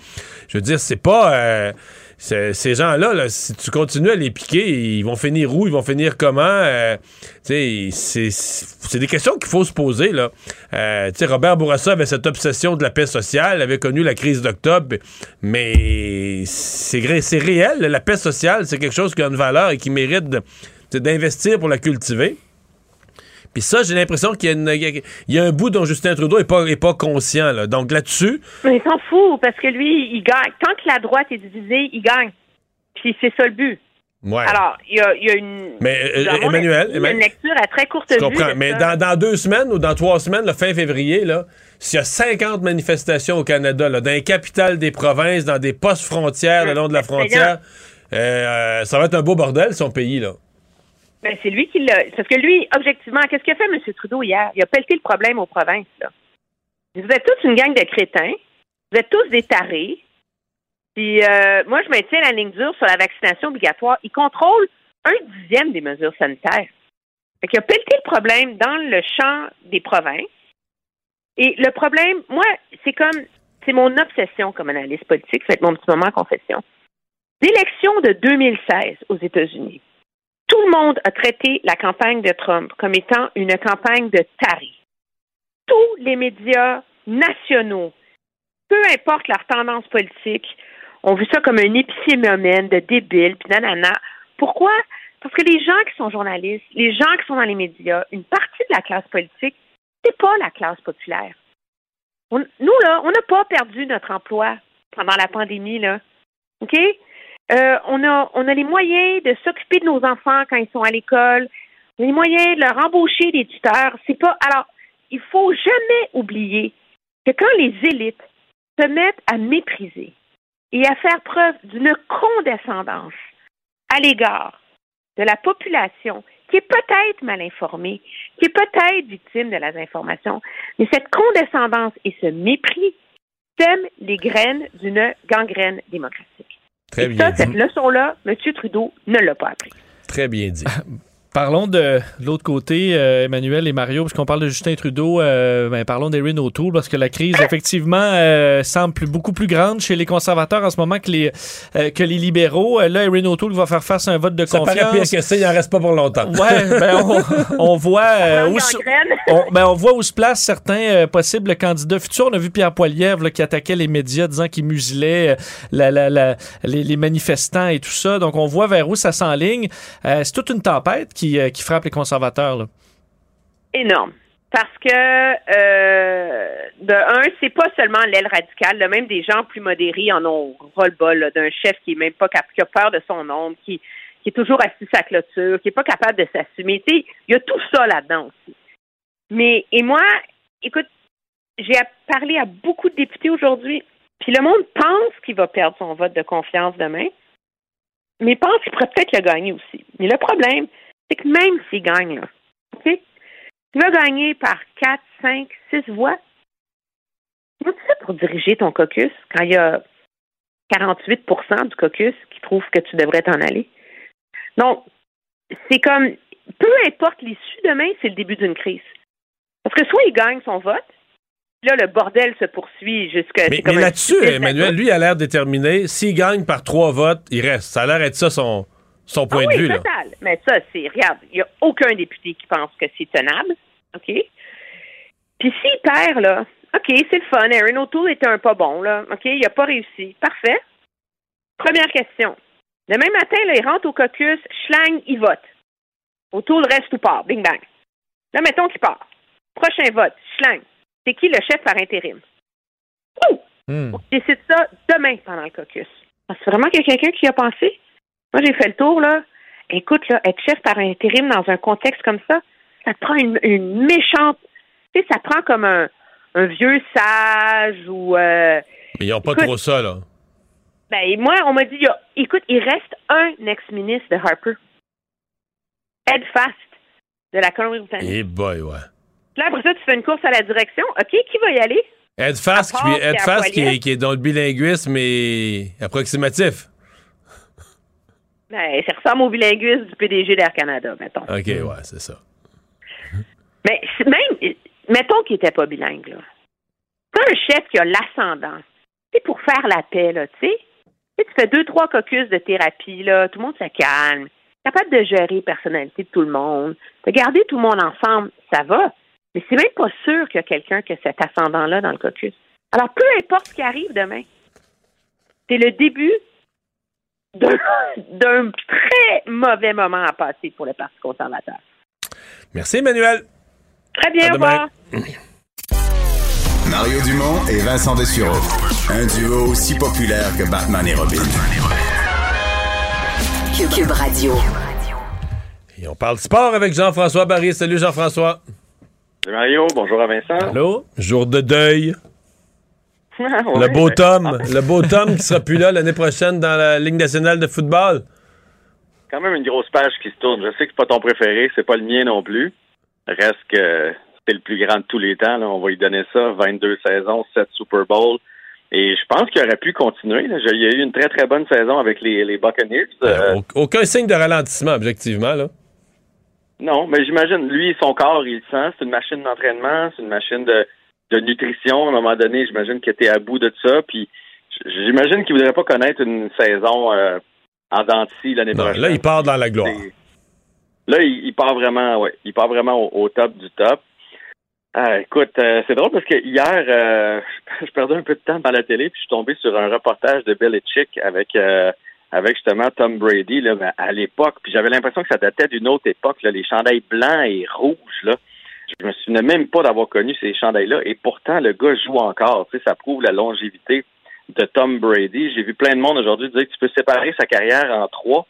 Je veux dire, c'est pas. euh, ces gens-là, là, si tu continues à les piquer, ils vont finir où? Ils vont finir comment? Euh, c'est- des questions qu'il faut se poser. Là. Euh, Robert Bourassa avait cette obsession de la paix sociale, avait connu la crise d'octobre, mais c'est réel. La paix sociale, c'est quelque chose qui a une valeur et qui mérite d'investir pour la cultiver. Puis ça, j'ai l'impression qu'il y, a une- il y a un bout dont Justin Trudeau n'est pas, est pas conscient. Là. Donc là-dessus, Mais il s'en fout parce que lui, il gagne. Tant que la droite est divisée, il gagne. Puis c'est ça le but. ouais. Alors, il y a, il y a une. Mais, euh, Emmanuel, une lecture à très courte Je comprends. Mais dans, dans deux semaines ou dans trois semaines, le fin février, là, s'il y a 50 manifestations au Canada, là, dans les capitales des provinces, dans des postes frontières le long de la frontière, euh, ça va être un beau bordel, son pays, là. Ben, c'est lui qui l'a. Parce que lui, objectivement, qu'est-ce qu'il a fait, M. Trudeau, hier? Il a pelleté le problème aux provinces, là. Vous êtes tous une gang de crétins. Vous êtes tous des tarés. Puis, euh, moi, je maintiens la ligne dure sur la vaccination obligatoire. Il contrôle un dixième des mesures sanitaires. Fait qu'il a pelleté le problème dans le champ des provinces. Et le problème, moi, c'est comme. C'est mon obsession comme analyste politique. Faites mon petit moment en confession. L'élection de 2016 aux États-Unis tout le monde a traité la campagne de Trump comme étant une campagne de taré. Tous les médias nationaux, peu importe leur tendance politique, ont vu ça comme un épicénomène de débile, puis nanana. Pourquoi? Parce que les gens qui sont journalistes, les gens qui sont dans les médias, une partie de la classe politique, c'est pas la classe populaire. On- nous, là, on n'a pas perdu notre emploi pendant la pandémie, là. OK? Euh, on, a, on a les moyens de s'occuper de nos enfants quand ils sont à l'école, les moyens de leur embaucher des tuteurs. C'est pas. Alors, il faut jamais oublier que quand les élites se mettent à mépriser et à faire preuve d'une condescendance à l'égard de la population qui est peut-être mal informée, qui est peut-être victime de la désinformation, mais cette condescendance et ce mépris sèment les graines d'une gangrène démocratique. Très Et bien ça, dit. cette leçon-là, M. Trudeau ne l'a pas appris. Très bien dit. Parlons de l'autre côté, euh, Emmanuel et Mario, puisqu'on parle de Justin Trudeau, euh, ben, parlons d'Erin O'Toole, parce que la crise, effectivement, euh, semble plus- beaucoup plus grande chez les conservateurs en ce moment que les, que les libéraux. Là, Erin O'Toole va faire face à un vote de Ça paraît confiance. pire que ça, il n'en reste pas pour longtemps. Ouais, ben on, on voit où, se- on, ben, on voit où se placent certains possibles candidats futurs. On a vu Pierre Poilievre là, qui attaquait les médias disant qu'il muselait la- la- la- les, les manifestants et tout ça. Donc on voit vers où ça s'enligne. C'est toute une tempête qui, euh, qui frappe les conservateurs. là? Énorme. Parce que, euh, de un, c'est pas seulement l'aile radicale, même des gens plus modérés en ont ras-le-bol d'un chef qui est même pas cap- qui a peur de son ombre, qui, qui est toujours assis sa clôture, qui est pas capable de s'assumer. Il y a tout ça là-dedans aussi. Mais, et moi, écoute, j'ai parlé à beaucoup de députés aujourd'hui, puis le monde pense qu'il va perdre son vote de confiance demain, mais pense qu'il pourrait peut-être le gagner aussi. Mais le problème, c'est que même s'il gagne, là, OK? Tu vas gagner par 4, 5, 6 voix. Comment tu fais pour diriger ton caucus quand il y a 48% du caucus qui trouve que tu devrais t'en aller? Donc, c'est comme, peu importe l'issue demain, c'est le début d'une crise. Parce que soit il gagne son vote, là, le bordel se poursuit jusqu'à... Mais, mais là-dessus, Emmanuel, lui, a l'air déterminé. S'il gagne par trois votes, il reste. Ça a l'air d'être ça son, son point Ah de vue. Là. Mais ça, c'est, regarde, il n'y a aucun député qui pense que c'est tenable. OK? Puis s'il perd, là, OK, c'est le fun. Aaron O'Toole était un pas bon, là. OK, il n'a pas réussi. Parfait. Première question. Demain matin, là, il rentre au caucus, schlang, il vote. O'Toole reste ou part? Bing bang. Là, mettons qu'il part. Prochain vote, schlang. C'est qui le chef par intérim? Ouh! Hmm. On décide ça demain pendant le caucus. Ah, C'est vraiment qu'il y a quelqu'un qui a pensé? Moi, j'ai fait le tour, là. Écoute, là, être chef par intérim dans un contexte comme ça, ça te prend une, une méchante. Tu sais, ça prend comme un, un vieux sage ou. euh, Mais ils n'ont pas Écoute, trop ça, là. ben, moi, on m'a dit, a- écoute, il reste un ex-ministre de Harper. Ed Fast, de la Colombie-Britannique. Eh boy, ouais. Là, après ça, tu fais une course à la direction. OK, qui va y aller? Ed Fast, qui, Ed Fast qui, est, qui est dans le bilinguisme mais approximatif. Ben, ça ressemble au bilinguisme du PDG d'Air Canada, mettons. OK, ouais, c'est ça. Mais même, mettons qu'il n'était pas bilingue, là. C'est un chef qui a l'ascendant. C'est pour faire la paix, là, tu sais. Tu sais, tu fais deux, trois caucus de thérapie, là, tout le monde se calme. Capable de gérer la personnalité de tout le monde. De garder tout le monde ensemble, ça va. Mais c'est même pas sûr qu'il y a quelqu'un qui a cet ascendant-là dans le caucus. Alors, peu importe ce qui arrive demain, c'est le début d'un très mauvais moment à passer pour le Parti conservateur. Merci, Emmanuel. Très bien, À au revoir. Mario Dumont et Vincent Dessureau. Un duo aussi populaire que Batman et Robin. Cube Radio. Et on parle sport avec Jean-François Barry. Salut, Jean-François. Salut Mario, bonjour à Vincent. Allô? Jour de deuil. Ouais, le beau Tom. Le beau Tom qui sera plus là l'année prochaine dans la Ligue nationale de football. Quand même une grosse page qui se tourne. Je sais que c'est pas ton préféré, c'est pas le mien non plus. Reste que c'est le plus grand de tous les temps. là. On va lui donner ça. 22 saisons, 7 Super Bowl. Et je pense qu'il aurait pu continuer. là. Il y a eu une très très bonne saison avec les, les Buccaneers. Euh, Au- Aucun signe de ralentissement, objectivement. Là. Non, mais j'imagine, lui, son corps, il le sent. C'est une machine d'entraînement, c'est une machine de, de nutrition. À un moment donné, j'imagine qu'il était à bout de ça. Puis j'imagine qu'il voudrait pas connaître une saison euh, en dents de scie l'année prochaine. là, il part dans la gloire. Là, il, il part vraiment, ouais, il part vraiment au, au top du top. Euh, écoute, euh, c'est drôle parce que hier, euh, je perdais un peu de temps dans la télé, puis je suis tombé sur un reportage de Belichick avec euh, avec justement Tom Brady là, à l'époque. Puis j'avais l'impression que ça datait d'une autre époque, là, les chandails blancs et rouges. Là. Je me souvenais même pas d'avoir connu ces chandails-là. Et pourtant, le gars joue encore. Tu sais, ça prouve la longévité de Tom Brady. J'ai vu plein de monde aujourd'hui dire que tu peux séparer sa carrière en trois.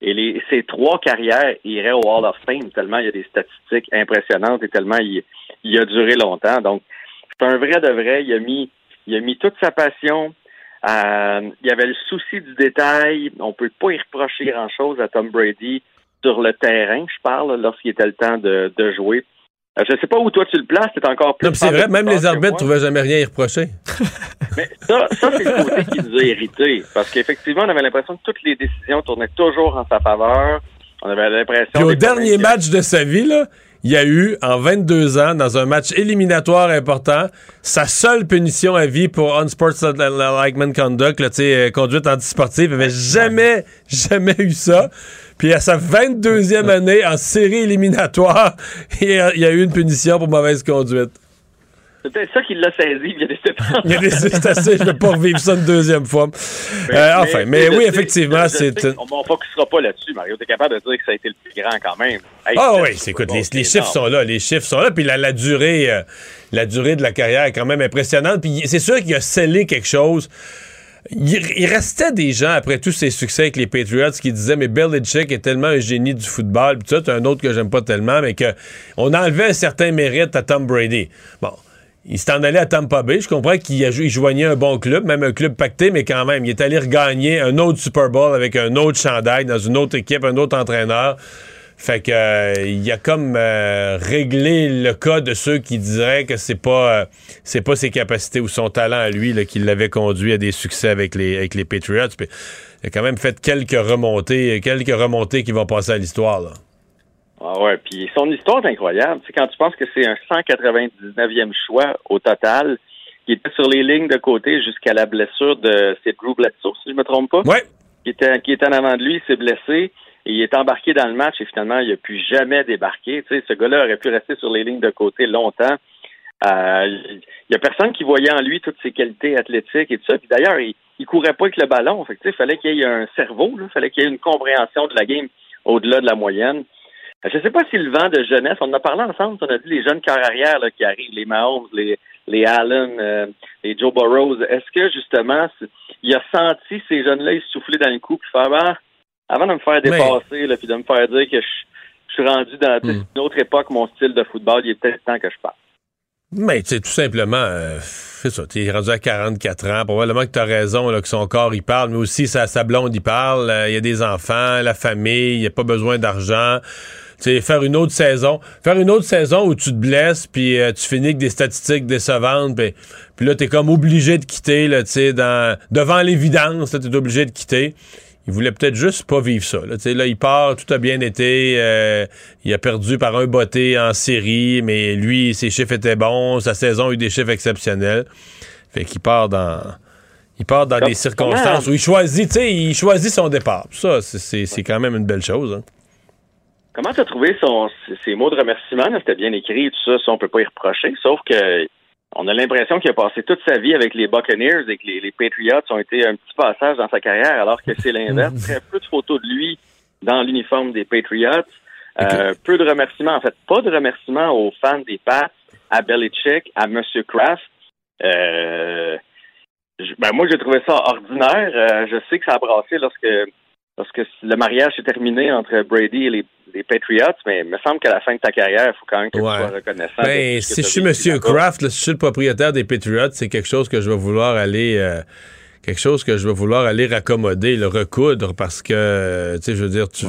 Et les, ces trois carrières iraient au Hall of Fame tellement il y a des statistiques impressionnantes et tellement il, il a duré longtemps. Donc, c'est un vrai de vrai. Il a mis, il a mis toute sa passion. Euh, il y avait le souci du détail. On peut pas y reprocher grand-chose à Tom Brady sur le terrain, je parle, lorsqu'il était le temps de, de jouer. Euh, je sais pas où toi tu le places, c'est encore plus... Non, c'est vrai, même les arbitres moi. trouvaient jamais rien à y reprocher. Mais ça, ça c'est le côté qui nous a irrités. Parce qu'effectivement, on avait l'impression que toutes les décisions tournaient toujours en sa faveur. On avait l'impression... Puis au dernier match de sa vie, là, il y a eu, en 22 ans, dans un match éliminatoire important, sa seule punition à vie pour unsportsmanlike conduct, là, euh, conduite antisportive. Il avait jamais, jamais eu ça. Puis à sa 22e année, en série éliminatoire, il y a, il y a eu une punition pour mauvaise conduite. C'est peut-être ça qui l'a saisi. Il a décidé Il a décidé, c'est assez, je ne pas revivre ça une deuxième fois. Euh, enfin, mais, oui, sais- effectivement, c'est... sais On ne focusera pas là-dessus, Mario. Tu es capable de dire que ça a été le plus grand quand même. Hey, Ah oui, écoute, les, chiffres sont là, les chiffres sont là, puis la, la durée, euh, la durée de la carrière est quand même impressionnante. Puis c'est sûr qu'il a scellé quelque chose. Il, restait des gens après tous ses succès avec les Patriots qui disaient mais Belichick est tellement un génie du football. Puis ça, c'est un autre que j'aime pas tellement, mais que on enlevait un certain mérite à Tom Brady. Bon. Il s'est en allé à Tampa Bay. Je comprends qu'il joignait un bon club, même un club pacté, mais quand même, il est allé regagner un autre Super Bowl avec un autre chandail dans une autre équipe, un autre entraîneur. Fait que euh, il a comme euh, réglé le cas de ceux qui diraient que c'est pas euh, c'est pas ses capacités ou son talent à lui là, qui l'avait conduit à des succès avec les avec les Patriots. Puis, il a quand même fait quelques remontées, quelques remontées qui vont passer à l'histoire. Ah ouais, puis son histoire est incroyable. C'est quand tu penses que c'est un 199e choix au total, qui était sur les lignes de côté jusqu'à la blessure de c'est Drew Bledsoe, si je me trompe pas. Ouais. Qui était, qui était en avant de lui, il s'est blessé il est embarqué dans le match et finalement il n'a plus jamais débarqué. Tu sais, ce gars-là aurait pu rester sur les lignes de côté longtemps. Euh, Il y a personne qui voyait en lui toutes ses qualités athlétiques et tout ça. Puis d'ailleurs, il, il courait pas avec le ballon. Fait que, fallait qu'il y ait un cerveau, il fallait qu'il y ait une compréhension de la game au-delà de la moyenne. Je ne sais pas si le vent de jeunesse, on en a parlé ensemble, on a dit les jeunes cœurs arrière là, qui arrivent, les Mahomes, les, les Allen, euh, les Joe Burrows. Est-ce que justement, il a senti ces jeunes-là essouffler dans le coup, puis faire ah, avant de me faire dépasser, là, puis de me faire dire que je, je suis rendu dans Hmm. une autre époque, mon style de football, il est peut-être temps que je parte. Mais tu sais, tout simplement, euh, c'est ça, tu es rendu à 44 ans, probablement que tu as raison, là, que son corps, il parle, mais aussi sa, sa blonde, il parle, euh, il y a des enfants, la famille, il n'y a pas besoin d'argent. Tu sais, faire une autre saison, faire une autre saison où tu te blesses, puis euh, tu finis avec des statistiques décevantes, puis, puis là, tu es comme obligé de quitter, là, tu sais, dans, devant l'évidence, tu es obligé de quitter. Il voulait peut-être juste pas vivre ça. Là, il part, tout a bien été. euh, il a perdu par un botté en série, mais lui, ses chiffres étaient bons. Sa saison a eu des chiffres exceptionnels. Fait qu'il part dans. Il part dans des circonstances où il choisit, tu sais, il choisit son départ. Ça, c'est- quand même une belle chose. hein. Comment t'as trouvé son, ses mots de remerciement? C'était bien écrit, tout ça, ça, on peut pas y reprocher, sauf que on a l'impression qu'il a passé toute sa vie avec les Buccaneers et que les, les Patriots ont été un petit passage dans sa carrière, alors que c'est l'inverse. Très peu de photos de lui dans l'uniforme des Patriots. Euh, peu de remerciements, en fait, pas de remerciements aux fans des Pats, à Belichick, à M. Kraft. Euh, je- ben moi, j'ai trouvé ça ordinaire. Euh, je sais que ça a brassé lorsque lorsque le mariage s'est terminé entre Brady et les, les Patriots, mais il me semble qu'à la fin de ta carrière, il faut quand même que Ouais. tu sois reconnaissant. Ben, si je suis là-bas. Kraft, là, si je suis le propriétaire des Patriots, c'est quelque chose que je vais vouloir aller. euh, quelque chose que je vais vouloir aller raccommoder, le recoudre, parce que, euh, tu sais, je veux dire, tu.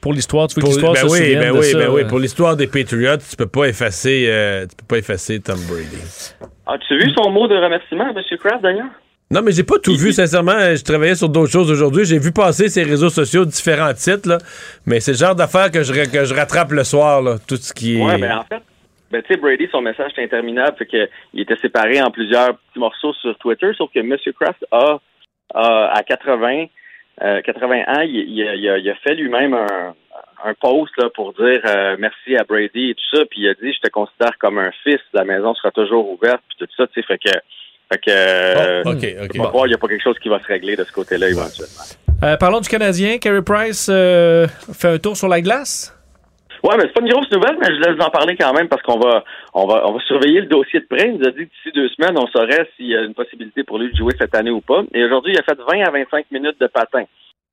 Pour l'histoire, tu veux que l'histoire ben se oui, ben de oui, ça, ben oui. euh. Pour l'histoire des Patriots, tu peux pas effacer, euh, tu peux pas effacer Tom Brady. As-tu vu son mot de remerciement, M. Kraft, d'ailleurs? Non, mais j'ai pas tout vu, sincèrement. Je travaillais sur d'autres choses aujourd'hui. J'ai vu passer ces réseaux sociaux différents titres, là. Mais c'est le genre d'affaires que je, que je rattrape le soir, là. Tout ce qui est. Ouais, ben en fait, ben, tu sais, Brady, son message était interminable, fait que il était séparé en plusieurs petits morceaux sur Twitter, sauf que M. Kraft a, a, à 80, euh, 80 ans, il, il a- il a, il a fait lui-même un, un post là, pour dire euh, merci à Brady et tout ça, puis il a dit je te considère comme un fils, la maison sera toujours ouverte, puis tout ça, tu sais, fait que fait que Oh, ok, ok. on va voir, il n'y a pas quelque chose qui va se régler de ce côté-là éventuellement. Euh, parlons du Canadien. Carey Price euh, fait un tour sur la glace? Ouais, mais c'est pas une grosse nouvelle, mais je laisse vous en parler quand même parce qu'on va, on va, on va surveiller le dossier de prêt. Il nous a dit d'ici deux semaines, on saurait s'il y a une possibilité pour lui de jouer cette année ou pas. Et aujourd'hui, il a fait 20 à 25 minutes de patin.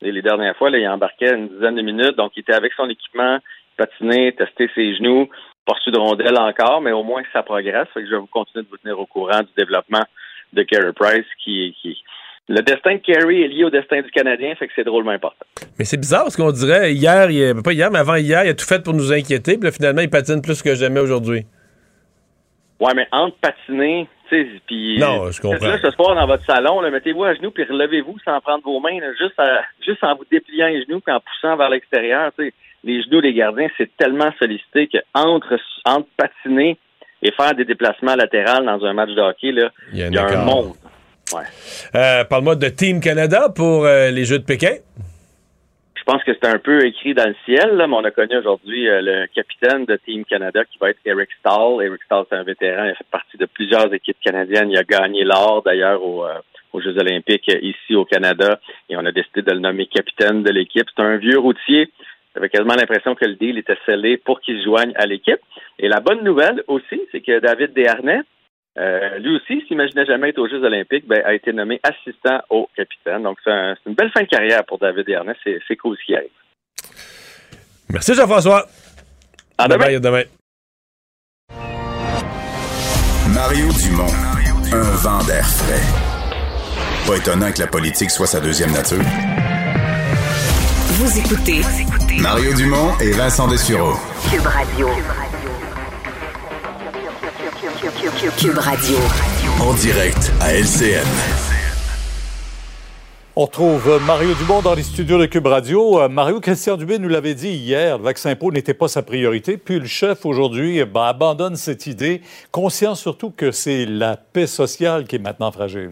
Et les dernières fois, là, il embarquait une dizaine de minutes, donc il était avec son équipement, patiné, testé ses genoux, reçu de rondelle encore, mais au moins ça progresse. Fait que je vais vous continuer de vous tenir au courant du développement de Carey Price qui, qui, le destin de Carey est lié au destin du Canadien, fait que c'est drôlement important. Mais c'est bizarre parce qu'on dirait hier, il, pas hier, mais avant hier, il a tout fait pour nous inquiéter. Puis là, finalement, il patine plus que jamais aujourd'hui. Ouais, mais entre patiner, tu sais, puis. Non, je comprends. Là, ce soir, dans votre salon, mettez-vous à genoux, puis relevez-vous sans prendre vos mains, là, juste, à- juste en vous dépliant les genoux, puis en poussant vers l'extérieur, tu sais. Les genoux des gardiens, c'est tellement sollicité que entre, entre patiner et faire des déplacements latéraux dans un match de hockey, là, Il y a un il y a un écart. monde. Ouais. Euh, Parle-moi de Team Canada pour euh, les Jeux de Pékin. Je pense que c'est un peu écrit dans le ciel, là, mais on a connu aujourd'hui euh, le capitaine de Team Canada qui va être Eric Stahl. Eric Stahl, c'est un vétéran, il a fait partie de plusieurs équipes canadiennes. Il a gagné l'or d'ailleurs au, aux Jeux olympiques ici au Canada et on a décidé de le nommer capitaine de l'équipe. C'est un vieux routier. J'avais quasiment l'impression que le deal était scellé pour qu'il se joigne à l'équipe. Et la bonne nouvelle aussi, c'est que David Desharnais, euh, lui aussi, s'imaginait jamais être aux Jeux olympiques, ben, a été nommé assistant au capitaine. Donc, c'est un- c'est une belle fin de carrière pour David Desharnais. C'est c'est cool ce qui arrive. Merci Jean-François. À demain. bye, à demain. Mario Dumont, un vent d'air frais. Pas étonnant que la politique soit sa deuxième nature. Vous écoutez Mario Dumont et Vincent Dessureau. Cube Radio. Cube Radio. En direct à LCN. On retrouve Mario Dumont dans les studios de Cube Radio. Euh, Mario Christian Dubé nous l'avait dit hier, le vaccin pour n'était pas sa priorité. Puis le chef aujourd'hui eh ben, abandonne cette idée, conscient surtout que c'est la paix sociale qui est maintenant fragile.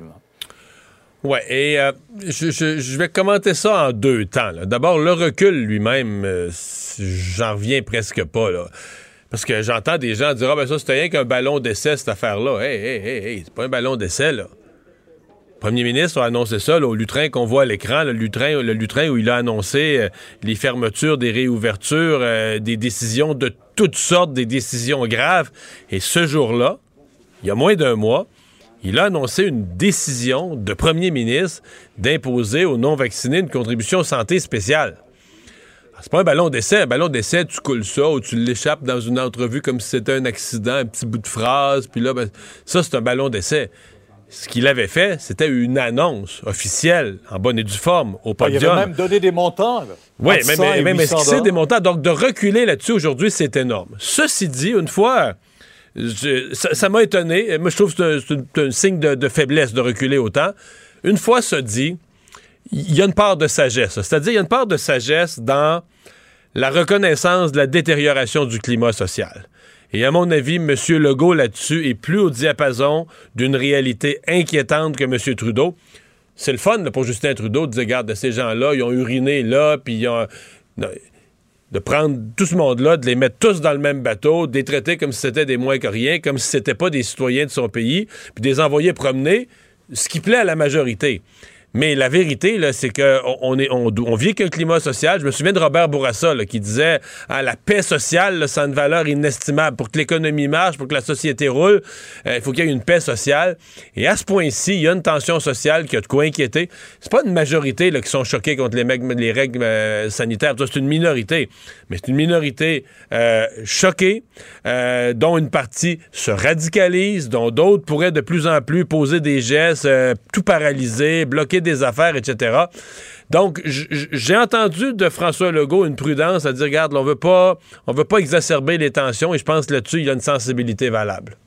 Ouais, et euh, je, je- vais commenter ça en deux temps. D'abord, le recul lui-même, euh, j'en reviens presque pas. Là. Parce que j'entends des gens dire Ah, ben ça, c'était rien qu'un ballon d'essai, cette affaire-là. Hey, hey, hey, hey, c'est pas un ballon d'essai, là. Le premier ministre a annoncé ça là, au lutrin qu'on voit à l'écran, le lutrin, le lutrin où il a annoncé euh, les fermetures, des réouvertures, des décisions de toutes sortes, des décisions graves. Et ce jour-là, il y a moins d'un mois, il a annoncé une décision de premier ministre d'imposer aux non-vaccinés une contribution santé spéciale. C'est pas un ballon d'essai. Un ballon d'essai, tu coules ça ou tu l'échappes dans une entrevue comme si c'était un accident, un petit bout de phrase, puis là, ben, ça, c'est un ballon d'essai. Ce qu'il avait fait, c'était une annonce officielle, en bonne et due forme, au Ah, podium. il avait même donné des montants. Oui, Entre mais, 100 et mais, mais 800 est-ce que c'est des montants? Donc, de reculer là-dessus aujourd'hui, c'est énorme. Ceci dit, une fois, ça m'a étonné. Moi, je trouve que c'est un, signe de, faiblesse de reculer autant. Une fois ça dit, il y a une part de sagesse. C'est-à-dire, il y a une part de sagesse dans la reconnaissance de la détérioration du climat social. Et à mon avis, M. Legault là-dessus est plus au diapason d'une réalité inquiétante que M. Trudeau. C'est le fun pour Justin Trudeau de dire, regarde, ces gens-là, ils ont uriné là, puis ils ont... Non, de prendre tout ce monde-là, de les mettre tous dans le même bateau, de les traiter comme si c'était des moins que rien, comme si c'était pas des citoyens de son pays, puis de les envoyer promener, ce qui plaît à la majorité. Mais la vérité, c'est qu'on on on, on vit qu'un climat social. Je me souviens de Robert Bourassa qui disait ah, la paix sociale, là, ça a une valeur inestimable. Pour que l'économie marche, pour que la société roule, euh, il faut qu'il y ait une paix sociale. Et à ce point-ci, il y a une tension sociale qui a de quoi inquiéter. C'est pas une majorité qui sont choqués contre les, règles euh, sanitaires. C'est une minorité. Mais c'est une minorité euh, choquée, dont une partie se radicalise, dont d'autres pourraient de plus en plus poser des gestes, tout paralyser, bloquer des affaires, etc. Donc, j'ai entendu de François Legault une prudence à dire, regarde, on on veut pas exacerber les tensions, et je pense là-dessus, il a une sensibilité valable.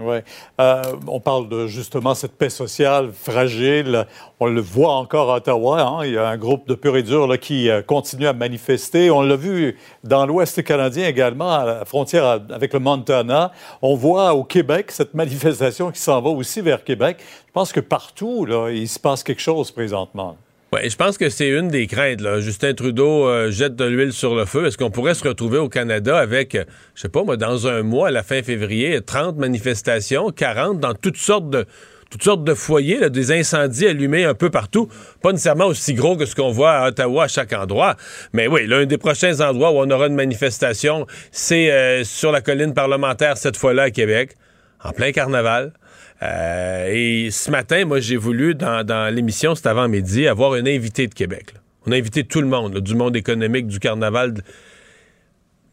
Oui. Euh, on parle de justement cette paix sociale fragile. On le voit encore à Ottawa. hein. Il y a un groupe de pur et dur qui euh, continue à manifester. On l'a vu dans l'Ouest canadien également, à la frontière avec le Montana. On voit au Québec cette manifestation qui s'en va aussi vers Québec. Je pense que partout, là, il se passe quelque chose présentement. Oui, je pense que c'est une des craintes. Justin Trudeau euh, jette de l'huile sur le feu. Est-ce qu'on pourrait se retrouver au Canada avec, euh, je sais pas moi, dans un mois, à la fin février, 30 manifestations, 40 dans toutes sortes de foyers, des incendies allumés un peu partout? Pas nécessairement aussi gros que ce qu'on voit à Ottawa à chaque endroit. Mais oui, l'un des prochains endroits où on aura une manifestation, c'est euh, sur la colline parlementaire, cette fois-là à Québec, en plein carnaval. Euh, et ce matin, moi, j'ai voulu, dans, l'émission, c'était avant midi, avoir un invité de Québec. On a invité tout le monde, du monde économique, du carnaval.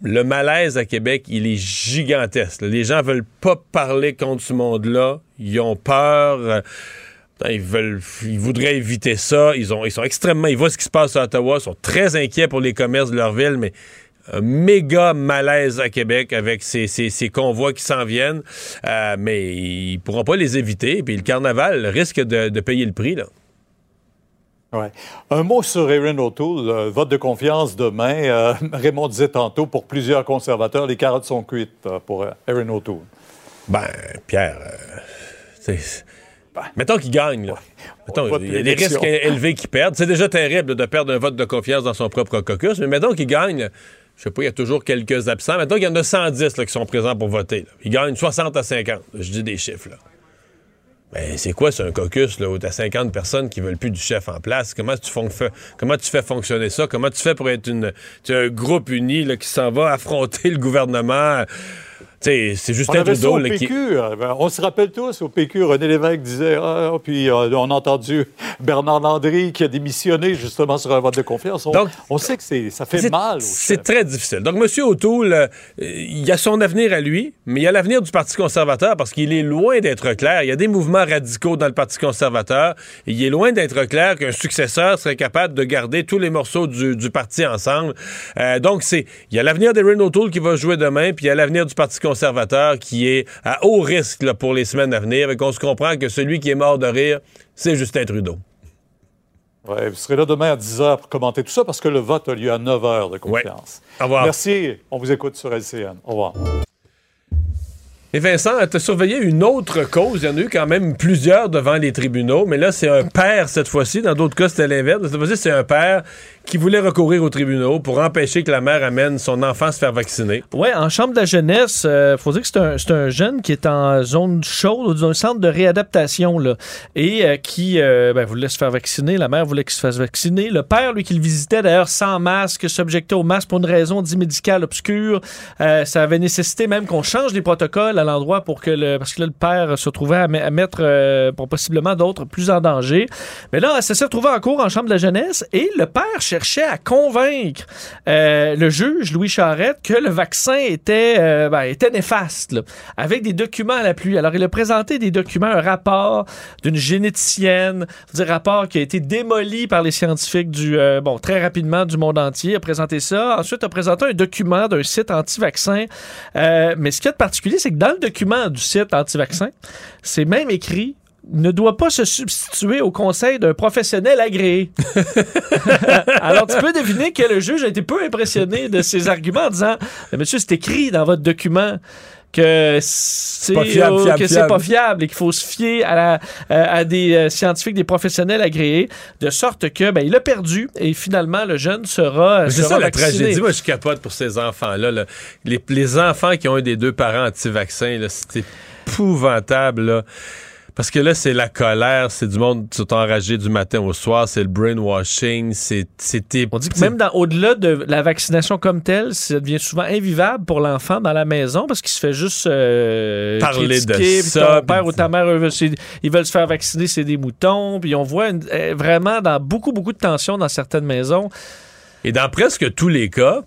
Le malaise à Québec, il est gigantesque. Les gens veulent pas parler contre ce monde-là. Ils ont peur. euh, Ils, veulent, ils voudraient éviter ça. Ils, ont, ils sont extrêmement. Ils voient ce qui se passe à Ottawa. Ils sont très inquiets pour les commerces de leur ville, mais méga malaise à Québec avec ces, ces- ces convois qui s'en viennent. Euh, mais ils pourront pas les éviter. Puis le carnaval risque de, de payer le prix. Là. Ouais. Un mot sur Erin O'Toole, euh, vote de confiance demain. Euh, Raymond disait tantôt, pour plusieurs conservateurs, les carottes sont cuites euh, pour euh, Erin O'Toole. Ben, Pierre, euh, c'est- mettons qu'il gagne. Là. Mettons, vote il y a des l'élection. risques élevés qu'il perdent. C'est déjà terrible de perdre un vote de confiance dans son propre caucus, mais mettons qu'il gagne. Je sais pas, il y a toujours quelques absents. Mettons qu'il y en a 110 là, qui sont présents pour voter. là. Il gagne 60 à 50. Je dis des chiffres. Là. Ben, c'est quoi, c'est un caucus là, où t'as 50 personnes qui veulent plus du chef en place? Comment tu, comment tu fais fonctionner ça? Comment tu fais pour être une, un groupe uni là, qui s'en va affronter le gouvernement? C'est On Justin ça Trudeau au là, qui... PQ. euh, ben, on se rappelle tous, au PQ, René Lévesque disait, ah, puis euh, on a entendu Bernard Landry qui a démissionné justement sur un vote de confiance. On, on sait que c'est, ça fait mal. C'est très difficile. Donc, M. O'Toole, euh, il y a son avenir à lui, mais il y a l'avenir du Parti conservateur parce qu'il est loin d'être clair. Il y a des mouvements radicaux dans le Parti conservateur. Et il est loin d'être clair qu'un successeur serait capable de garder tous les morceaux du, du parti ensemble. Euh, donc, c'est il y a l'avenir d'Erin O'Toole qui va jouer demain, puis il y a l'avenir du Parti conservateur qui est à haut risque là, pour les semaines à venir. Et qu'on se comprend que celui qui est mort de rire, c'est Justin Trudeau. Ouais, vous serez là demain à 10h pour commenter tout ça parce que le vote a lieu à 9h de confiance. Au revoir. Merci. On vous écoute sur LCN. Au revoir. Et Vincent, tu as surveillé une autre cause. Il y en a eu quand même plusieurs devant les tribunaux, mais là, c'est un père cette fois-ci. Dans d'autres cas, c'était l'inverse. Cette fois-ci, c'est un père qui voulait recourir aux tribunaux pour empêcher que la mère amène son enfant se faire vacciner. Oui, en chambre de la jeunesse, il faut dire que c'est un, jeune qui est en zone chaude dans un centre de réadaptation là, et euh, qui euh, ben, voulait se faire vacciner. La mère voulait qu'il se fasse vacciner. Le père, lui, qui le visitait d'ailleurs sans masque, s'objectait au masque pour une raison dit médicale obscure. Euh, ça avait nécessité même qu'on change les protocoles à l'endroit pour que le. Parce que là, le père se trouvait à mettre pour possiblement d'autres plus en danger. Mais là, ça s'est retrouvé en cours en chambre de la jeunesse et le père cherchait cherchait à convaincre euh, le juge, Louis Charette, que le vaccin était, euh, ben, était néfaste, avec des documents à la pluie. Alors, il a présenté des documents, un rapport d'une généticienne, un rapport qui a été démoli par les scientifiques du, euh, bon, très rapidement du monde entier, a présenté ça. Ensuite, a présenté un document d'un site anti-vaccin. Mais ce qui est de particulier, c'est que dans le document du site anti-vaccin, c'est même écrit ne doit pas se substituer au conseil d'un professionnel agréé. Alors, tu peux deviner que le juge a été peu impressionné de ses arguments en disant Monsieur, c'est écrit dans votre document que c'est pas fiable, euh, fiable, que c'est fiable. pas fiable et qu'il faut se fier à, la- euh, à des euh, scientifiques, des professionnels agréés, de sorte que ben, il a perdu et finalement le jeune sera, C'est ça la tragédie. Moi, je capote pour ces enfants-là. là. Les, les enfants qui ont un des deux parents anti-vaccins, c'est épouvantable. là. Parce que là, c'est la colère, c'est du monde qui sont enragés du matin au soir, c'est le brainwashing, c'est... On dit que même dans- au-delà de la vaccination comme telle, ça devient souvent invivable pour l'enfant dans la maison parce qu'il se fait juste euh, Parler de critiquer, puis ça, Ton père ou ta mère, ils veulent se faire vacciner, c'est des moutons. Puis on voit une- euh, vraiment dans beaucoup, beaucoup de tensions dans certaines maisons. Et dans presque tous les cas,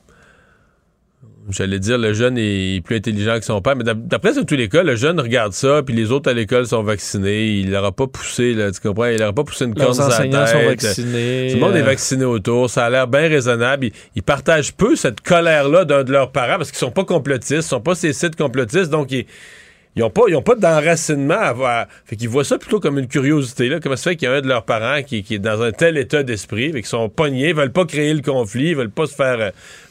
j'allais dire le jeune est plus intelligent que son père, mais presque tous les cas, le jeune regarde ça, puis les autres à l'école sont vaccinés, il n'aura pas poussé, là, tu comprends, il n'aura pas poussé une corne sur la enseignants sont tête. vaccinés, Tout le monde est euh, vacciné autour, ça a l'air bien raisonnable. Ils, ils partagent peu cette colère-là d'un de leurs parents parce qu'ils sont pas complotistes, ils sont pas ces sites complotistes, donc ils ils n'ont pas, ils ont pas d'enracinement à voir. Fait qu'ils voient ça plutôt comme une curiosité. Là. Comment ça fait qu'il y a un de leurs parents qui, qui est dans un tel état d'esprit, qu'ils sont pognés, veulent pas créer le conflit, veulent pas se faire euh,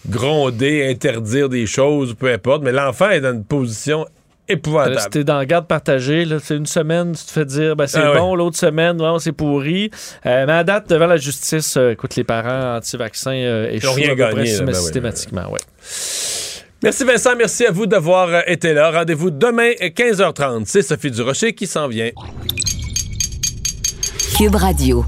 gronder, interdire des choses, peu importe. Mais l'enfant est dans une position épouvantable. Si t'es dans la garde partagée, là, c'est une semaine, tu te fais dire ben, c'est Ah bon, l'autre semaine, non, c'est pourri. Euh, mais à date, devant la justice, euh, écoute, les parents anti-vaccins euh, Ils échouent à peu près gagné, là, ben oui, systématiquement. ouais. Merci Vincent, merci à vous d'avoir euh, été là. Rendez-vous demain à 15h30. C'est Sophie Durocher qui s'en vient. Cube Radio.